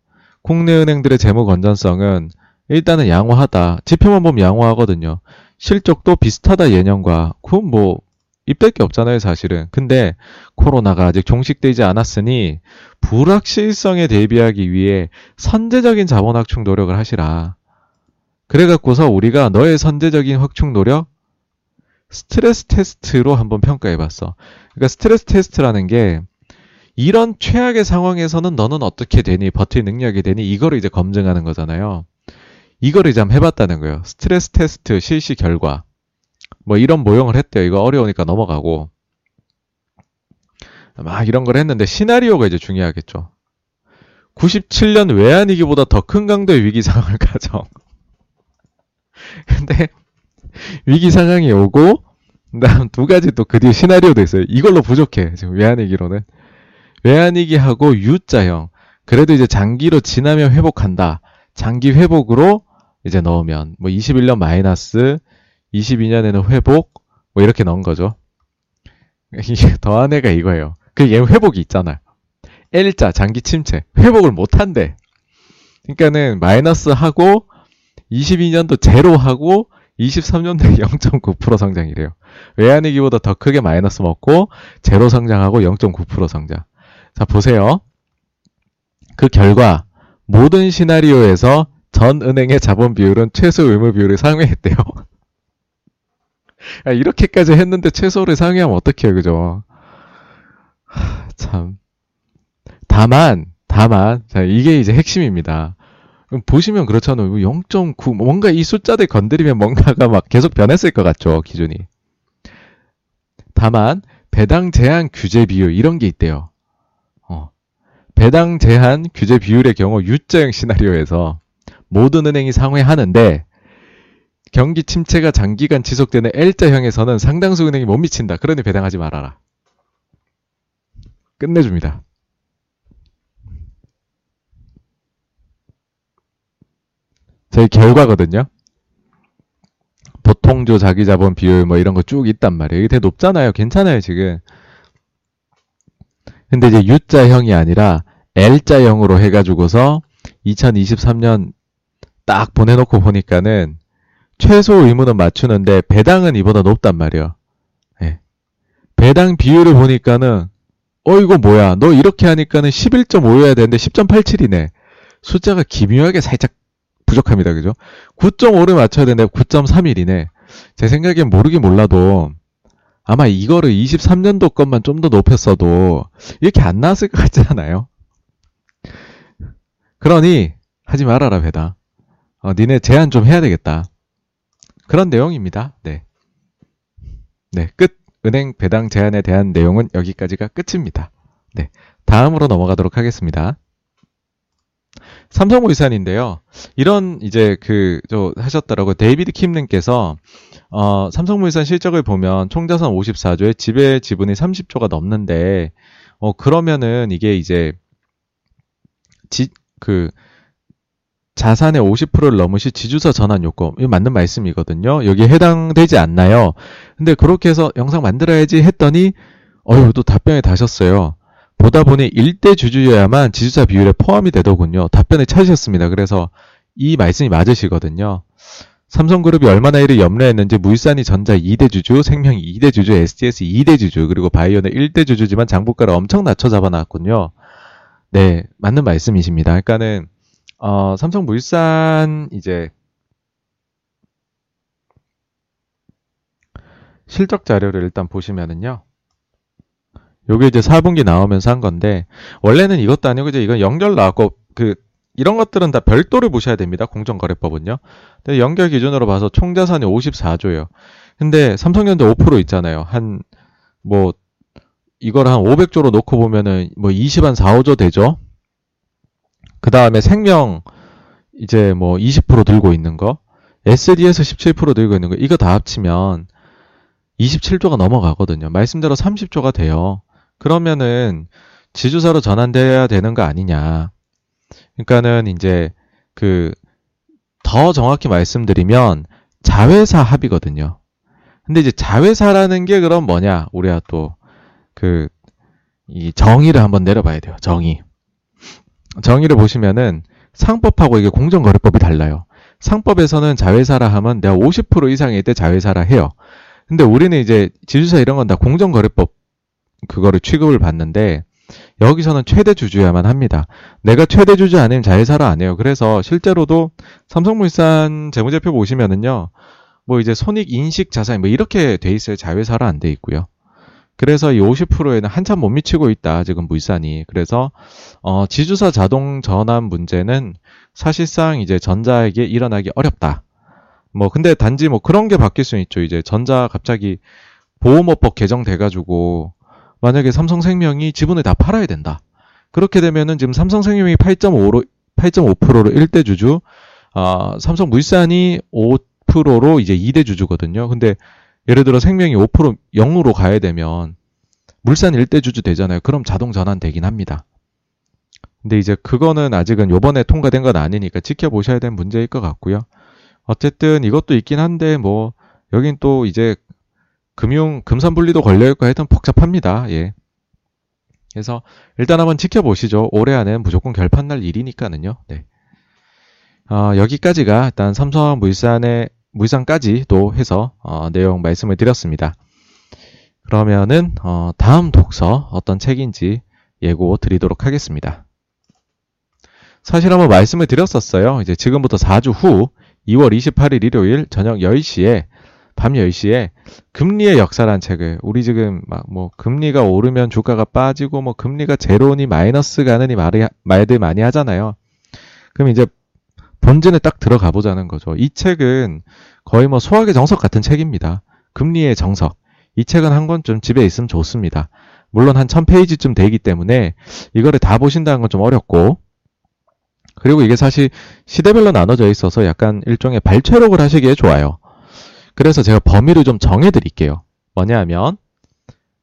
국내 은행들의 재무 건전성은 일단은 양호하다. 지표만 보면 양호하거든요. 실적도 비슷하다 예년과. 그건 뭐 입댈 게 없잖아요, 사실은. 근데 코로나가 아직 종식되지 않았으니 불확실성에 대비하기 위해 선제적인 자본 확충 노력을 하시라. 그래갖고서 우리가 너의 선제적인 확충 노력 스트레스 테스트로 한번 평가해 봤어. 그러니까 스트레스 테스트라는 게 이런 최악의 상황에서는 너는 어떻게 되니, 버틸 능력이 되니, 이거를 이제 검증하는 거잖아요. 이거를 한번 해봤다는 거예요. 스트레스 테스트 실시 결과. 뭐 이런 모형을 했대요. 이거 어려우니까 넘어가고. 막 이런 걸 했는데 시나리오가 이제 중요하겠죠. 97년 외환위기보다 더 큰 강도의 위기 상황을 가정. 근데 위기 상황이 오고 그다음 두 가지 또 그 뒤에 시나리오도 있어요. 이걸로 부족해. 지금 외환위기로는. 외환위기하고 U자형. 그래도 이제 장기로 지나면 회복한다. 장기 회복으로 이제 넣으면 뭐 21년 마이너스 22년에는 회복 뭐 이렇게 넣은 거죠. 더한 애가 이거예요. 그얘 회복이 있잖아. L자 장기 침체 회복을 못 한대. 그러니까는 마이너스 하고 22년도 제로 하고 23년도에 0.9% 성장이래요. 외환위기보다 더 크게 마이너스 먹고 제로 성장하고 0.9% 성장. 자 보세요. 그 결과 모든 시나리오에서 전 은행의 자본 비율은 최소 의무 비율을 상회했대요. 야, 이렇게까지 했는데 최소를 상회하면 어떡해요, 그죠? 하, 참. 다만, 다만, 자, 이게 이제 핵심입니다. 보시면 그렇잖아요. 0.9, 뭔가 이 숫자들 건드리면 뭔가가 막 계속 변했을 것 같죠, 기준이. 다만, 배당 제한 규제 비율, 이런 게 있대요. 어. 배당 제한 규제 비율의 경우 U자형 시나리오에서 모든 은행이 상회하는데 경기 침체가 장기간 지속되는 L자형에서는 상당수 은행이 못 미친다. 그러니 배당하지 말아라. 끝내줍니다. 저희 결과거든요. 보통조 자기자본 비율 뭐 이런 거 쭉 있단 말이에요. 이게 되게 높잖아요. 괜찮아요, 지금. 근데 이제 U자형이 아니라 L자형으로 해가지고서 2023년 딱 보내놓고 보니까는 최소 의무는 맞추는데 배당은 이보다 높단 말이에요. 네. 배당 비율을 보니까는 어 이거 뭐야 너 이렇게 하니까는 11.5여야 되는데 10.87이네. 숫자가 기묘하게 살짝 부족합니다. 그죠? 9.5를 맞춰야 되는데 9.31이네. 제 생각엔 모르긴 몰라도 아마 이거를 23년도 것만 좀 더 높였어도 이렇게 안 나왔을 것 같지 않아요? 그러니 하지 말아라 배당. 어, 니네 제한 좀 해야 되겠다. 그런 내용입니다. 네. 네, 끝. 은행 배당 제한에 대한 내용은 여기까지가 끝입니다. 네. 다음으로 넘어가도록 하겠습니다. 삼성물산인데요. 이런 이제 그 저 하셨더라고 데이비드 킴님께서 어 삼성물산 실적을 보면 총자산 54조에 지배 지분이 30조가 넘는데 어 그러면은 이게 이제 지 그 자산의 50%를 넘으시 지주사 전환 요금. 이거 맞는 말씀이거든요. 여기에 해당되지 않나요? 근데 그렇게 해서 영상 만들어야지 했더니, 어휴, 또 답변이 다셨어요. 보다 보니 1대 주주여야만 지주사 비율에 포함이 되더군요. 답변을 찾으셨습니다. 그래서 이 말씀이 맞으시거든요. 삼성그룹이 얼마나 이를 염려했는지 물산이 전자 2대 주주, 생명이 2대 주주, SDS 2대 주주, 그리고 바이오는 1대 주주지만 장부가를 엄청 낮춰 잡아놨군요. 네, 맞는 말씀이십니다. 그러니까는 어, 삼성물산 이제 실적 자료를 일단 보시면은요. 요게 이제 4분기 나오면서 한 건데 원래는 이것도 아니고 이제 이건 연결 나왔고 그 이런 것들은 다 별도로 보셔야 됩니다. 공정거래법은요. 근데 연결 기준으로 봐서 총 자산이 54조예요. 근데 삼성전자 5% 있잖아요. 한 뭐 이걸 한 500조로 놓고 보면은 뭐 20한 4, 5조 되죠. 그 다음에 생명 이제 뭐 20% 들고 있는 거, SD에서 17% 들고 있는 거, 이거 다 합치면 27조가 넘어가거든요. 말씀대로 30조가 돼요. 그러면은 지주사로 전환돼야 되는 거 아니냐. 그러니까는 이제 그 더 정확히 말씀드리면 자회사 합이거든요. 근데 이제 자회사라는 게 그럼 뭐냐? 우리가 또 그 이 정의를 한번 내려봐야 돼요. 정의. 정의를 보시면은 상법하고 이게 공정거래법이 달라요. 상법에서는 자회사라 하면 내가 50% 이상일 때 자회사라 해요. 근데 우리는 이제 지주사 이런 건 다 공정거래법 그거를 취급을 받는데 여기서는 최대 주주야만 합니다. 내가 최대 주주 아니면 자회사라 안 해요. 그래서 실제로도 삼성물산 재무제표 보시면은요. 뭐 이제 손익 인식 자산 뭐 이렇게 돼 있어요. 자회사라 안 돼 있고요. 그래서 이 50%에는 한참 못 미치고 있다. 지금 물산이. 그래서 어 지주사 자동 전환 문제는 사실상 이제 전자에게 일어나기 어렵다. 뭐 근데 단지 뭐 그런 게 바뀔 수 있죠. 이제 전자 갑자기 보험업법 개정돼 가지고 만약에 삼성생명이 지분을 다 팔아야 된다. 그렇게 되면은 지금 삼성생명이 8.5로 8.5%로 1대 주주, 아, 삼성물산이 5%로 이제 2대 주주거든요. 근데 예를 들어 생명이 5% 0으로 가야 되면 물산 1대 주주 되잖아요. 그럼 자동 전환 되긴 합니다. 근데 이제 그거는 아직은 요번에 통과된 건 아니니까 지켜보셔야 될 문제일 것 같고요. 어쨌든 이것도 있긴 한데 뭐 여긴 또 이제 금융 금산 분리도 걸려 있고 하여튼 복잡합니다. 예. 그래서 일단 한번 지켜보시죠. 올해 안에는 무조건 결판 날 일이니까는요. 네. 어, 여기까지가 일단 삼성 물산의 물산까지도 해서 어, 내용 말씀을 드렸습니다. 그러면은 어, 다음 독서 어떤 책인지 예고 드리도록 하겠습니다. 사실 한번 말씀을 드렸었어요. 이제 지금부터 4주 후 2월 28일 일요일 저녁 10시에 밤 10시에 금리의 역사란 책을 우리 지금 막 뭐 금리가 오르면 주가가 빠지고 뭐 금리가 제로니 마이너스 가느니 말이, 말들 많이 하잖아요. 그럼 이제 본진에 딱 들어가 보자는 거죠. 이 책은 거의 뭐 소학의 정석 같은 책입니다. 금리의 정석. 이 책은 한 권쯤 집에 있으면 좋습니다. 물론 한 1000페이지쯤 되기 때문에 이거를 다 보신다는 건 좀 어렵고 그리고 이게 사실 시대별로 나눠져 있어서 약간 일종의 발췌록을 하시기에 좋아요. 그래서 제가 범위를 좀 정해 드릴게요. 뭐냐 하면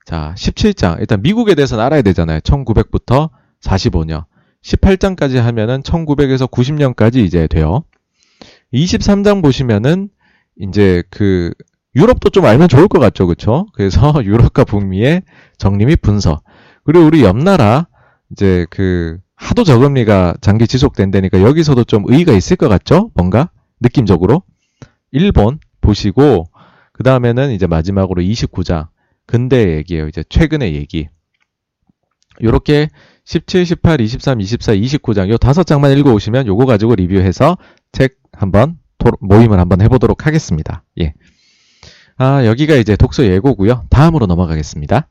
자, 17장. 일단 미국에 대해서는 알아야 되잖아요. 1900부터 45년. 18장까지 하면은 1900에서 90년까지 이제 돼요. 23장 보시면은 이제 그 유럽도 좀 알면 좋을 것 같죠. 그쵸? 그래서 유럽과 북미의 정리 및 분석. 그리고 우리 옆나라 이제 그 하도 저금리가 장기 지속된다니까 여기서도 좀 의의가 있을 것 같죠? 뭔가 느낌적으로. 일본 보시고 그 다음에는 이제 마지막으로 29장 근대 얘기예요. 이제 최근의 얘기. 요렇게 17, 18, 23, 24, 29장 요 다섯 장만 읽어 오시면 요거 가지고 리뷰해서 책 한번 모임을 한번 해보도록 하겠습니다. 예. 아, 여기가 이제 독서 예고고요. 다음으로 넘어가겠습니다.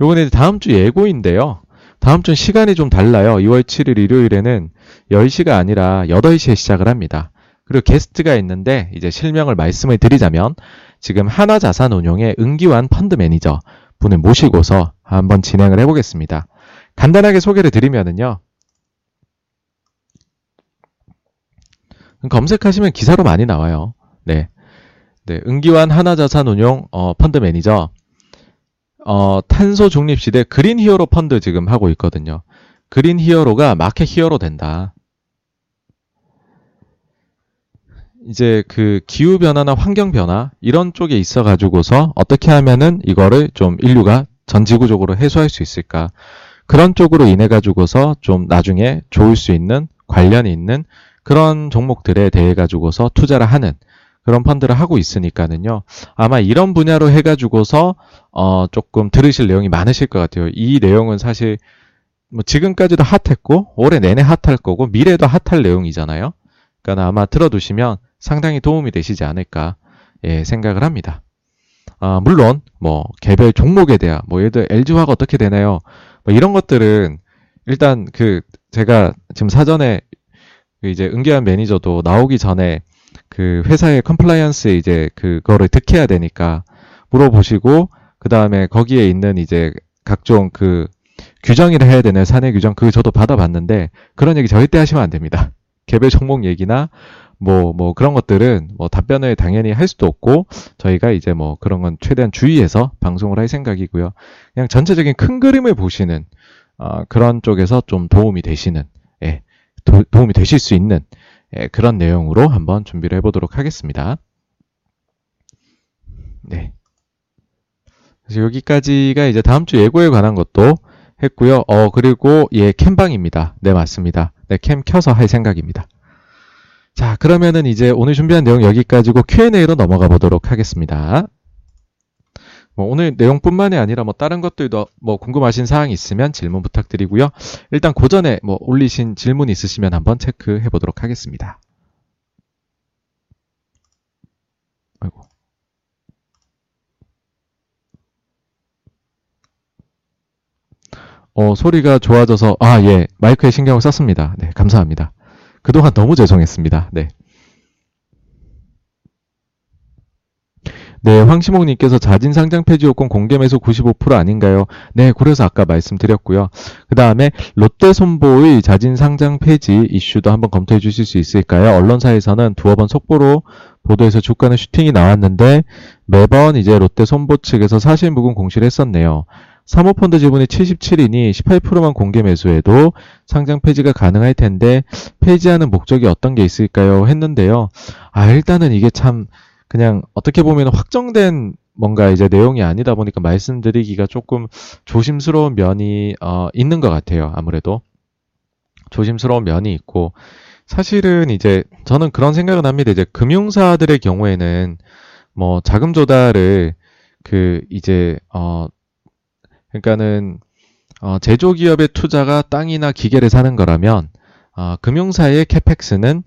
요거는 다음 주 예고인데요. 다음 주 시간이 좀 달라요. 2월 7일 일요일에는 10시가 아니라 8시에 시작을 합니다. 그리고 게스트가 있는데 이제 실명을 말씀을 드리자면 지금 하나자산운용의 은기환 펀드 매니저 분을 모시고서 한번 진행을 해보겠습니다. 간단하게 소개를 드리면은요. 검색하시면 기사로 많이 나와요. 네. 네. 은기환 하나자산운용 어, 펀드 매니저 어, 탄소 중립 시대 그린 히어로 펀드 지금 하고 있거든요. 그린 히어로가 마켓 히어로 된다. 이제 그 기후 변화나 환경 변화 이런 쪽에 있어 가지고서 어떻게 하면은 이거를 좀 인류가 전 지구적으로 해소할 수 있을까? 그런 쪽으로 인해 가지고서 좀 나중에 좋을 수 있는 관련이 있는 그런 종목들에 대해 가지고서 투자를 하는 그런 펀드를 하고 있으니까는요. 아마 이런 분야로 해가지고서 어 조금 들으실 내용이 많으실 것 같아요. 이 내용은 사실 뭐 지금까지도 핫했고 올해 내내 핫할 거고 미래도 핫할 내용이잖아요. 그러니까 아마 들어두시면 상당히 도움이 되시지 않을까 예, 생각을 합니다. 아, 물론 뭐 개별 종목에 대한 뭐 예를 들어 LG화가 어떻게 되나요? 뭐 이런 것들은 일단 그 제가 지금 사전에 그 이제 은기환 매니저도 나오기 전에 그 회사의 compliance 이제 그거를 득해야 되니까 물어보시고 그 다음에 거기에 있는 이제 각종 그 규정이라 해야 되나요? 사내 규정 그 저도 받아봤는데 그런 얘기 절대 하시면 안 됩니다. 개별 종목 얘기나 뭐, 뭐 그런 것들은 뭐 답변을 당연히 할 수도 없고 저희가 이제 뭐 그런 건 최대한 주의해서 방송을 할 생각이고요. 그냥 전체적인 큰 그림을 보시는 어, 그런 쪽에서 좀 도움이 되시는 예, 도, 움이 되실 수 있는 예, 그런 내용으로 한번 준비를 해보도록 하겠습니다. 네. 그래서 여기까지가 이제 다음 주 예고에 관한 것도 했고요. 어, 그리고 예, 캠방입니다. 네, 맞습니다. 네, 캠 켜서 할 생각입니다. 자, 그러면은 이제 오늘 준비한 내용 여기까지고 Q&A로 넘어가 보도록 하겠습니다. 뭐 오늘 내용뿐만이 아니라 뭐 다른 것들도 뭐 궁금하신 사항이 있으면 질문 부탁드리고요. 일단 고전에 뭐 올리신 질문 있으시면 한번 체크해 보도록 하겠습니다. 아이고. 어, 소리가 좋아져서, 아, 예, 마이크에 신경을 썼습니다. 네, 감사합니다. 그동안 너무 죄송했습니다. 네. 네, 황시목님께서 자진 상장 폐지 요건 공개 매수 95% 아닌가요? 네, 그래서 아까 말씀드렸고요. 그 다음에 롯데손보의 자진 상장 폐지 이슈도 한번 검토해 주실 수 있을까요? 언론사에서는 두어 번 속보로 보도에서 주가는 슈팅이 나왔는데 매번 이제 롯데손보 측에서 사실 무근 공시를 했었네요. 사모펀드 지분이 77이니 18%만 공개 매수해도 상장 폐지가 가능할 텐데 폐지하는 목적이 어떤 게 있을까요? 했는데요. 아, 일단은 이게 참 그냥 어떻게 보면 확정된 뭔가 이제 내용이 아니다 보니까 말씀드리기가 조금 조심스러운 면이 어, 있는 것 같아요. 아무래도 조심스러운 면이 있고 사실은 이제 저는 그런 생각은 합니다. 이제 금융사들의 경우에는 뭐 자금 조달을 그 이제 어 그러니까는 어 제조 기업의 투자가 땅이나 기계를 사는 거라면 어 금융사의 캐펙스는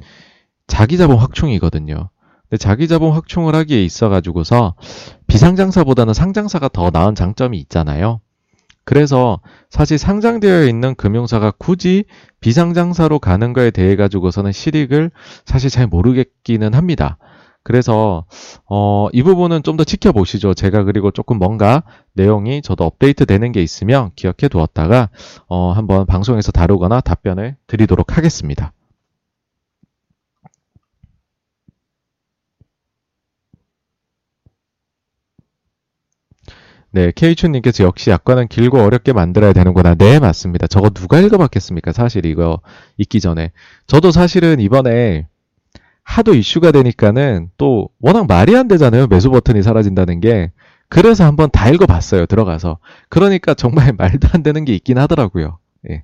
자기자본 확충이거든요. 근데 자기 자본 확충을 하기에 있어 가지고서 비상장사보다는 상장사가 더 나은 장점이 있잖아요. 그래서 사실 상장되어 있는 금융사가 굳이 비상장사로 가는 거에 대해 가지고서는 실익을 사실 잘 모르겠기는 합니다. 그래서 어, 이 부분은 좀 더 지켜보시죠. 제가 그리고 조금 뭔가 내용이 저도 업데이트 되는 게 있으면 기억해 두었다가 어, 한번 방송에서 다루거나 답변을 드리도록 하겠습니다. 네, 케이춘님께서 역시 약관은 길고 어렵게 만들어야 되는구나. 네, 맞습니다. 저거 누가 읽어봤겠습니까? 사실 이거 읽기 전에. 저도 사실은 이번에 하도 이슈가 되니까는 또 워낙 말이 안 되잖아요. 매수 버튼이 사라진다는 게. 그래서 한번 다 읽어봤어요. 들어가서. 그러니까 정말 말도 안 되는 게 있긴 하더라고요. 예.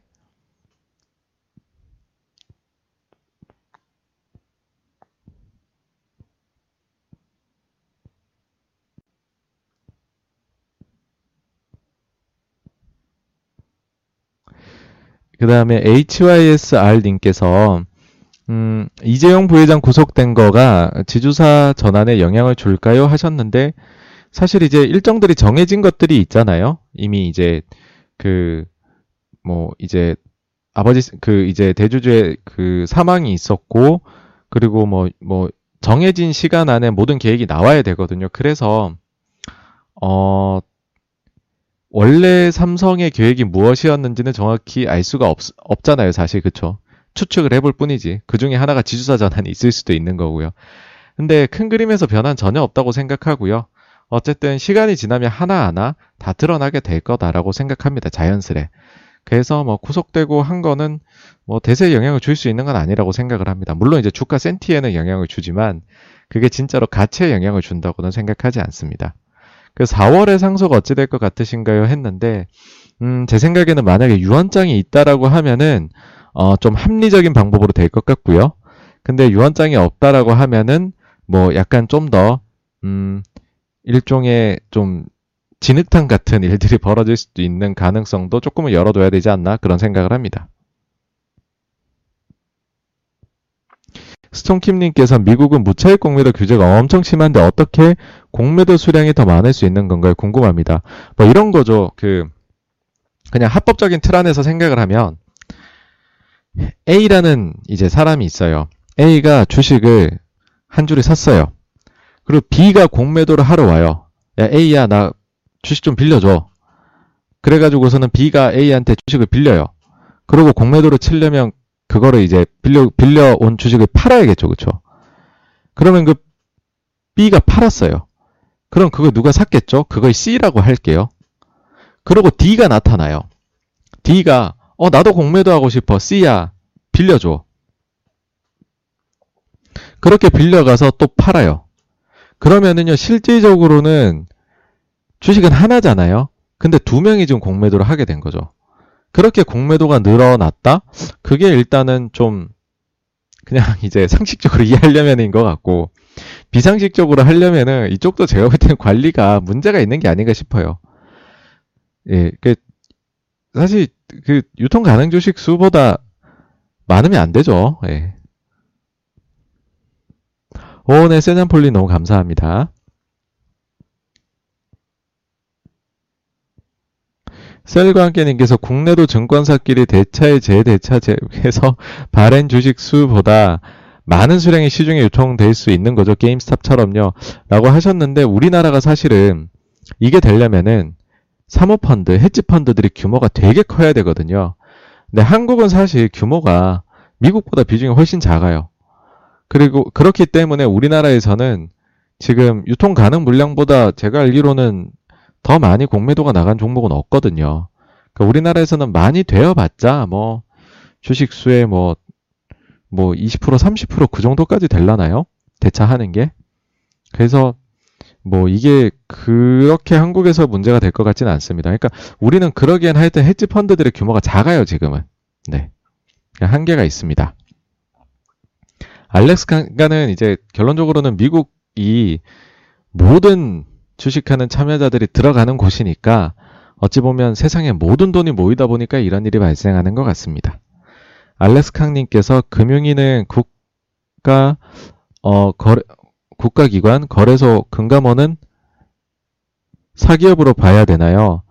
그 다음에 HYSR님께서 음, 이재용 부회장 구속된 거가 지주사 전환에 영향을 줄까요? 하셨는데 사실 이제 일정들이 정해진 것들이 있잖아요. 이미 이제 그 뭐 이제 아버지 그 이제 대주주의 그 사망이 있었고 그리고 뭐뭐 뭐 정해진 시간 안에 모든 계획이 나와야 되거든요. 그래서 어 원래 삼성의 계획이 무엇이었는지는 정확히 알 수가 없, 없잖아요, 사실. 그쵸? 추측을 해볼 뿐이지. 그 중에 하나가 지주사 전환이 있을 수도 있는 거고요. 근데 큰 그림에서 변화는 전혀 없다고 생각하고요. 어쨌든 시간이 지나면 하나하나 다 드러나게 될 거다라고 생각합니다. 자연스레. 그래서 뭐 구속되고 한 거는 뭐 대세에 영향을 줄 수 있는 건 아니라고 생각을 합니다. 물론 이제 주가 센티에는 영향을 주지만 그게 진짜로 가치에 영향을 준다고는 생각하지 않습니다. 그 4월에 상속 어찌 될 것 같으신가요? 했는데, 음, 제 생각에는 만약에 유언장이 있다라고 하면은, 어, 좀 합리적인 방법으로 될 것 같고요. 근데 유언장이 없다라고 하면은, 뭐, 약간 좀 더, 음, 일종의 좀, 진흙탕 같은 일들이 벌어질 수도 있는 가능성도 조금은 열어둬야 되지 않나 그런 생각을 합니다. 스톤킴님께서 미국은 무차익 공매도 규제가 엄청 심한데 어떻게 공매도 수량이 더 많을 수 있는 건가요? 궁금합니다. 뭐 이런 거죠. 그 그냥 합법적인 틀 안에서 생각을 하면 A라는 이제 사람이 있어요. A가 주식을 한 줄을 샀어요. 그리고 B가 공매도를 하러 와요. 야, A야, 나 주식 좀 빌려줘. 그래가지고서는 B가 A한테 주식을 빌려요. 그리고 공매도를 치려면 그거를 이제 빌려, 빌려온 주식을 팔아야겠죠. 그쵸? 그러면 그 B가 팔았어요. 그럼 그거 누가 샀겠죠? 그걸 C라고 할게요. 그리고 D가 나타나요. D가, 어, 나도 공매도 하고 싶어. C야, 빌려줘. 그렇게 빌려가서 또 팔아요. 그러면은요, 실질적으로는 주식은 하나잖아요. 근데 두 명이 지금 공매도를 하게 된 거죠. 그렇게 공매도가 늘어났다? 그게 일단은 좀 그냥 이제 상식적으로 이해하려면인 것 같고 비상식적으로 하려면은 이쪽도 제가 볼 때는 관리가 문제가 있는 게 아닌가 싶어요. 예, 그 사실 그 유통 가능 주식 수보다 많으면 안 되죠. 예. 오 네 세잔폴리 너무 감사합니다. 셀과 함께님께서 국내도 증권사끼리 대차에 재대차해서 발행 주식 수보다 많은 수량의 시중에 유통될 수 있는 거죠. 게임스탑처럼요. 라고 하셨는데 우리나라가 사실은 이게 되려면은 사모펀드, 헤지펀드들이 규모가 되게 커야 되거든요. 근데 한국은 사실 규모가 미국보다 비중이 훨씬 작아요. 그리고 그렇기 때문에 우리나라에서는 지금 유통 가능 물량보다 제가 알기로는 더 많이 공매도가 나간 종목은 없거든요. 그러니까 우리나라에서는 많이 되어봤자 뭐 주식수의 뭐, 뭐 20% 30%그 정도까지 될라나요? 대차 하는 게. 그래서 뭐 이게 그렇게 한국에서 문제가 될 것 같지는 않습니다. 그러니까 우리는 그러기엔 하여튼 헤지 펀드들의 규모가 작아요, 지금은. 네. 한계가 있습니다. 알렉스 칸가는 이제 결론적으로는 미국이 모든 주식하는 참여자들이 들어가는 곳이니까 어찌 보면 세상에 모든 돈이 모이다 보니까 이런 일이 발생하는 것 같습니다. 알렉스 캉님께서 금융위는 국가 어 거래 국가기관 거래소 금감원은 사기업으로 봐야 되나요?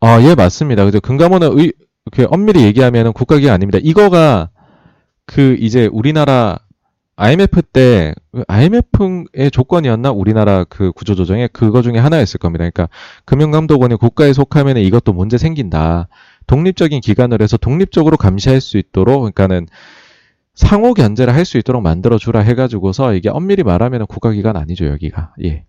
아, 예, 맞습니다. 그죠. 금감원은 의, 이렇게 엄밀히 얘기하면 국가기관 아닙니다. 이거가 그 이제 우리나라 IMF 때 IMF의 조건이었나 우리나라 그 구조조정에 그거 중에 하나였을 겁니다. 그러니까 금융감독원이 국가에 속하면 이것도 문제 생긴다. 독립적인 기관을 해서 독립적으로 감시할 수 있도록 그러니까는 상호 견제를 할 수 있도록 만들어 주라 해가지고서 이게 엄밀히 말하면 국가기관 아니죠 여기가 예.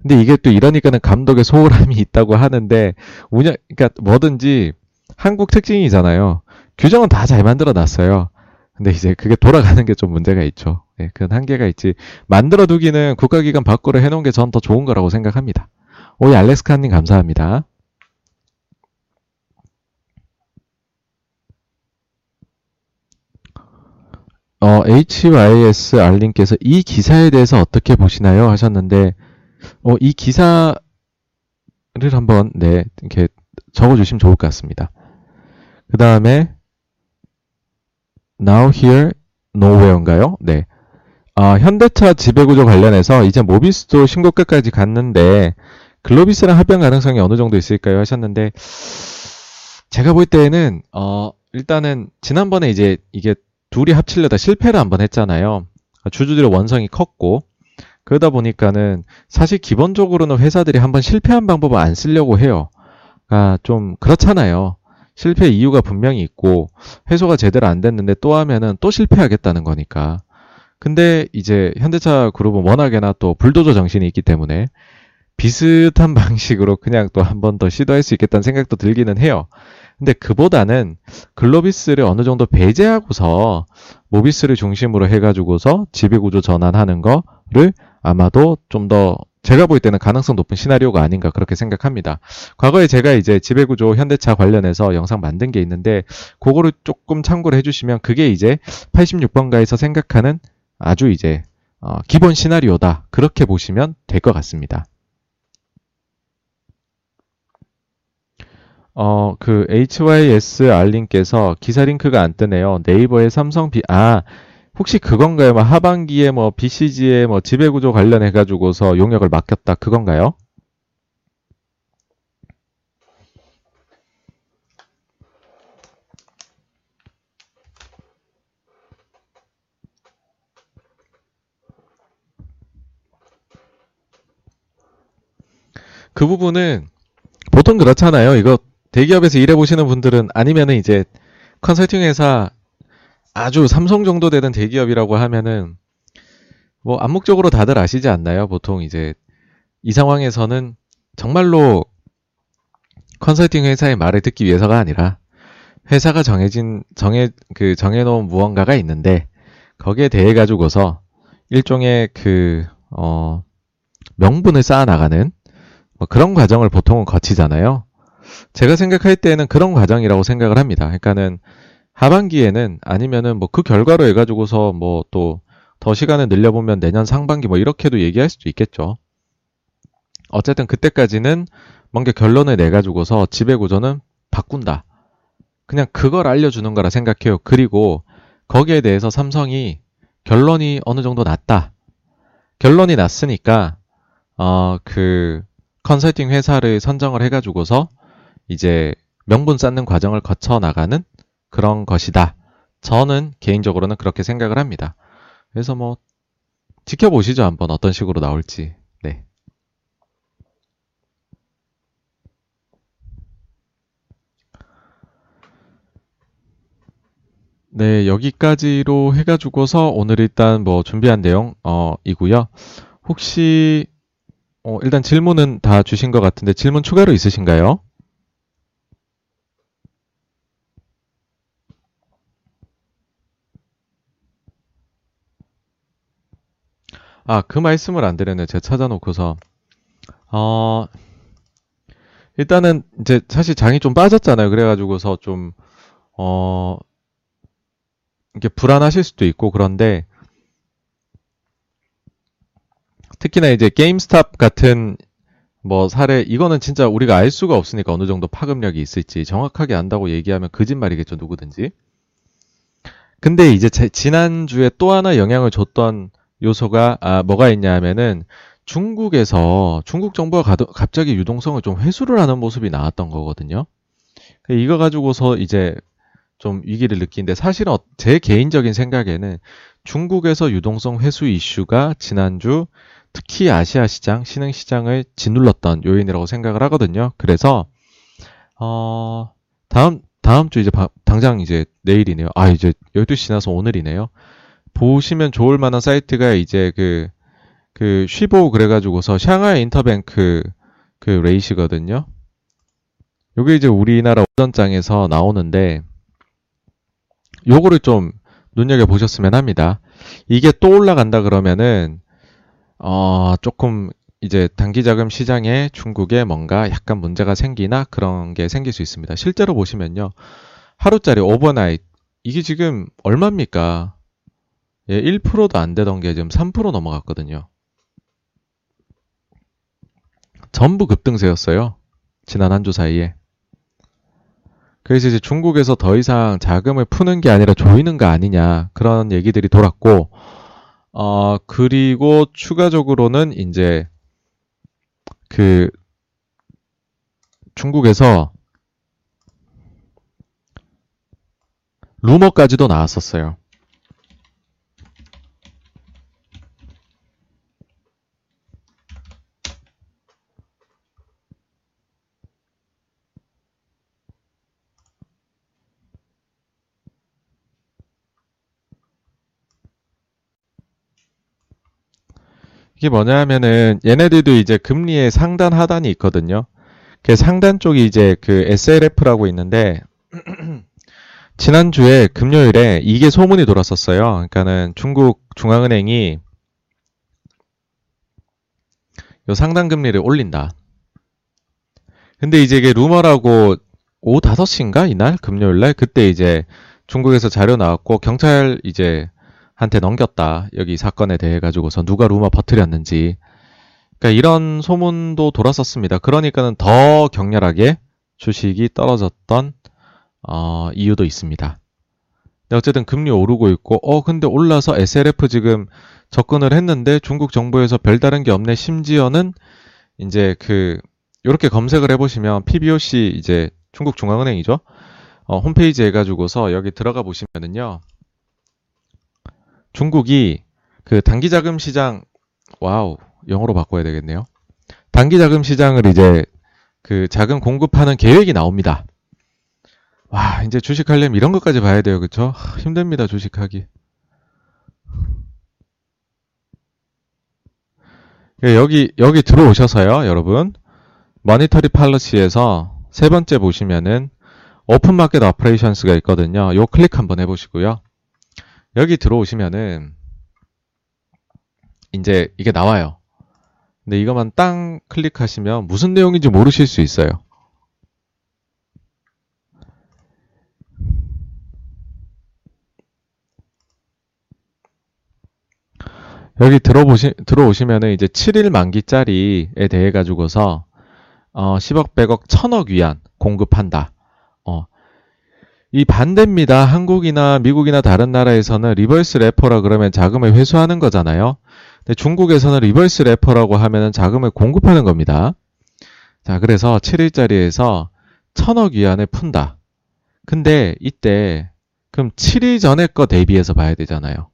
근데 이게 또 이러니까는 감독의 소홀함이 있다고 하는데 운영 그러니까 뭐든지 한국 특징이잖아요. 규정은 다 잘 만들어 놨어요. 근데 이제 그게 돌아가는 게 좀 문제가 있죠. 예, 그건 한계가 있지. 만들어 두기는 국가기관 밖으로 해놓은 게 전 더 좋은 거라고 생각합니다. 오이 알렉스카님 감사합니다. 어, HYS 알님께서 이 기사에 대해서 어떻게 보시나요? 하셨는데, 어, 이 기사를 한번, 네, 이렇게 적어주시면 좋을 것 같습니다. 그 다음에, Now Here Nowhere인가요? 네. 아, 현대차 지배구조 관련해서 이제 모비스도 신고가까지 갔는데 글로비스랑 합병 가능성이 어느 정도 있을까요? 하셨는데 제가 볼 때에는 어 일단은 지난번에 이제 이게 둘이 합치려다 실패를 한번 했잖아요. 주주들의 원성이 컸고 그러다 보니까는 사실 기본적으로는 회사들이 한번 실패한 방법을 안 쓰려고 해요. 아, 좀 그렇잖아요. 실패 이유가 분명히 있고 회수가 제대로 안 됐는데 또 하면은 또 실패하겠다는 거니까. 근데 이제 현대차 그룹은 워낙에나 또 불도저 정신이 있기 때문에 비슷한 방식으로 그냥 또 한 번 더 시도할 수 있겠다는 생각도 들기는 해요. 근데 그보다는 글로비스를 어느 정도 배제하고서 모비스를 중심으로 해가지고서 지배구조 전환하는 거를 아마도 좀 더 제가 볼 때는 가능성 높은 시나리오가 아닌가 그렇게 생각합니다. 과거에 제가 이제 지배구조 현대차 관련해서 영상 만든 게 있는데 그거를 조금 참고를 해주시면 그게 이제 86번가에서 생각하는 아주 이제 어, 기본 시나리오다 그렇게 보시면 될 것 같습니다. 어, 그 HYS 알림께서 기사 링크가 안 뜨네요. 네이버에 삼성 비, 아, 혹시 그건가요? 뭐 하반기에 뭐 BCG의 뭐 지배구조 관련해 가지고서 용역을 맡겼다 그건가요? 그 부분은 보통 그렇잖아요. 이거 대기업에서 일해보시는 분들은 아니면은 이제 컨설팅 회사 아주 삼성 정도 되는 대기업이라고 하면은 뭐 암묵적으로 다들 아시지 않나요? 보통 이제 이 상황에서는 정말로 컨설팅 회사의 말을 듣기 위해서가 아니라 회사가 정해진 정해 그 정해놓은 무언가가 있는데 거기에 대해 가지고서 일종의 그 어 명분을 쌓아 나가는 뭐 그런 과정을 보통은 거치잖아요. 제가 생각할 때는 그런 과정이라고 생각을 합니다. 그러니까는 하반기에는 아니면은 뭐 그 결과로 해가지고서 뭐 또 더 시간을 늘려보면 내년 상반기 뭐 이렇게도 얘기할 수도 있겠죠. 어쨌든 그때까지는 뭔가 결론을 내가지고서 지배구조는 바꾼다. 그냥 그걸 알려주는 거라 생각해요. 그리고 거기에 대해서 삼성이 결론이 어느 정도 났다. 결론이 났으니까, 어, 그, 컨설팅 회사를 선정을 해가지고서 이제 명분 쌓는 과정을 거쳐 나가는 그런 것이다. 저는 개인적으로는 그렇게 생각을 합니다. 그래서 뭐 지켜보시죠. 한번 어떤 식으로 나올지. 네. 네, 여기까지로 해가지고서 오늘 일단 뭐 준비한 내용, 어. 혹시 어, 일단 질문은 다 주신 것 같은데 질문 추가로 있으신가요? 아, 그 말씀을 안 드렸네요. 제가 찾아놓고서. 어, 일단은 이제 사실 장이 좀 빠졌잖아요. 그래가지고서 좀, 어, 이게 불안하실 수도 있고 그런데 특히나 이제 게임스탑 같은 뭐 사례 이거는 진짜 우리가 알 수가 없으니까 어느 정도 파급력이 있을지 정확하게 안다고 얘기하면 거짓말이겠죠 누구든지. 근데 이제 제, 지난주에 또 하나 영향을 줬던 요소가 아 뭐가 있냐 하면은 중국에서 중국 정부가 가도, 갑자기 유동성을 좀 회수를 하는 모습이 나왔던 거거든요. 이거 가지고서 이제 좀 위기를 느끼는데 사실은 어, 제 개인적인 생각에는 중국에서 유동성 회수 이슈가 지난주 특히 아시아 시장, 신흥 시장을 짓눌렀던 요인이라고 생각을 하거든요. 그래서 어 다음 다음 주 이제 바, 당장 이제 내일이네요. 아 이제 12시 지나서 오늘이네요. 보시면 좋을 만한 사이트가 이제 그, 그, 쉬보 그래가지고서 샹하이 인터뱅크 그 rate이거든요. 요게 이제 우리나라 오전장에서 나오는데, 요거를 좀 눈여겨보셨으면 합니다. 이게 또 올라간다 그러면은, 어, 조금 이제 단기자금 시장에 중국에 뭔가 약간 문제가 생기나 그런 게 생길 수 있습니다. 실제로 보시면요. 하루짜리 overnight, 이게 지금 얼마입니까? 예, 1%도 안 되던 게 지금 3% 넘어갔거든요. 전부 급등세였어요. 지난 한 주 사이에. 그래서 이제 중국에서 더 이상 자금을 푸는 게 아니라 조이는 거 아니냐 그런 얘기들이 돌았고 어, 그리고 추가적으로는 이제 그 중국에서 루머까지도 나왔었어요. 이게 뭐냐 하면은 얘네들도 이제 금리의 상단 하단이 있거든요. 그 상단 쪽이 이제 그 SLF라고 있는데 지난주에 금요일에 이게 소문이 돌았었어요. 그러니까는 중국 중앙은행이 요 상단 금리를 올린다. 근데 이제 이게 루머라고 오후 5시인가 이날 금요일 날 그때 이제 중국에서 자료 나왔고 경찰 이제 한테 넘겼다. 여기 사건에 대해 가지고서 누가 루머 퍼뜨렸는지. 그러니까 이런 소문도 돌았었습니다. 그러니까는 더 격렬하게 주식이 떨어졌던 어, 이유도 있습니다. 네, 어쨌든 금리 오르고 있고, 어, 근데 올라서 SLF 지금 접근을 했는데 중국 정부에서 별다른 게 없네. 심지어는 이제 그, 이렇게 검색을 해보시면 PBOC 이제 중국 중앙은행이죠. 어, 홈페이지 해가지고서 여기 들어가 보시면은요. 중국이 그 단기 자금 시장, 와우, 영어로 바꿔야 되겠네요. 단기 자금 시장을 이제 그 자금 공급하는 계획이 나옵니다. 와, 이제 주식하려면 이런 것까지 봐야 돼요. 그쵸? 힘듭니다, 주식하기. 예, 여기, 여기 들어오셔서요, 여러분. monetary policy에서 세 번째 보시면은 open market operations가 있거든요. 요 클릭 한번 해보시고요. 여기 들어오시면은 이제 이게 나와요. 근데 이것만 땅 클릭하시면 무슨 내용인지 모르실 수 있어요. 여기 들어보시, 들어오시면은 이제 7일 만기짜리에 대해 가지고서 어, 10억, 100억, 1000억 위안 공급한다. 어, 이 반대입니다. 한국이나 미국이나 다른 나라에서는 reverse repo라 그러면 자금을 회수하는 거잖아요. 근데 중국에서는 reverse repo라고 하면은 자금을 공급하는 겁니다. 자, 그래서 7일짜리에서 1000억 위안을 푼다. 근데 이때 그럼 7일 전에 거 대비해서 봐야 되잖아요.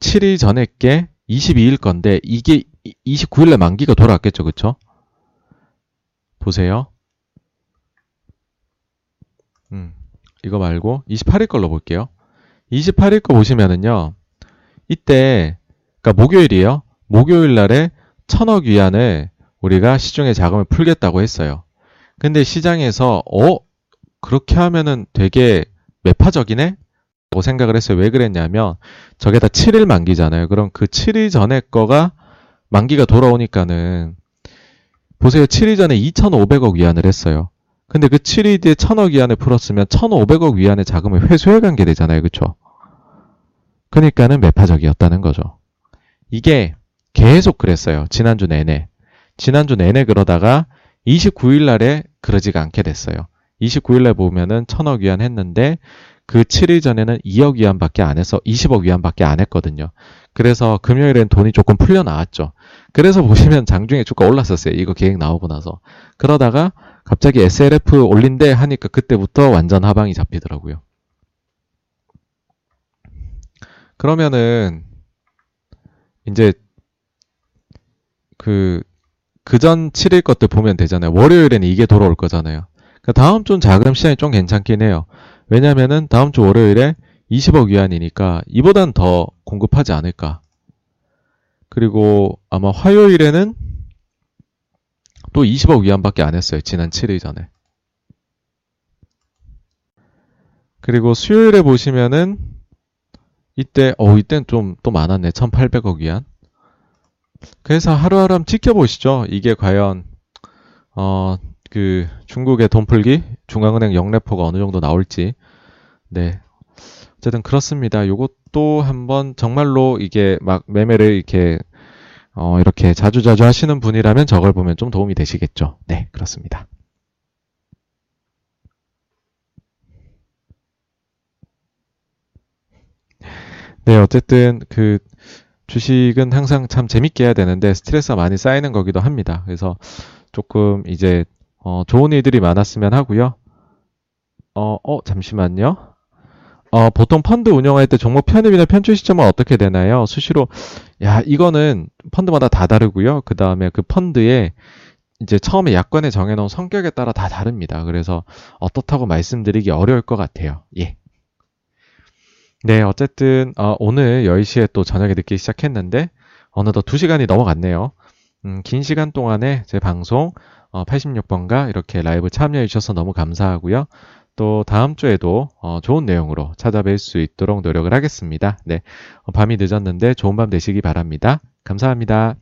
7일 전에 게 22일 건데 이게 29일에 만기가 돌아왔겠죠. 그쵸? 보세요. 음, 이거 말고 28일 걸로 볼게요. 28일 거 보시면은요. 이때 그러니까 목요일이에요. 목요일 날에 천억 위안을 우리가 시중에 자금을 풀겠다고 했어요. 근데 시장에서 어 그렇게 하면은 되게 매파적이네? 라고 생각을 했어요. 왜 그랬냐면 저게 다 7일 만기잖아요. 그럼 그 7일 전에 거가 만기가 돌아오니까는 보세요. 7일 전에 2,500억 위안을 했어요. 근데 그 7일 뒤에 1,000억 위안을 풀었으면 1,500억 위안의 자금을 회수해 간 게 되잖아요. 그쵸? 그러니까는 매파적이었다는 거죠. 이게 계속 그랬어요. 지난주 내내. 지난주 내내 그러다가 29일 날에 그러지가 않게 됐어요. 29일 날 보면은 1,000억 위안 했는데 그 7일 전에는 2억 위안밖에 안 해서 20억 위안밖에 안 했거든요. 그래서 금요일엔 돈이 조금 풀려 나왔죠. 그래서 보시면 장중에 주가 올랐었어요. 이거 계획 나오고 나서. 그러다가 갑자기 SLF 올린대 하니까 그때부터 완전 하방이 잡히더라고요. 그러면은 이제 그 그전 7일 것들 보면 되잖아요. 월요일에는 이게 돌아올 거잖아요. 그러니까 다음 주는 자금 시장이 좀 괜찮긴 해요. 왜냐면은 다음 주 월요일에 20억 위안이니까 이보단 더 공급하지 않을까. 그리고 아마 화요일에는 또 20억 위안밖에 안 했어요. 지난 7일 전에. 그리고 수요일에 보시면은 이때 어 이땐 좀 또 많았네. 1,800억 위안. 그래서 하루하루 한번 지켜보시죠. 이게 과연 어 그 중국의 돈 풀기 중앙은행 영래포가 어느 정도 나올지. 네. 어쨌든 그렇습니다. 요것도 한번 정말로 이게 막 매매를 이렇게 어 이렇게 자주자주 하시는 분이라면 저걸 보면 좀 도움이 되시겠죠. 네, 그렇습니다. 네, 어쨌든 그 주식은 항상 참 재밌게 해야 되는데 스트레스가 많이 쌓이는 거기도 합니다. 그래서 조금 이제 어, 좋은 일들이 많았으면 하고요. 어, 어, 잠시만요. 어, 보통 펀드 운영할 때 종목 편입이나 편출 시점은 어떻게 되나요? 수시로 야, 이거는 펀드마다 다 다르고요. 그 다음에 그 펀드에 이제 처음에 약관에 정해놓은 성격에 따라 다 다릅니다. 그래서 어떻다고 말씀드리기 어려울 것 같아요. 예. 네, 어쨌든 어, 오늘 10시에 또 저녁에 늦기 시작했는데 어느덧 2시간이 넘어갔네요. 음, 긴 시간 동안에 제 방송 어, 86번가 이렇게 라이브 참여해 주셔서 너무 감사하고요. 또 다음 주에도 어, 좋은 내용으로 찾아뵐 수 있도록 노력을 하겠습니다. 네, 어, 밤이 늦었는데 좋은 밤 되시기 바랍니다. 감사합니다.